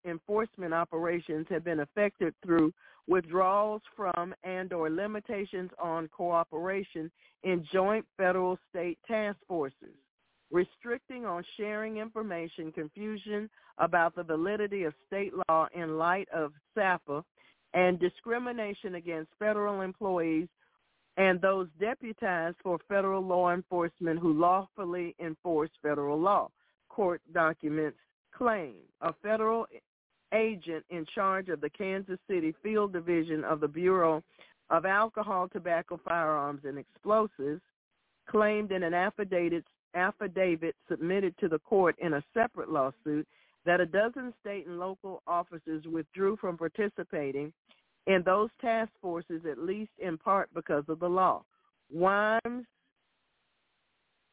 enforcement operations have been affected through withdrawals from and or limitations on cooperation in joint federal state task forces, restricting on sharing information, confusion about the validity of state law in light of SAPA, and discrimination against federal employees and those deputized for federal law enforcement who lawfully enforce federal law. Court documents claim a federal agent in charge of the Kansas City Field Division of the Bureau of Alcohol, Tobacco, Firearms, and Explosives claimed in an affidavit, affidavit submitted to the court in a separate lawsuit that a dozen state and local officers withdrew from participating in those task forces, at least in part because of the law. Wimes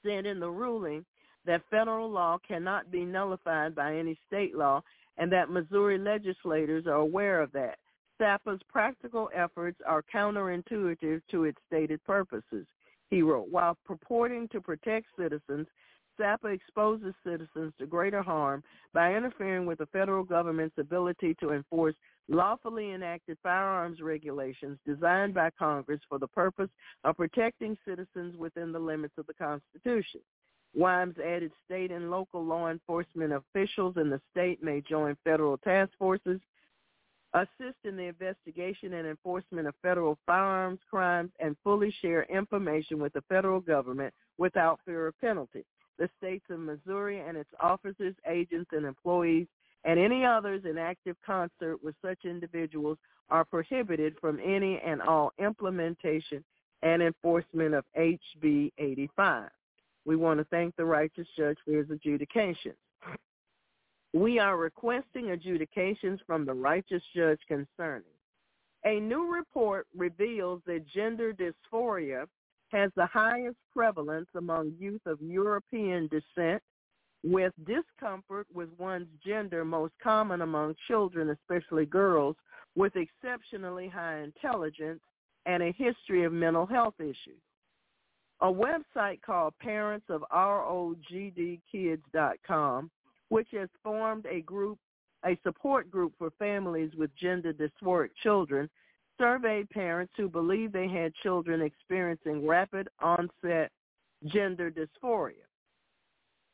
said in the ruling that federal law cannot be nullified by any state law and that Missouri legislators are aware of that. SAPA's practical efforts are counterintuitive to its stated purposes. He wrote, while purporting to protect citizens, SAPA exposes citizens to greater harm by interfering with the federal government's ability to enforce lawfully enacted firearms regulations designed by Congress for the purpose of protecting citizens within the limits of the Constitution. Wimes added state and local law enforcement officials in the state may join federal task forces, assist in the investigation and enforcement of federal firearms crimes, and fully share information with the federal government without fear of penalty. The states of Missouri and its officers, agents, and employees and any others in active concert with such individuals are prohibited from any and all implementation and enforcement of HB 85. We want to thank the righteous judge for his adjudications. We are requesting adjudications from the righteous judge concerning. A new report reveals that gender dysphoria has the highest prevalence among youth of European descent with discomfort with one's gender most common among children, especially girls, with exceptionally high intelligence and a history of mental health issues. A website called parentsofrogdkids.com, which has formed a group, a support group for families with gender dysphoric children, surveyed parents who believe they had children experiencing rapid onset gender dysphoria.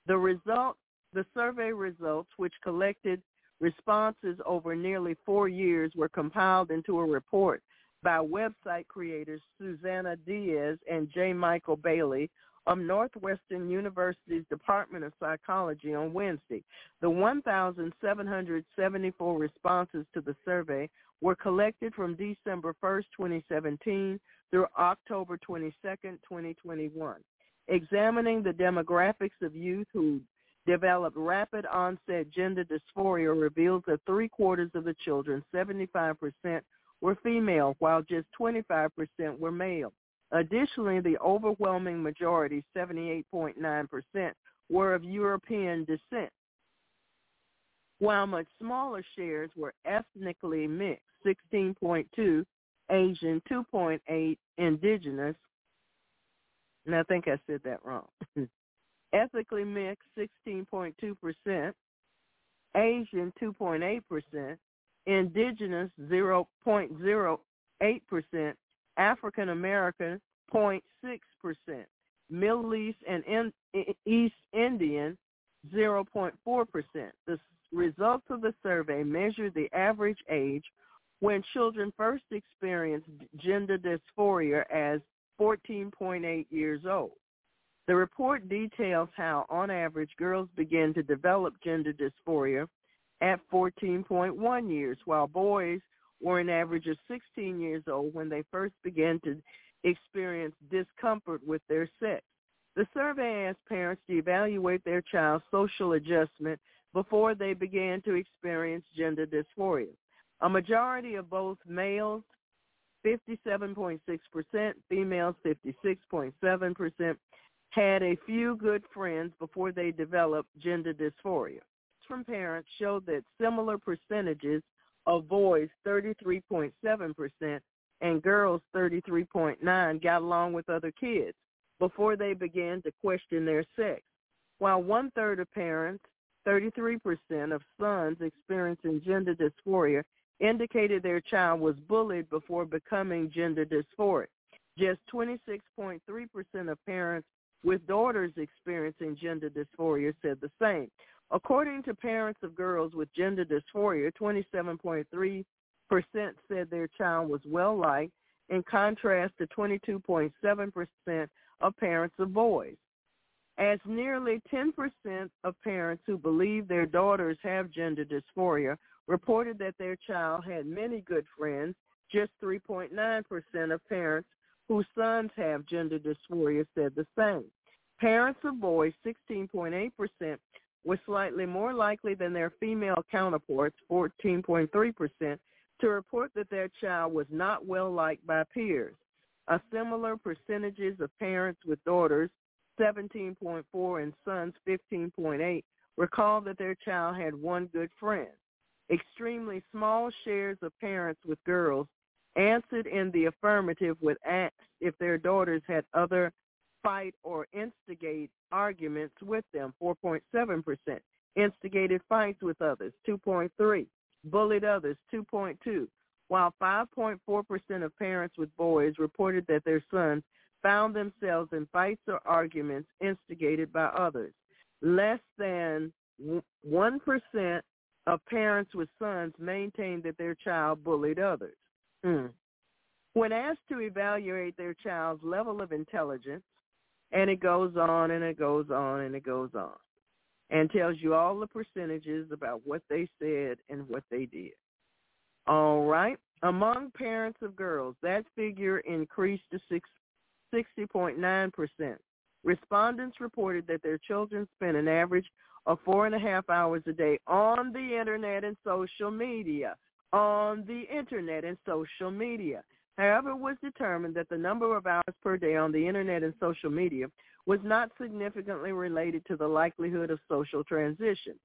The result, the survey results, which collected responses over nearly four years, were compiled into a report by website creators Susanna Diaz and J. Michael Bailey of Northwestern University's Department of Psychology on Wednesday. The 1,774 responses to the survey were collected from December 1st, 2017 through October 22nd, 2021 examining the demographics of youth who develop rapid onset gender dysphoria reveals that three quarters of the children, 75%, were female, while just 25% were male. Additionally, the overwhelming majority, 78.9%, were of European descent, while much smaller shares were ethnically mixed, 16.2, Asian, 2.8, indigenous, and I think I said that wrong. Ethically mixed, 16.2%. Asian, 2.8%. Indigenous, 0.08%. African American, 0.6%. Middle East and in, East Indian, 0.4%. The results of the survey measured the average age when children first experienced gender dysphoria as 14.8 years old. The report details how, on average, girls begin to develop gender dysphoria at 14.1 years, while boys were an average of 16 years old when they first began to experience discomfort with their sex. The survey asked parents to evaluate their child's social adjustment before they began to experience gender dysphoria. A majority of both males 57.6%, females 56.7%, had a few good friends before they developed gender dysphoria. From parents showed that similar percentages of boys, 33.7%, and girls, 33.9, got along with other kids before they began to question their sex. While one-third of parents, 33% of sons experiencing gender dysphoria indicated their child was bullied before becoming gender dysphoric. Just 26.3% of parents with daughters experiencing gender dysphoria said the same. According to parents of girls with gender dysphoria, 27.3% said their child was well liked, in contrast to 22.7% of parents of boys. As nearly 10% of parents who believe their daughters have gender dysphoria reported that their child had many good friends. Just 3.9% of parents whose sons have gender dysphoria said the same. Parents of boys, 16.8%, were slightly more likely than their female counterparts, 14.3%, to report that their child was not well liked by peers. A similar percentages of parents with daughters, 17.4, and sons, 15.8, recalled that their child had one good friend extremely small shares of parents with girls answered in the affirmative with if their daughters had other fight or instigate arguments with them, 4.7%, instigated fights with others, 2.3, bullied others, 2.2, while 5.4% of parents with boys reported that their sons found themselves in fights or arguments instigated by others. Less than 1% of parents with sons maintained that their child bullied others. Mm. When asked to evaluate their child's level of intelligence, and it goes on and it goes on and it goes on, and tells you all the percentages about what they said and what they did. All right. Among parents of girls, that figure increased to 60.9%. Respondents reported that their children spent an average of four and a half hours a day on the internet and social media. On the internet and social media. However, it was determined that the number of hours per day on the internet and social media was not significantly related to the likelihood of social transition.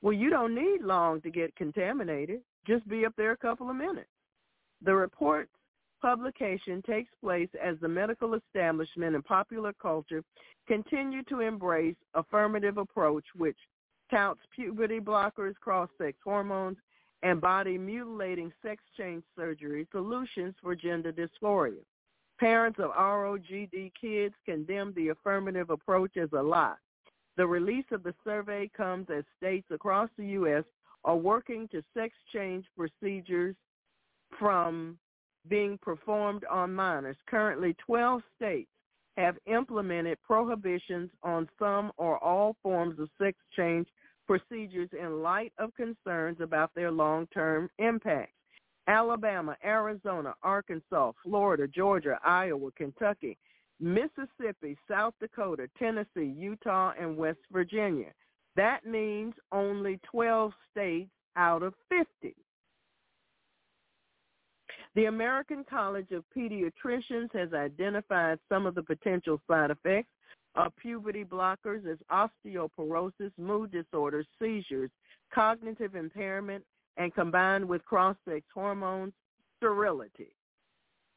Well, you don't need long to get contaminated. Just be up there a couple of minutes. The report's publication takes place as the medical establishment and popular culture continue to embrace affirmative approach, which touts puberty blockers, cross-sex hormones, and body-mutilating sex change surgery solutions for gender dysphoria. Parents of ROGD kids condemn the affirmative approach as a lie. The release of the survey comes as states across the U.S. are working to sex change procedures from being performed on minors. Currently, 12 states have implemented prohibitions on some or all forms of sex change procedures in light of concerns about their long-term impacts. Alabama, Arizona, Arkansas, Florida, Georgia, Iowa, Kentucky, Mississippi, South Dakota, Tennessee, Utah, and West Virginia. That means only 12 states out of 50. The American College of Pediatricians has identified some of the potential side effects of puberty blockers as osteoporosis, mood disorders, seizures, cognitive impairment, and combined with cross-sex hormones, sterility.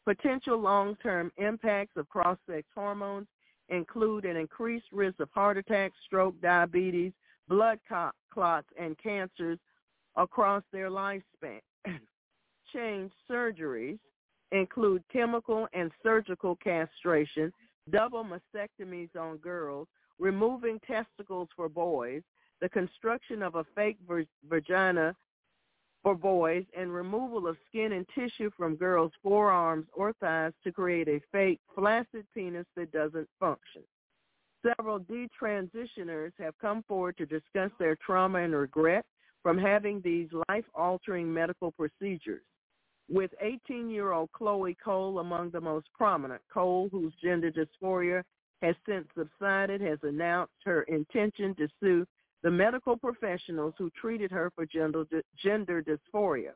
Potential long-term impacts of cross-sex hormones include an increased risk of heart attack, stroke, diabetes, blood clots, and cancers across their lifespan. Change surgeries include chemical and surgical castration, double mastectomies on girls, removing testicles for boys, the construction of a fake vagina for boys, and removal of skin and tissue from girls' forearms or thighs to create a fake flaccid penis that doesn't function. Several detransitioners have come forward to discuss their trauma and regret from having these life-altering medical procedures. With 18-year-old Chloe Cole among the most prominent, Cole, whose gender dysphoria has since subsided, has announced her intention to sue the medical professionals who treated her for gender, gender dysphoria.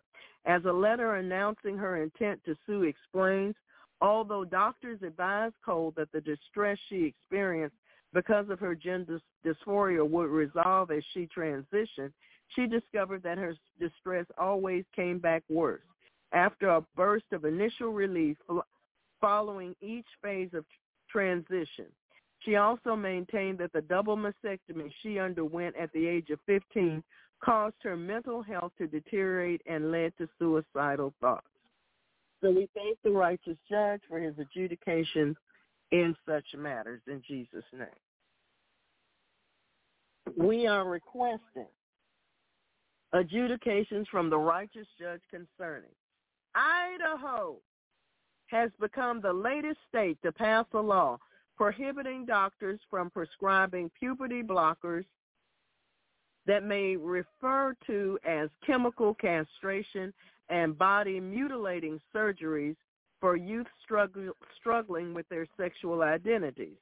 As a letter announcing her intent to sue explains, although doctors advised Cole that the distress she experienced because of her gender dysphoria would resolve as she transitioned, she discovered that her distress always came back worse. After a burst of initial relief following each phase of transition, she also maintained that the double mastectomy she underwent at the age of 15 caused her mental health to deteriorate and led to suicidal thoughts. So we thank the righteous judge for his adjudication in such matters in Jesus' name. We are requesting adjudications from the righteous judge concerning Idaho has become the latest state to pass a law prohibiting doctors from prescribing puberty blockers that may refer to as chemical castration and body mutilating surgeries for youth struggling with their sexual identities.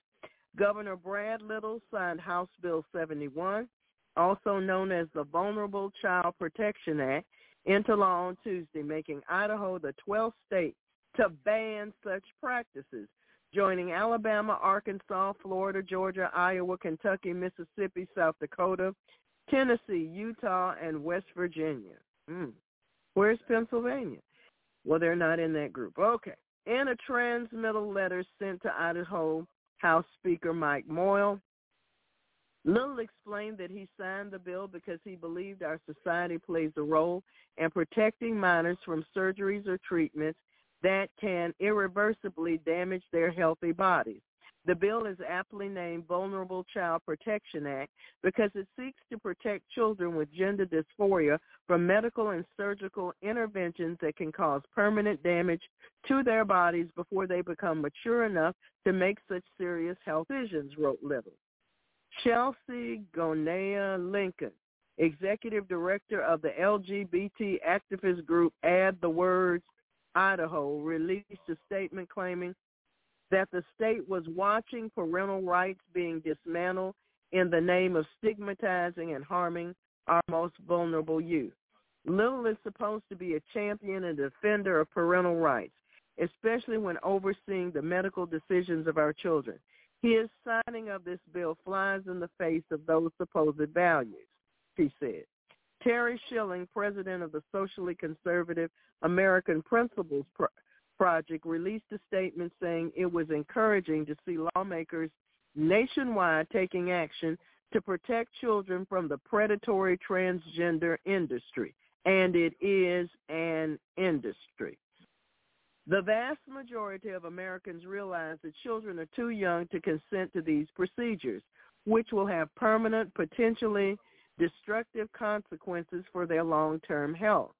Governor Brad Little signed House Bill 71, also known as the Vulnerable Child Protection Act, into law on Tuesday, making Idaho the 12th state to ban such practices joining Alabama, Arkansas, Florida, Georgia, Iowa, Kentucky, Mississippi, South Dakota, Tennessee, Utah, and West Virginia. Mm. Where's Pennsylvania? Well, they're not in that group. Okay. In a transmittal letter sent to Idaho House Speaker Mike Moyle, Little explained that he signed the bill because he believed our society plays a role in protecting minors from surgeries or treatments that can irreversibly damage their healthy bodies. The bill is aptly named Vulnerable Child Protection Act because it seeks to protect children with gender dysphoria from medical and surgical interventions that can cause permanent damage to their bodies before they become mature enough to make such serious health decisions, wrote Little. Chelsea Gaona Lincoln, executive director of the LGBT activist group Add the Words Idaho released a statement claiming that the state was watching parental rights being dismantled in the name of stigmatizing and harming our most vulnerable youth. Little is supposed to be a champion and defender of parental rights, especially when overseeing the medical decisions of our children. His signing of this bill flies in the face of those supposed values, she said. Terry Schilling, president of the socially conservative American Principles Pro- Project, released a statement saying it was encouraging to see lawmakers nationwide taking action to protect children from the predatory transgender industry. And it is an industry. The vast majority of Americans realize that children are too young to consent to these procedures, which will have permanent, potentially destructive consequences for their long-term health.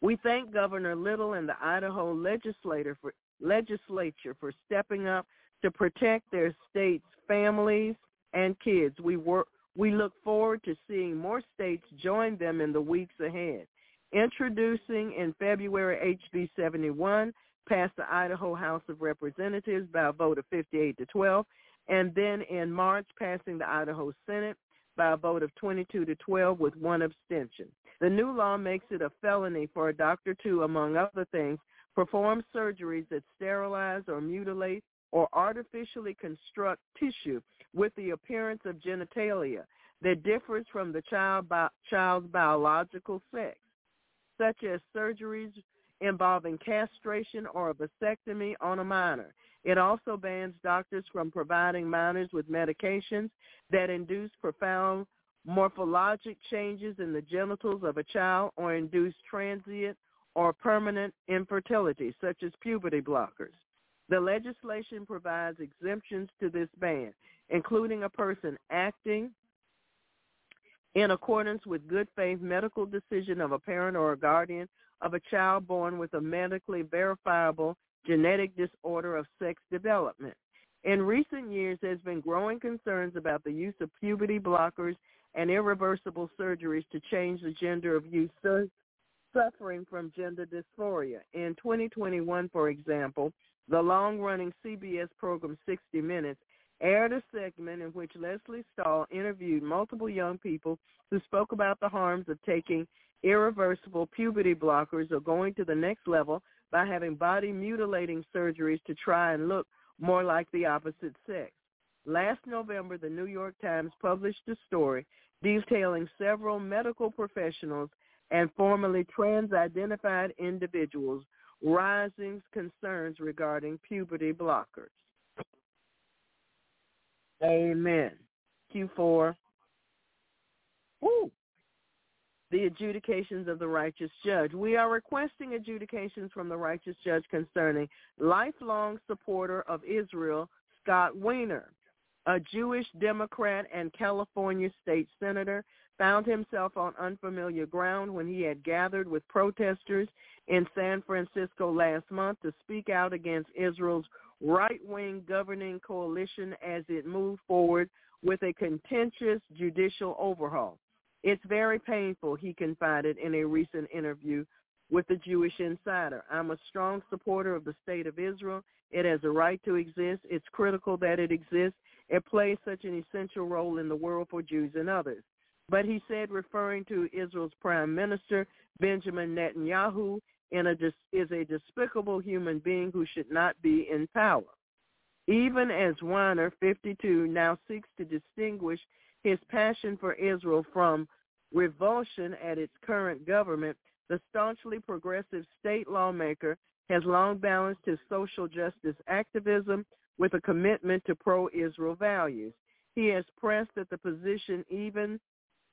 We thank Governor Little and the Idaho legislator for, legislature for stepping up to protect their state's families and kids. We work, we look forward to seeing more states join them in the weeks ahead. Introducing in February HB 71 passed the Idaho House of Representatives by a vote of 58 to 12, and then in March passing the Idaho Senate by a vote of 22 to 12 with one abstention. The new law makes it a felony for a doctor to, among other things, perform surgeries that sterilize or mutilate or artificially construct tissue with the appearance of genitalia that differs from the child bi- child's biological sex, such as surgeries involving castration or a vasectomy on a minor. It also bans doctors from providing minors with medications that induce profound morphologic changes in the genitals of a child or induce transient or permanent infertility, such as puberty blockers. The legislation provides exemptions to this ban, including a person acting in accordance with good faith medical decision of a parent or a guardian of a child born with a medically verifiable genetic disorder of sex development. In recent years, there's been growing concerns about the use of puberty blockers and irreversible surgeries to change the gender of youth suffering from gender dysphoria. In 2021, for example, the long-running CBS program 60 Minutes aired a segment in which Lesley Stahl interviewed multiple young people who spoke about the harms of taking irreversible puberty blockers or going to the next level by having body mutilating surgeries to try and look more like the opposite sex. Last November, the New York Times published a story detailing several medical professionals and formerly trans-identified individuals rising concerns regarding puberty blockers. Amen. Q4. Woo. The adjudications of the righteous judge. We are requesting adjudications from the righteous judge concerning lifelong supporter of Israel, Scott Wiener, a Jewish Democrat and California state senator, found himself on unfamiliar ground when he had gathered with protesters in San Francisco last month to speak out against Israel's right-wing governing coalition as it moved forward with a contentious judicial overhaul. It's very painful, he confided in a recent interview with the Jewish Insider. I'm a strong supporter of the state of Israel. It has a right to exist. It's critical that it exists. It plays such an essential role in the world for Jews and others. But he said, referring to Israel's prime minister, Benjamin Netanyahu, in a, is a despicable human being who should not be in power. Even as Wiener, 52, now seeks to distinguish his passion for Israel from revulsion at its current government, the staunchly progressive state lawmaker has long balanced his social justice activism with a commitment to pro-Israel values. He has pressed that the position even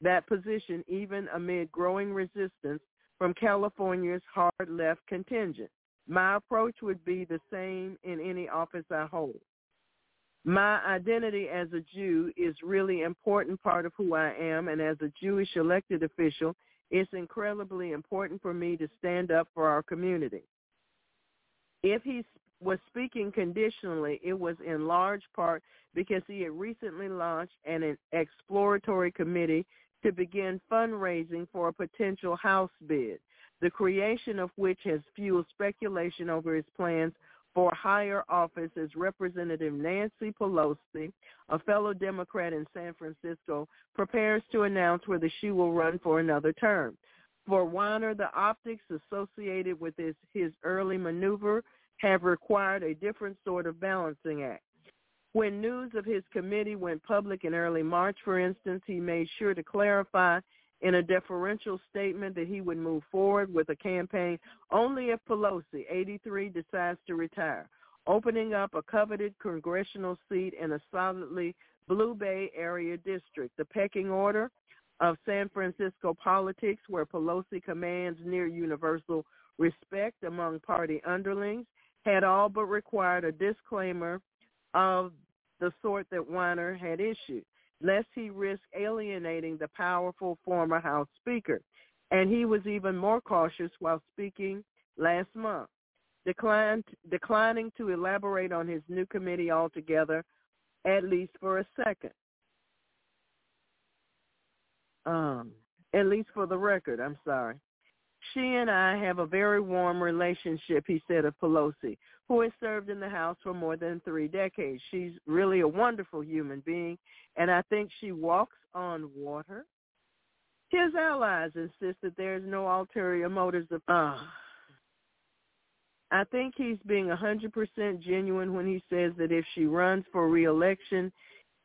that position even amid growing resistance from California's hard left contingent. My approach would be the same in any office I hold. My identity as a Jew is really important part of who I am, and as a Jewish elected official, it's incredibly important for me to stand up for our community. If he was speaking conditionally, it was in large part because he had recently launched an exploratory committee to begin fundraising for a potential House bid, the creation of which has fueled speculation over his plans for higher office as Representative Nancy Pelosi, a fellow Democrat in San Francisco, prepares to announce whether she will run for another term. For Wiener, the optics associated with his, his early maneuver have required a different sort of balancing act. When news of his committee went public in early March, for instance, he made sure to clarify in a deferential statement that he would move forward with a campaign only if Pelosi, 83, decides to retire, opening up a coveted congressional seat in a solidly Blue Bay area district. The pecking order of San Francisco politics, where Pelosi commands near universal respect among party underlings, had all but required a disclaimer of the sort that Wiener had issued, lest he risk alienating the powerful former House Speaker. And he was even more cautious while speaking last month, declining to elaborate on his new committee altogether, at least for a second. Um, at least for the record, I'm sorry. She and I have a very warm relationship, he said of Pelosi, who has served in the House for more than three decades. She's really a wonderful human being, and I think she walks on water. His allies insist that there is no ulterior motives of... Uh, I think he's being 100% genuine when he says that if she runs for reelection,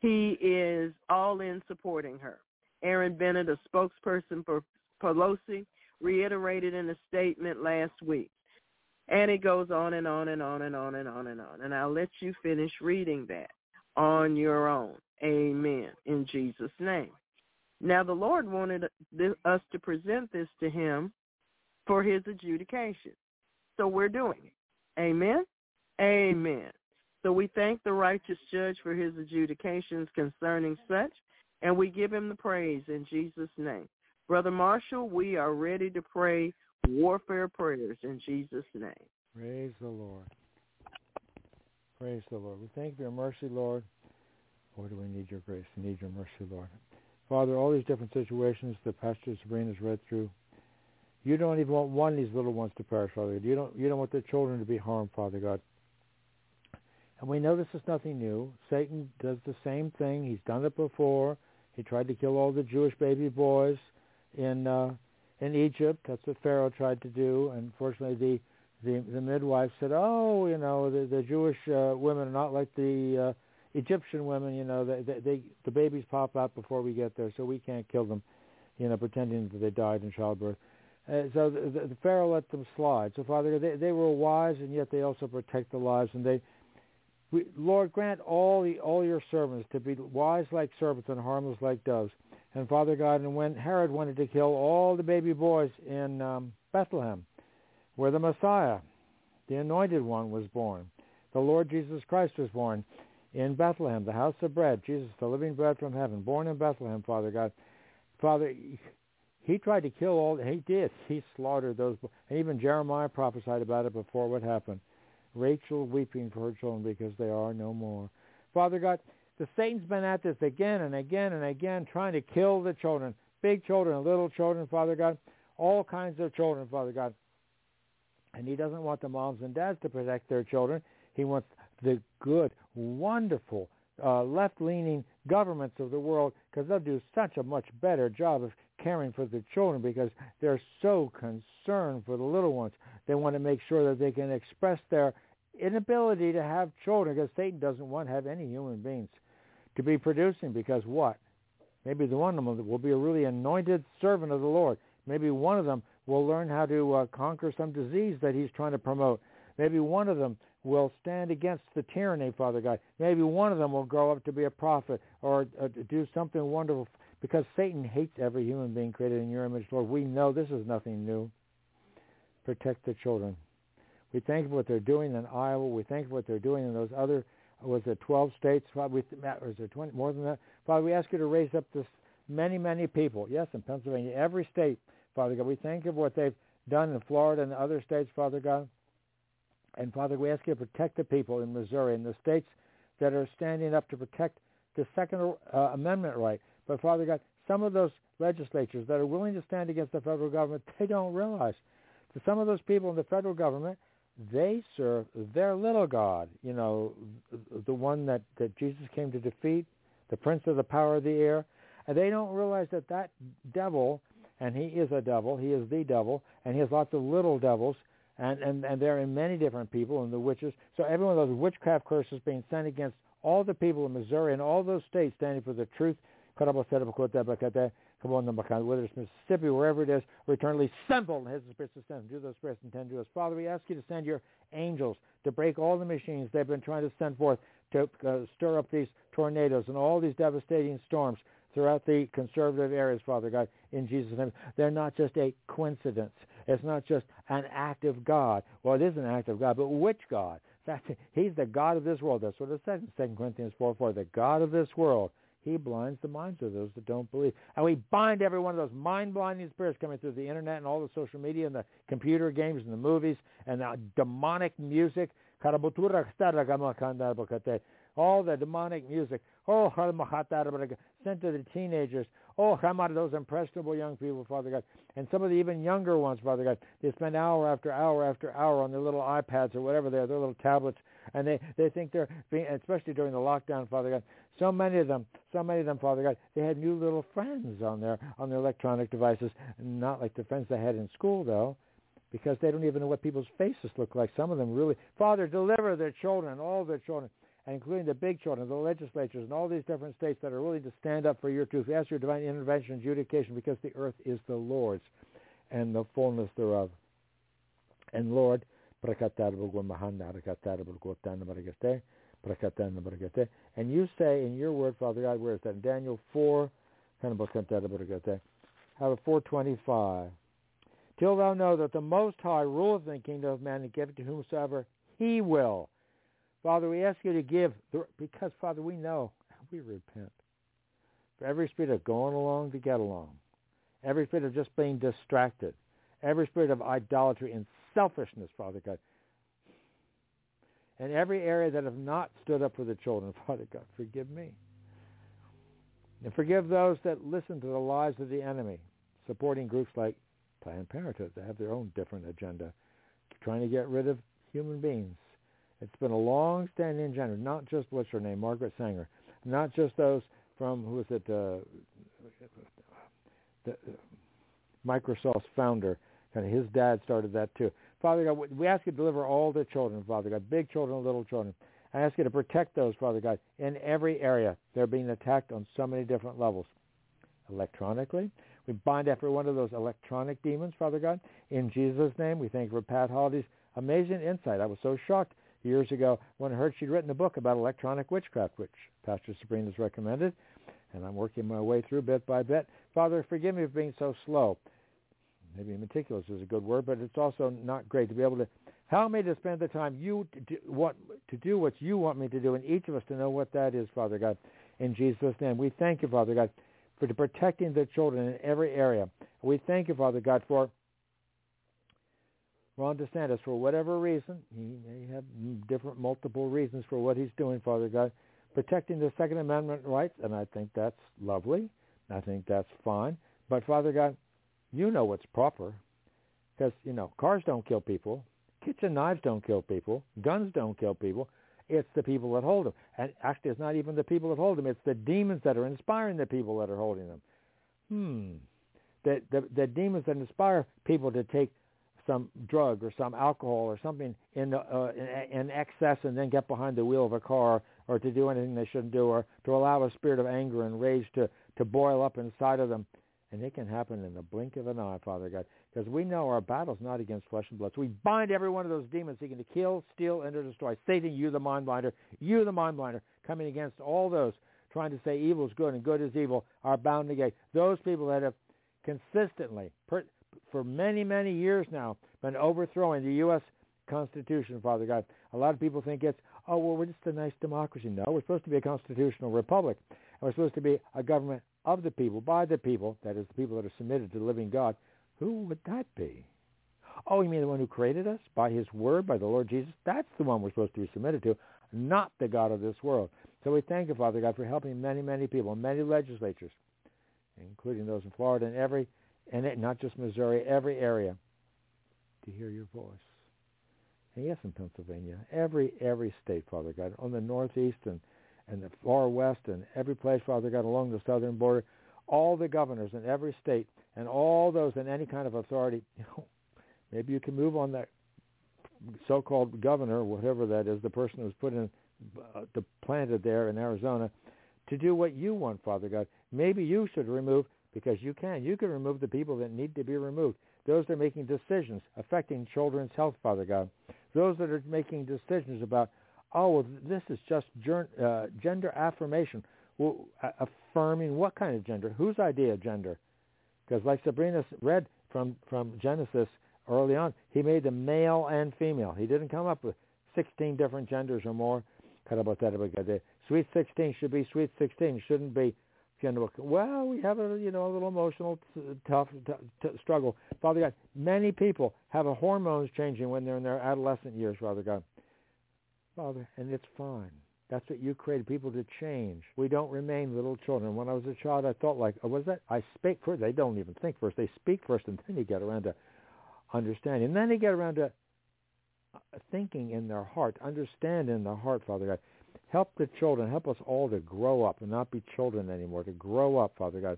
he is all in supporting her. Aaron Bennett, a spokesperson for Pelosi, reiterated in a statement last week. And it goes on and on and on and on and on and on. And I'll let you finish reading that on your own. Amen. In Jesus' name. Now the Lord wanted us to present this to him for his adjudication. So we're doing it. Amen. Amen. So we thank the righteous judge for his adjudications concerning such, and we give him the praise in Jesus' name. Brother Marshall, we are ready to pray warfare prayers in Jesus' name. Praise the Lord. Praise the Lord. We thank you for your mercy, Lord. Do we need your grace. We need your mercy, Lord. Father, all these different situations that Pastor Sabrina has read through, you don't even want one of these little ones to perish, Father God. You don't, you don't want the children to be harmed, Father God. And we know this is nothing new. Satan does the same thing. He's done it before. He tried to kill all the Jewish baby boys in uh, in Egypt. That's what Pharaoh tried to do. Unfortunately, the the, the midwife said, "Oh, you know, the, the Jewish uh, women are not like the uh, Egyptian women. You know, they, they, they the babies pop out before we get there, so we can't kill them. You know, pretending that they died in childbirth." Uh, so the, the, the Pharaoh let them slide. So Father, they, they were wise, and yet they also protect the lives, and they. We, Lord, grant all the all your servants to be wise like serpents and harmless like doves and Father God, and when Herod wanted to kill all the baby boys in um, Bethlehem, where the Messiah, the Anointed One, was born, the Lord Jesus Christ was born in Bethlehem, the house of bread, Jesus, the living bread from heaven, born in Bethlehem, Father God. Father, he tried to kill all, he did. He slaughtered those, and even Jeremiah prophesied about it before what happened. Rachel weeping for her children because they are no more. Father God, the Satan's been at this again and again and again, trying to kill the children, big children, little children, Father God, all kinds of children, Father God. And he doesn't want the moms and dads to protect their children. He wants the good, wonderful, uh, left-leaning governments of the world because they'll do such a much better job of caring for the children because they're so concerned for the little ones. They want to make sure that they can express their inability to have children because Satan doesn't want to have any human beings to be producing because what? Maybe the one of them will be a really anointed servant of the Lord. Maybe one of them will learn how to uh, conquer some disease that he's trying to promote. Maybe one of them will stand against the tyranny, Father God. Maybe one of them will grow up to be a prophet or uh, do something wonderful because Satan hates every human being created in your image, Lord. We know this is nothing new. Protect the children. We thank you for what they're doing in Iowa. We thank you for what they're doing in those other was it 12 states? Father, we, was there 20, more than that? Father, we ask you to raise up this many, many people. Yes, in Pennsylvania, every state, Father God. We thank you for what they've done in Florida and other states, Father God. And Father, we ask you to protect the people in Missouri and the states that are standing up to protect the Second uh, Amendment right. But Father God, some of those legislatures that are willing to stand against the federal government, they don't realize that some of those people in the federal government they serve their little God, you know, the one that, that Jesus came to defeat, the prince of the power of the air. And they don't realize that that devil, and he is a devil, he is the devil, and he has lots of little devils, and, and, and they're in many different people and the witches. So every one of those witchcraft curses being sent against all the people in Missouri and all those states standing for the truth, whether it's Mississippi, wherever it is, are eternally sinful and has the spirits to. Do those spirits intend to us. Father, we ask you to send your angels to break all the machines they've been trying to send forth to uh, stir up these tornadoes and all these devastating storms throughout the conservative areas, Father God, in Jesus' name. They're not just a coincidence. It's not just an act of God. Well, it is an act of God, but which God? Fact, he's the God of this world. That's what it says in 2 Corinthians 4, 4. The God of this world. He blinds the minds of those that don't believe. And we bind every one of those mind-blinding spirits coming through the internet and all the social media and the computer games and the movies and the demonic music. All the demonic music. Oh, sent to the teenagers. Oh, come out those impressionable young people, Father God. And some of the even younger ones, Father God, they spend hour after hour after hour on their little iPads or whatever they are, their little tablets, and they, they think they're being, especially during the lockdown, Father God, so many of them, so many of them, Father God, they had new little friends on their, on their electronic devices, not like the friends they had in school, though because they don't even know what people's faces look like. Some of them really, Father, deliver their children, all their children including the big children, the legislatures, and all these different states that are willing to stand up for your truth. Ask your divine intervention and adjudication because the earth is the Lord's and the fullness thereof. And Lord, and you say in your word, Father God, where is that? In Daniel 4, have a 425. Till thou know that the Most High ruleth in the kingdom of man and giveth to whomsoever he will. Father, we ask you to give, because, Father, we know, we repent. For every spirit of going along to get along, every spirit of just being distracted, every spirit of idolatry and selfishness, Father God, and every area that have not stood up for the children, Father God, forgive me. And forgive those that listen to the lies of the enemy, supporting groups like Planned Parenthood that have their own different agenda, trying to get rid of human beings it's been a long-standing agenda, not just what's her name, Margaret Sanger, not just those from who was it, uh, the, uh, Microsoft's founder, and his dad started that too. Father God, we ask you to deliver all the children, Father God, big children little children. I ask you to protect those, Father God, in every area. They're being attacked on so many different levels. Electronically, we bind every one of those electronic demons, Father God. In Jesus' name, we thank you for Pat Holliday's amazing insight. I was so shocked years ago when I heard she'd written a book about electronic witchcraft, which Pastor Sabrina has recommended, and I'm working my way through bit by bit. Father, forgive me for being so slow. Maybe meticulous is a good word, but it's also not great to be able to help me to spend the time you what to do what you want me to do, and each of us to know what that is, Father God. In Jesus' name, we thank you, Father God, for protecting the children in every area. We thank you, Father God, for Ron DeSantis, for whatever reason, he may have different multiple reasons for what he's doing, Father God, protecting the Second Amendment rights, and I think that's lovely. I think that's fine. But Father God, you know what's proper. Because, you know, cars don't kill people. Kitchen knives don't kill people. Guns don't kill people. It's the people that hold them. And actually, it's not even the people that hold them. It's the demons that are inspiring the people that are holding them. Hmm. The, the, the demons that inspire people to take some drug or some alcohol or something in, uh, in, in excess and then get behind the wheel of a car or to do anything they shouldn't do or to allow a spirit of anger and rage to, to boil up inside of them. And it can happen in the blink of an eye, Father God, because we know our battle's not against flesh and blood. So we bind every one of those demons seeking to kill, steal, and to destroy. Satan, you the mind blinder, you the mind blinder, coming against all those trying to say evil is good and good is evil are bound to gate. Those people that have consistently, per, for many, many years now been overthrowing the U.S. Constitution, Father God. A lot of people think it's, oh, well, we're just a nice democracy. No, we're supposed to be a constitutional republic. And we're supposed to be a government of the people, by the people, that is the people that are submitted to the living God. Who would that be? Oh, you mean the one who created us by his word, by the Lord Jesus? That's the one we're supposed to be submitted to, not the God of this world. So we thank you, Father God, for helping many, many people, many legislatures, including those in Florida and every and it, not just Missouri, every area, to hear your voice. And yes, in Pennsylvania, every every state, Father God, on the northeast and and the far west, and every place, Father God, along the southern border, all the governors in every state, and all those in any kind of authority. You know, maybe you can move on that so-called governor, whatever that is, the person who's put in uh, planted there in Arizona to do what you want, Father God. Maybe you should remove, because you can, you can remove the people that need to be removed. Those that are making decisions affecting children's health, Father God. Those that are making decisions about, oh, well, this is just uh, gender affirmation. Well, affirming what kind of gender? Whose idea of gender? Because like Sabrina read from, from Genesis early on, he made them male and female. He didn't come up with 16 different genders or more. Cut about that. Sweet 16 should be sweet 16. Shouldn't be gender. Well, we have a you know a little emotional, tough t- t- struggle. Father God, many people have a hormones changing when they're in their adolescent years. Father God, Father, and it's fine. That's what you created people to change. We don't remain little children. When I was a child, I thought like, oh, was that? I speak first. They don't even think first. They speak first, and then you get around to understanding. And then they get around to uh, thinking in their heart, understand in their heart, Father God. Help the children. Help us all to grow up and not be children anymore, to grow up, Father God.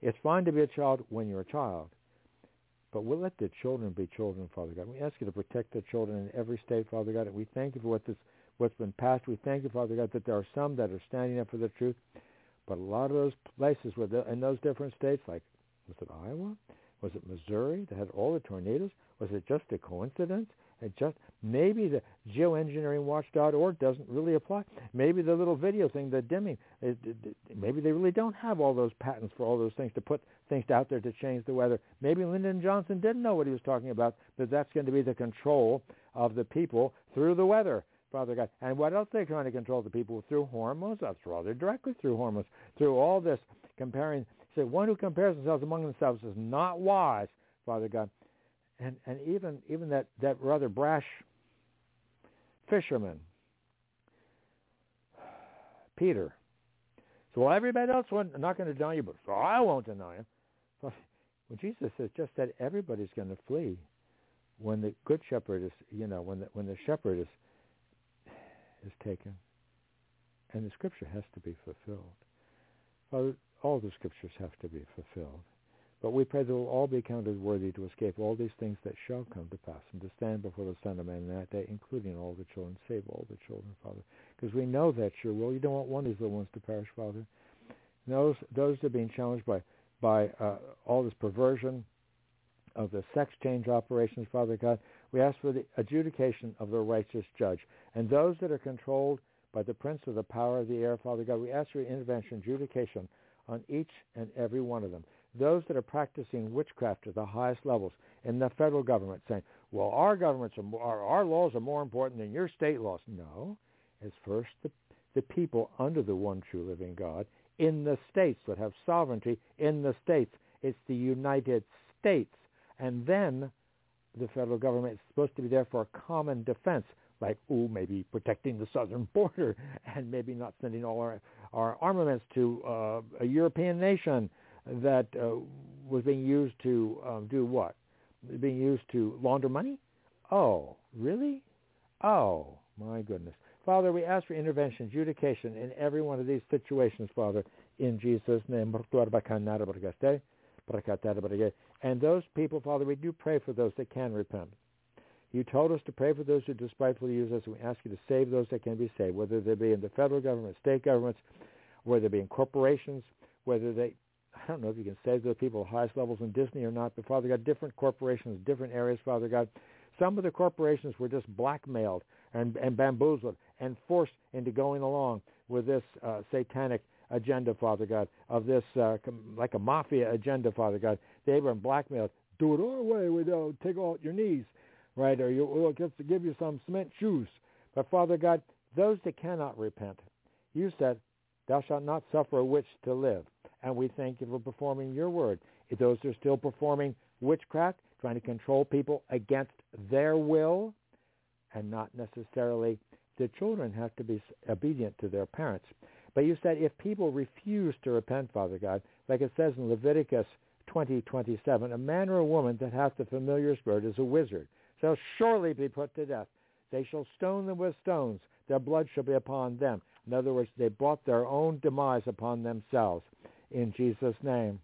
It's fine to be a child when you're a child, but we'll let the children be children, Father God. We ask you to protect the children in every state, Father God. And we thank you for what this what's been passed. We thank you, Father God, that there are some that are standing up for the truth. But a lot of those places where the, in those different states, like was it Iowa? Was it Missouri that had all the tornadoes? Was it just a coincidence? It just maybe the geoengineeringwatch.org doesn't really apply. Maybe the little video thing, the dimming, it, it, maybe they really don't have all those patents for all those things to put things out there to change the weather. Maybe Lyndon Johnson didn't know what he was talking about, but that's going to be the control of the people through the weather. Father God. And what else they're trying to control the people through hormones? That's rather directly through hormones. Through all this comparing. Say, one who compares themselves among themselves is not wise, Father God. And and even even that, that rather brash fisherman, Peter. So well, everybody else went, not going to deny you, but so I won't deny him. Well, Jesus has just said everybody's going to flee when the good shepherd is, you know, when the when the shepherd is is taken. And the scripture has to be fulfilled. Well, all the scriptures have to be fulfilled. But we pray that we'll all be counted worthy to escape all these things that shall come to pass and to stand before the Son of Man in that day, including all the children. Save all the children, Father. Because we know that's your will. You don't want one of these little ones to perish, Father. those, those that are being challenged by, by uh, all this perversion of the sex change operations, Father God, we ask for the adjudication of the righteous judge. And those that are controlled by the prince of the power of the air, Father God, we ask for intervention, adjudication on each and every one of them. Those that are practicing witchcraft at the highest levels in the federal government saying, well, our governments are more, our, our laws are more important than your state laws. No. It's first the, the people under the one true living God in the states that have sovereignty in the states. It's the United States. And then the federal government is supposed to be there for a common defense, like, oh, maybe protecting the southern border and maybe not sending all our, our armaments to uh, a European nation that uh, was being used to um, do what? Being used to launder money? Oh, really? Oh, my goodness. Father, we ask for intervention, adjudication in every one of these situations, Father, in Jesus' name. And those people, Father, we do pray for those that can repent. You told us to pray for those who despitefully use us, and we ask you to save those that can be saved, whether they be in the federal government, state governments, whether they be in corporations, whether they, I don't know if you can save those people at the highest levels in Disney or not, but Father God, different corporations, different areas, Father God. Some of the corporations were just blackmailed and, and bamboozled and forced into going along with this uh, satanic agenda, Father God, of this uh, like a mafia agenda, Father God. They were blackmailed. Do it our way. We don't take out your knees, right? Or you, we'll to give you some cement shoes. But Father God, those that cannot repent, you said, thou shalt not suffer a witch to live. And we thank you for performing your word. If those are still performing witchcraft, trying to control people against their will, and not necessarily the children have to be obedient to their parents. But you said if people refuse to repent, Father God, like it says in Leviticus 20:27, a man or a woman that hath the familiar spirit is a wizard, shall surely be put to death. They shall stone them with stones. Their blood shall be upon them. In other words, they brought their own demise upon themselves. In Jesus' name.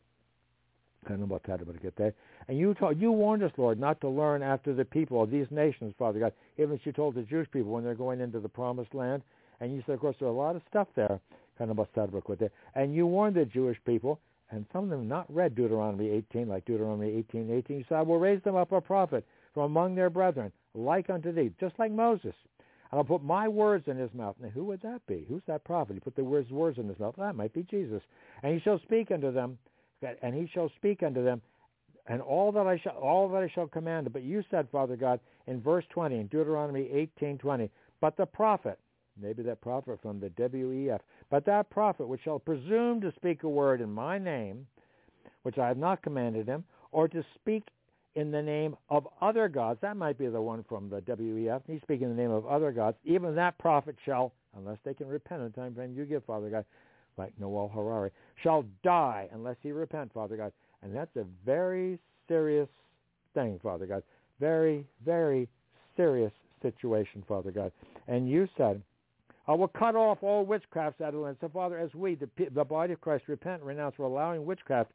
And you you warned us, Lord, not to learn after the people of these nations, Father God. Even as you told the Jewish people when they're going into the promised land, And you said, of course, there are a lot of stuff there, kind of. And you warned the Jewish people, and some of them not read Deuteronomy 18, like Deuteronomy 18, 18. You said, I will raise them up a prophet from among their brethren, like unto thee, just like Moses. And I'll put my words in his mouth. Now, who would that be? Who's that prophet? He put the words, words in his mouth. That might be Jesus. And he shall speak unto them, and he shall speak unto them, and all that I shall, all that I shall command. But you said, Father God, in verse 20, in Deuteronomy 18:20, but the prophet, maybe that prophet from the WEF, but that prophet which shall presume to speak a word in my name, which I have not commanded him, or to speak in the name of other gods. That might be the one from the WEF. He's speaking in the name of other gods. Even that prophet shall, unless they can repent in the time frame you give, Father God, like Noel Harari, shall die unless he repent, Father God. And that's a very serious thing, Father God. Very, very serious situation, Father God. And you said, I will cut off all witchcrafts out of the land. So, Father, as we, the, the body of Christ, repent and renounce for allowing witchcraft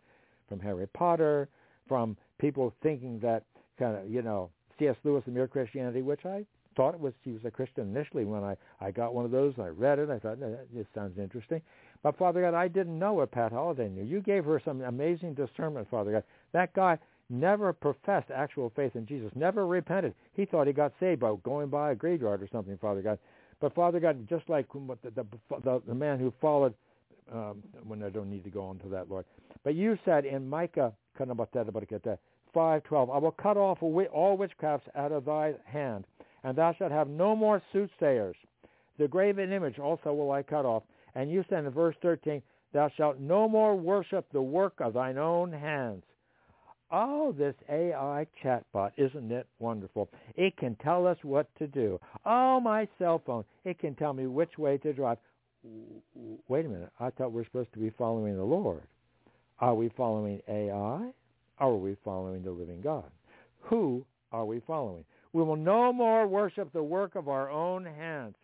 from Harry Potter, from people thinking that kind of, you know, C.S. Lewis and Mere Christianity, which I thought it was he was a Christian initially when I, I got one of those and I read it. I thought, this sounds interesting. But Father God, I didn't know what Pat Holliday knew. You gave her some amazing discernment, Father God. That guy never professed actual faith in Jesus, never repented. He thought he got saved by going by a graveyard or something, Father God. But Father God, just like the, the, the, the man who followed, um, when I don't need to go on to that, Lord. But you said in Micah, 5.12, I will cut off all witchcrafts out of thy hand, and thou shalt have no more soothsayers. The graven image also will I cut off. And you said in verse 13, Thou shalt no more worship the work of thine own hands. Oh, this AI chatbot, isn't it wonderful? It can tell us what to do. Oh, my cell phone, it can tell me which way to drive. Wait a minute, I thought we are supposed to be following the Lord. Are we following AI? Are we following the living God? Who are we following? We will no more worship the work of our own hands.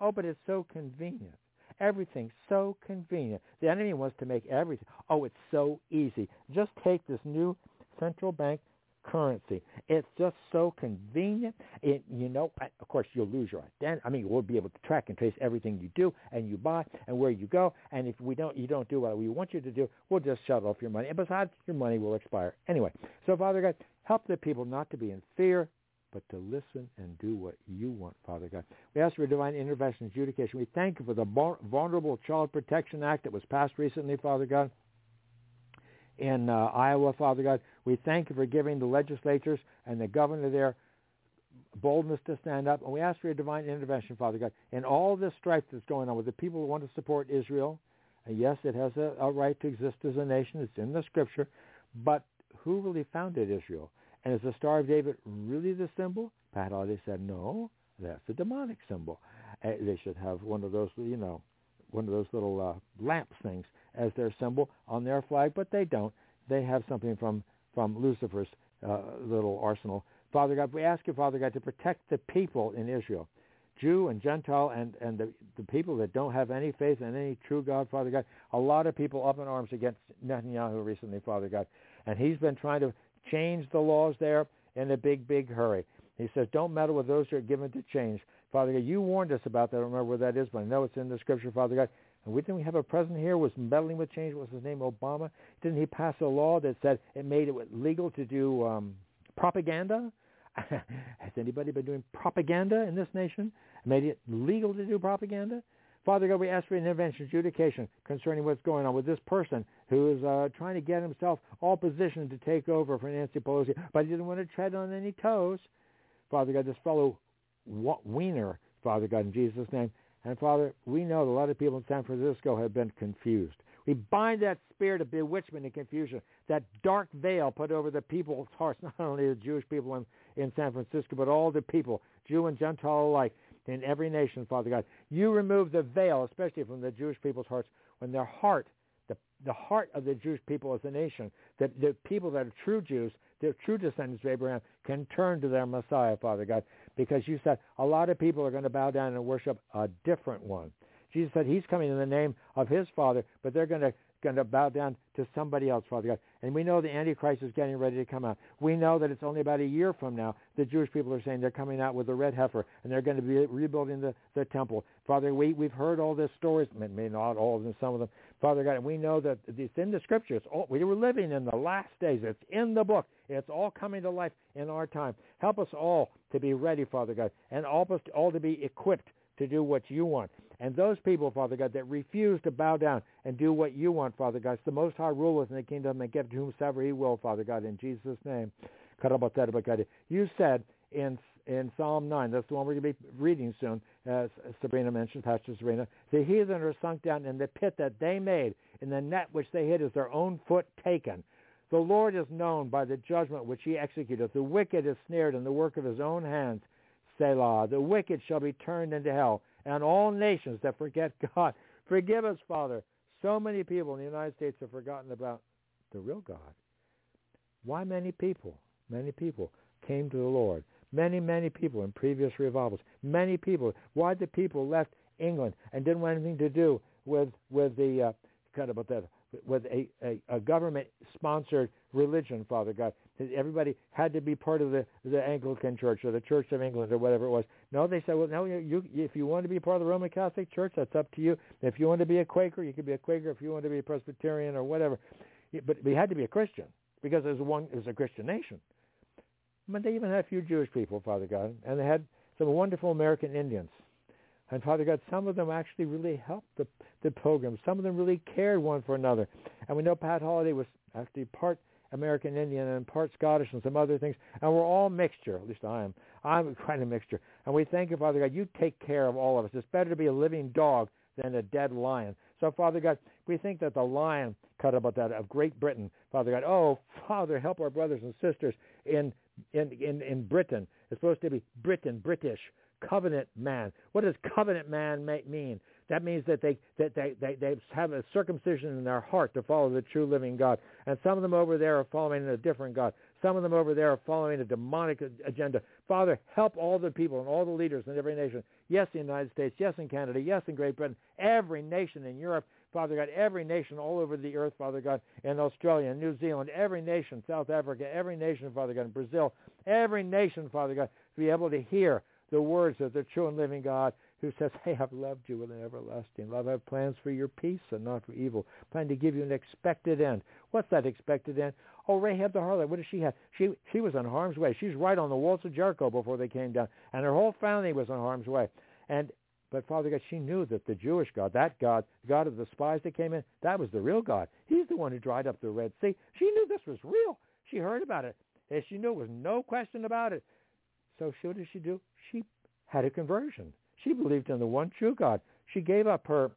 Oh, but it's so convenient. Everything's so convenient. The enemy wants to make everything. Oh, it's so easy. Just take this new central bank currency. It's just so convenient. It, you know, of course, you'll lose your identity. I mean, we'll be able to track and trace everything you do and you buy and where you go. And if we don't, you don't do what we want you to do, we'll just shut off your money. And besides, your money will expire anyway. So, Father God, help the people not to be in fear, but to listen and do what you want, Father God. We ask for divine intervention and adjudication. We thank you for the Vulnerable Child Protection Act that was passed recently, Father God in uh, Iowa, Father God. We thank you for giving the legislatures and the governor there boldness to stand up. And we ask for your divine intervention, Father God, in all this strife that's going on with the people who want to support Israel. And yes, it has a, a right to exist as a nation. It's in the scripture. But who really founded Israel? And is the Star of David really the symbol? Pat Holliday said, no, that's a demonic symbol. Uh, they should have one of those, you know, one of those little uh, lamp things as their symbol on their flag, but they don't. They have something from from Lucifer's uh, little arsenal. Father God, we ask you, Father God, to protect the people in Israel, Jew and Gentile, and and the the people that don't have any faith in any true God, Father God. A lot of people up in arms against Netanyahu recently, Father God, and he's been trying to change the laws there in a big, big hurry. He says, don't meddle with those who are given to change. Father God, you warned us about that. I don't remember where that is, but I know it's in the scripture, Father God. And we didn't we have a president here was meddling with change. What was his name? Obama. Didn't he pass a law that said it made it legal to do um, propaganda? Has anybody been doing propaganda in this nation? Made it legal to do propaganda? Father God, we ask for intervention, adjudication concerning what's going on with this person who is uh, trying to get himself all positioned to take over for Nancy Pelosi, but he didn't want to tread on any toes. Father God, this fellow Wiener, Father God, in Jesus' name, and Father, we know that a lot of people in San Francisco have been confused. We bind that spirit of bewitchment and confusion, that dark veil put over the people's hearts, not only the Jewish people in, in San Francisco, but all the people, Jew and Gentile alike, in every nation, Father God. You remove the veil, especially from the Jewish people's hearts, when their heart, the, the heart of the Jewish people as a nation, that the people that are true Jews, the true descendants of Abraham, can turn to their Messiah, Father God because you said a lot of people are going to bow down and worship a different one. Jesus said he's coming in the name of his Father, but they're going to going to bow down to somebody else, Father God. And we know the Antichrist is getting ready to come out. We know that it's only about a year from now the Jewish people are saying they're coming out with a red heifer and they're going to be rebuilding the, the temple. Father, we, we've heard all these stories, maybe not all of them, some of them, Father God, and we know that it's in the scriptures. All, we were living in the last days. It's in the book. It's all coming to life in our time. Help us all to be ready, Father God, and help us all to be equipped to do what you want. And those people, Father God, that refuse to bow down and do what you want, Father God, it's the Most High ruleth in the kingdom and give to whomsoever he will, Father God, in Jesus' name. You said in in Psalm 9, that's the one we're going to be reading soon, as Sabrina mentioned, Pastor Sabrina, the heathen are sunk down in the pit that they made, in the net which they hid is their own foot taken. The Lord is known by the judgment which he executeth. The wicked is snared in the work of his own hands. Selah. The wicked shall be turned into hell, and all nations that forget God. Forgive us, Father. So many people in the United States have forgotten about the real God. Why many people? Many people came to the Lord. Many, many people in previous revivals. Many people. Why the people left England and didn't want anything to do with with the uh, kind of about that with a, a, a government sponsored religion, Father God. Everybody had to be part of the, the Anglican Church or the Church of England or whatever it was. No, they said, well, no, you, you, if you want to be part of the Roman Catholic Church, that's up to you. If you want to be a Quaker, you could be a Quaker. If you want to be a Presbyterian or whatever, but we had to be a Christian because it was one, it a Christian nation. But they even had a few Jewish people, Father God, and they had some wonderful American Indians. And Father God, some of them actually really helped the, the pilgrims. Some of them really cared one for another. And we know Pat Holliday was actually part American Indian and part Scottish and some other things. And we're all mixture. At least I am. I'm quite a mixture. And we thank you, Father God. You take care of all of us. It's better to be a living dog than a dead lion. So, Father God, we think that the lion cut about that of Great Britain, Father God. Oh, Father, help our brothers and sisters in in in, in Britain. It's supposed to be Britain, British covenant man. What does covenant man make, mean? That means that they that they, they, they have a circumcision in their heart to follow the true living God. And some of them over there are following a different God. Some of them over there are following a demonic agenda. Father, help all the people and all the leaders in every nation. Yes, in the United States. Yes, in Canada. Yes, in Great Britain. Every nation in Europe. Father God, every nation all over the earth, Father God, in Australia, New Zealand, every nation, South Africa, every nation, Father God, in Brazil, every nation, Father God, to be able to hear the words of the true and living God who says, Hey, I've loved you with an everlasting love. I have plans for your peace and not for evil. Plan to give you an expected end. What's that expected end? Oh, Rahab the harlot. What did she have? She she was in harm's way. She's right on the walls of Jericho before they came down, and her whole family was in harm's way. And but Father God, she knew that the Jewish God, that God, the God of the spies that came in, that was the real God. He's the one who dried up the Red Sea. She knew this was real. She heard about it, and she knew there was no question about it. So what did she do? She had a conversion. She believed in the one true God. She gave up her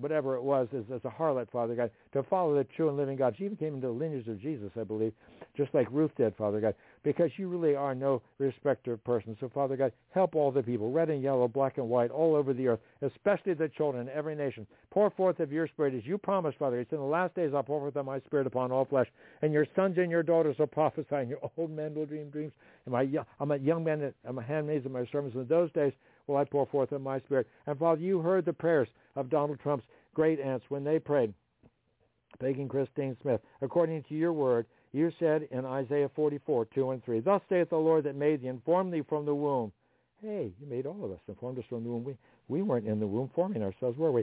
whatever it was as, as a harlot, Father God, to follow the true and living God. She even came into the lineage of Jesus, I believe, just like Ruth did, Father God, because you really are no respecter of persons. So, Father God, help all the people, red and yellow, black and white, all over the earth, especially the children in every nation. Pour forth of your spirit as you promised, Father. It's in the last days I'll pour forth of my spirit upon all flesh, and your sons and your daughters will prophesy, and your old men will dream dreams, and my I'm a young man, I'm a handmaid of my servants. In those days will I pour forth of my spirit. And Father, you heard the prayers of Donald Trump's great aunts when they prayed, begging Christine Smith, according to your word, you said in Isaiah 44, 2 and 3, Thus saith the Lord that made thee and formed thee from the womb. Hey, you made all of us and formed us from the womb. We, we weren't in the womb forming ourselves, were we?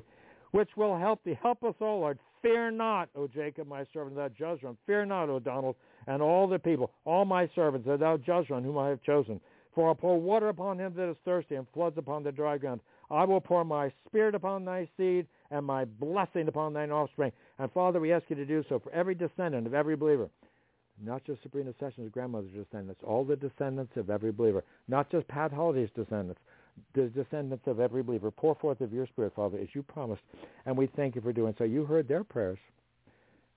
Which will help thee. Help us, O Lord. Fear not, O Jacob, my servant, thou Jezreel. Fear not, O Donald, and all the people, all my servants, that thou Jezreel, whom I have chosen. For I'll pour water upon him that is thirsty, and floods upon the dry ground. I will pour my spirit upon thy seed, and my blessing upon thine offspring. And Father, we ask you to do so for every descendant of every believer. Not just Sabrina Sessions' grandmother's descendants, all the descendants of every believer. Not just Pat Holliday's descendants, the descendants of every believer. Pour forth of your spirit, Father, as you promised. And we thank you for doing so. You heard their prayers.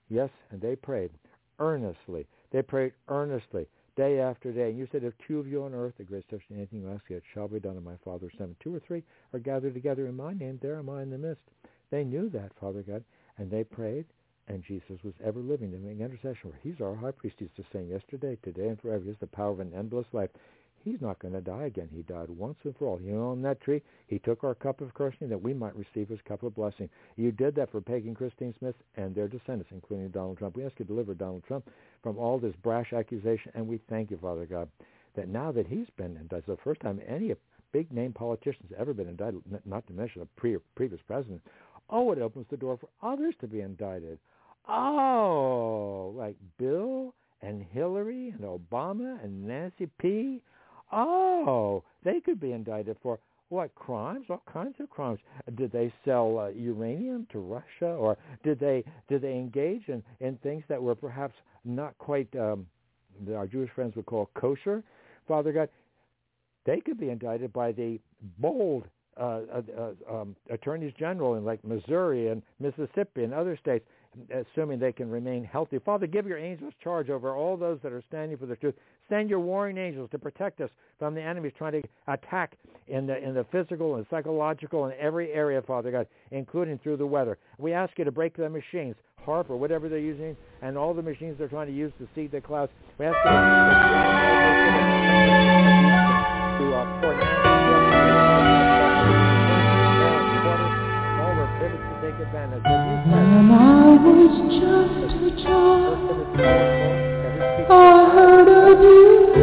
Yes, and they prayed earnestly. They prayed earnestly day after day. And you said, if two of you on earth agree touching anything you ask, it shall be done in my Father's name. Two or three are gathered together in my name. There am I in the midst. They knew that, Father God, and they prayed, and Jesus was ever living to make intercession for. He's our high priest. He's the same yesterday, today, and forever. He's the power of an endless life. He's not going to die again. He died once and for all. He on that tree. He took our cup of cursing that we might receive his cup of blessing. You did that for Peggy Christine Smith and their descendants, including Donald Trump. We ask you to deliver Donald Trump from all this brash accusation, and we thank you, Father God, that now that he's been indicted, the first time any big name politician's ever been indicted, not to mention a pre- previous president. Oh, it opens the door for others to be indicted. Oh, like Bill and Hillary and Obama and Nancy P. Oh, they could be indicted for what crimes? All kinds of crimes. Did they sell uh, uranium to Russia, or did they did they engage in in things that were perhaps not quite um, our Jewish friends would call kosher? Father God, they could be indicted by the bold uh, uh, uh um, attorneys general in like Missouri and Mississippi and other states assuming they can remain healthy. Father, give your angels charge over all those that are standing for the truth. Send your warring angels to protect us from the enemies trying to attack in the in the physical and psychological and every area, Father God, including through the weather. We ask you to break the machines, HAARP or whatever they're using, and all the machines they're trying to use to seed the clouds. We ask you to, uh, take advantage. Was just a child, I heard a beautiful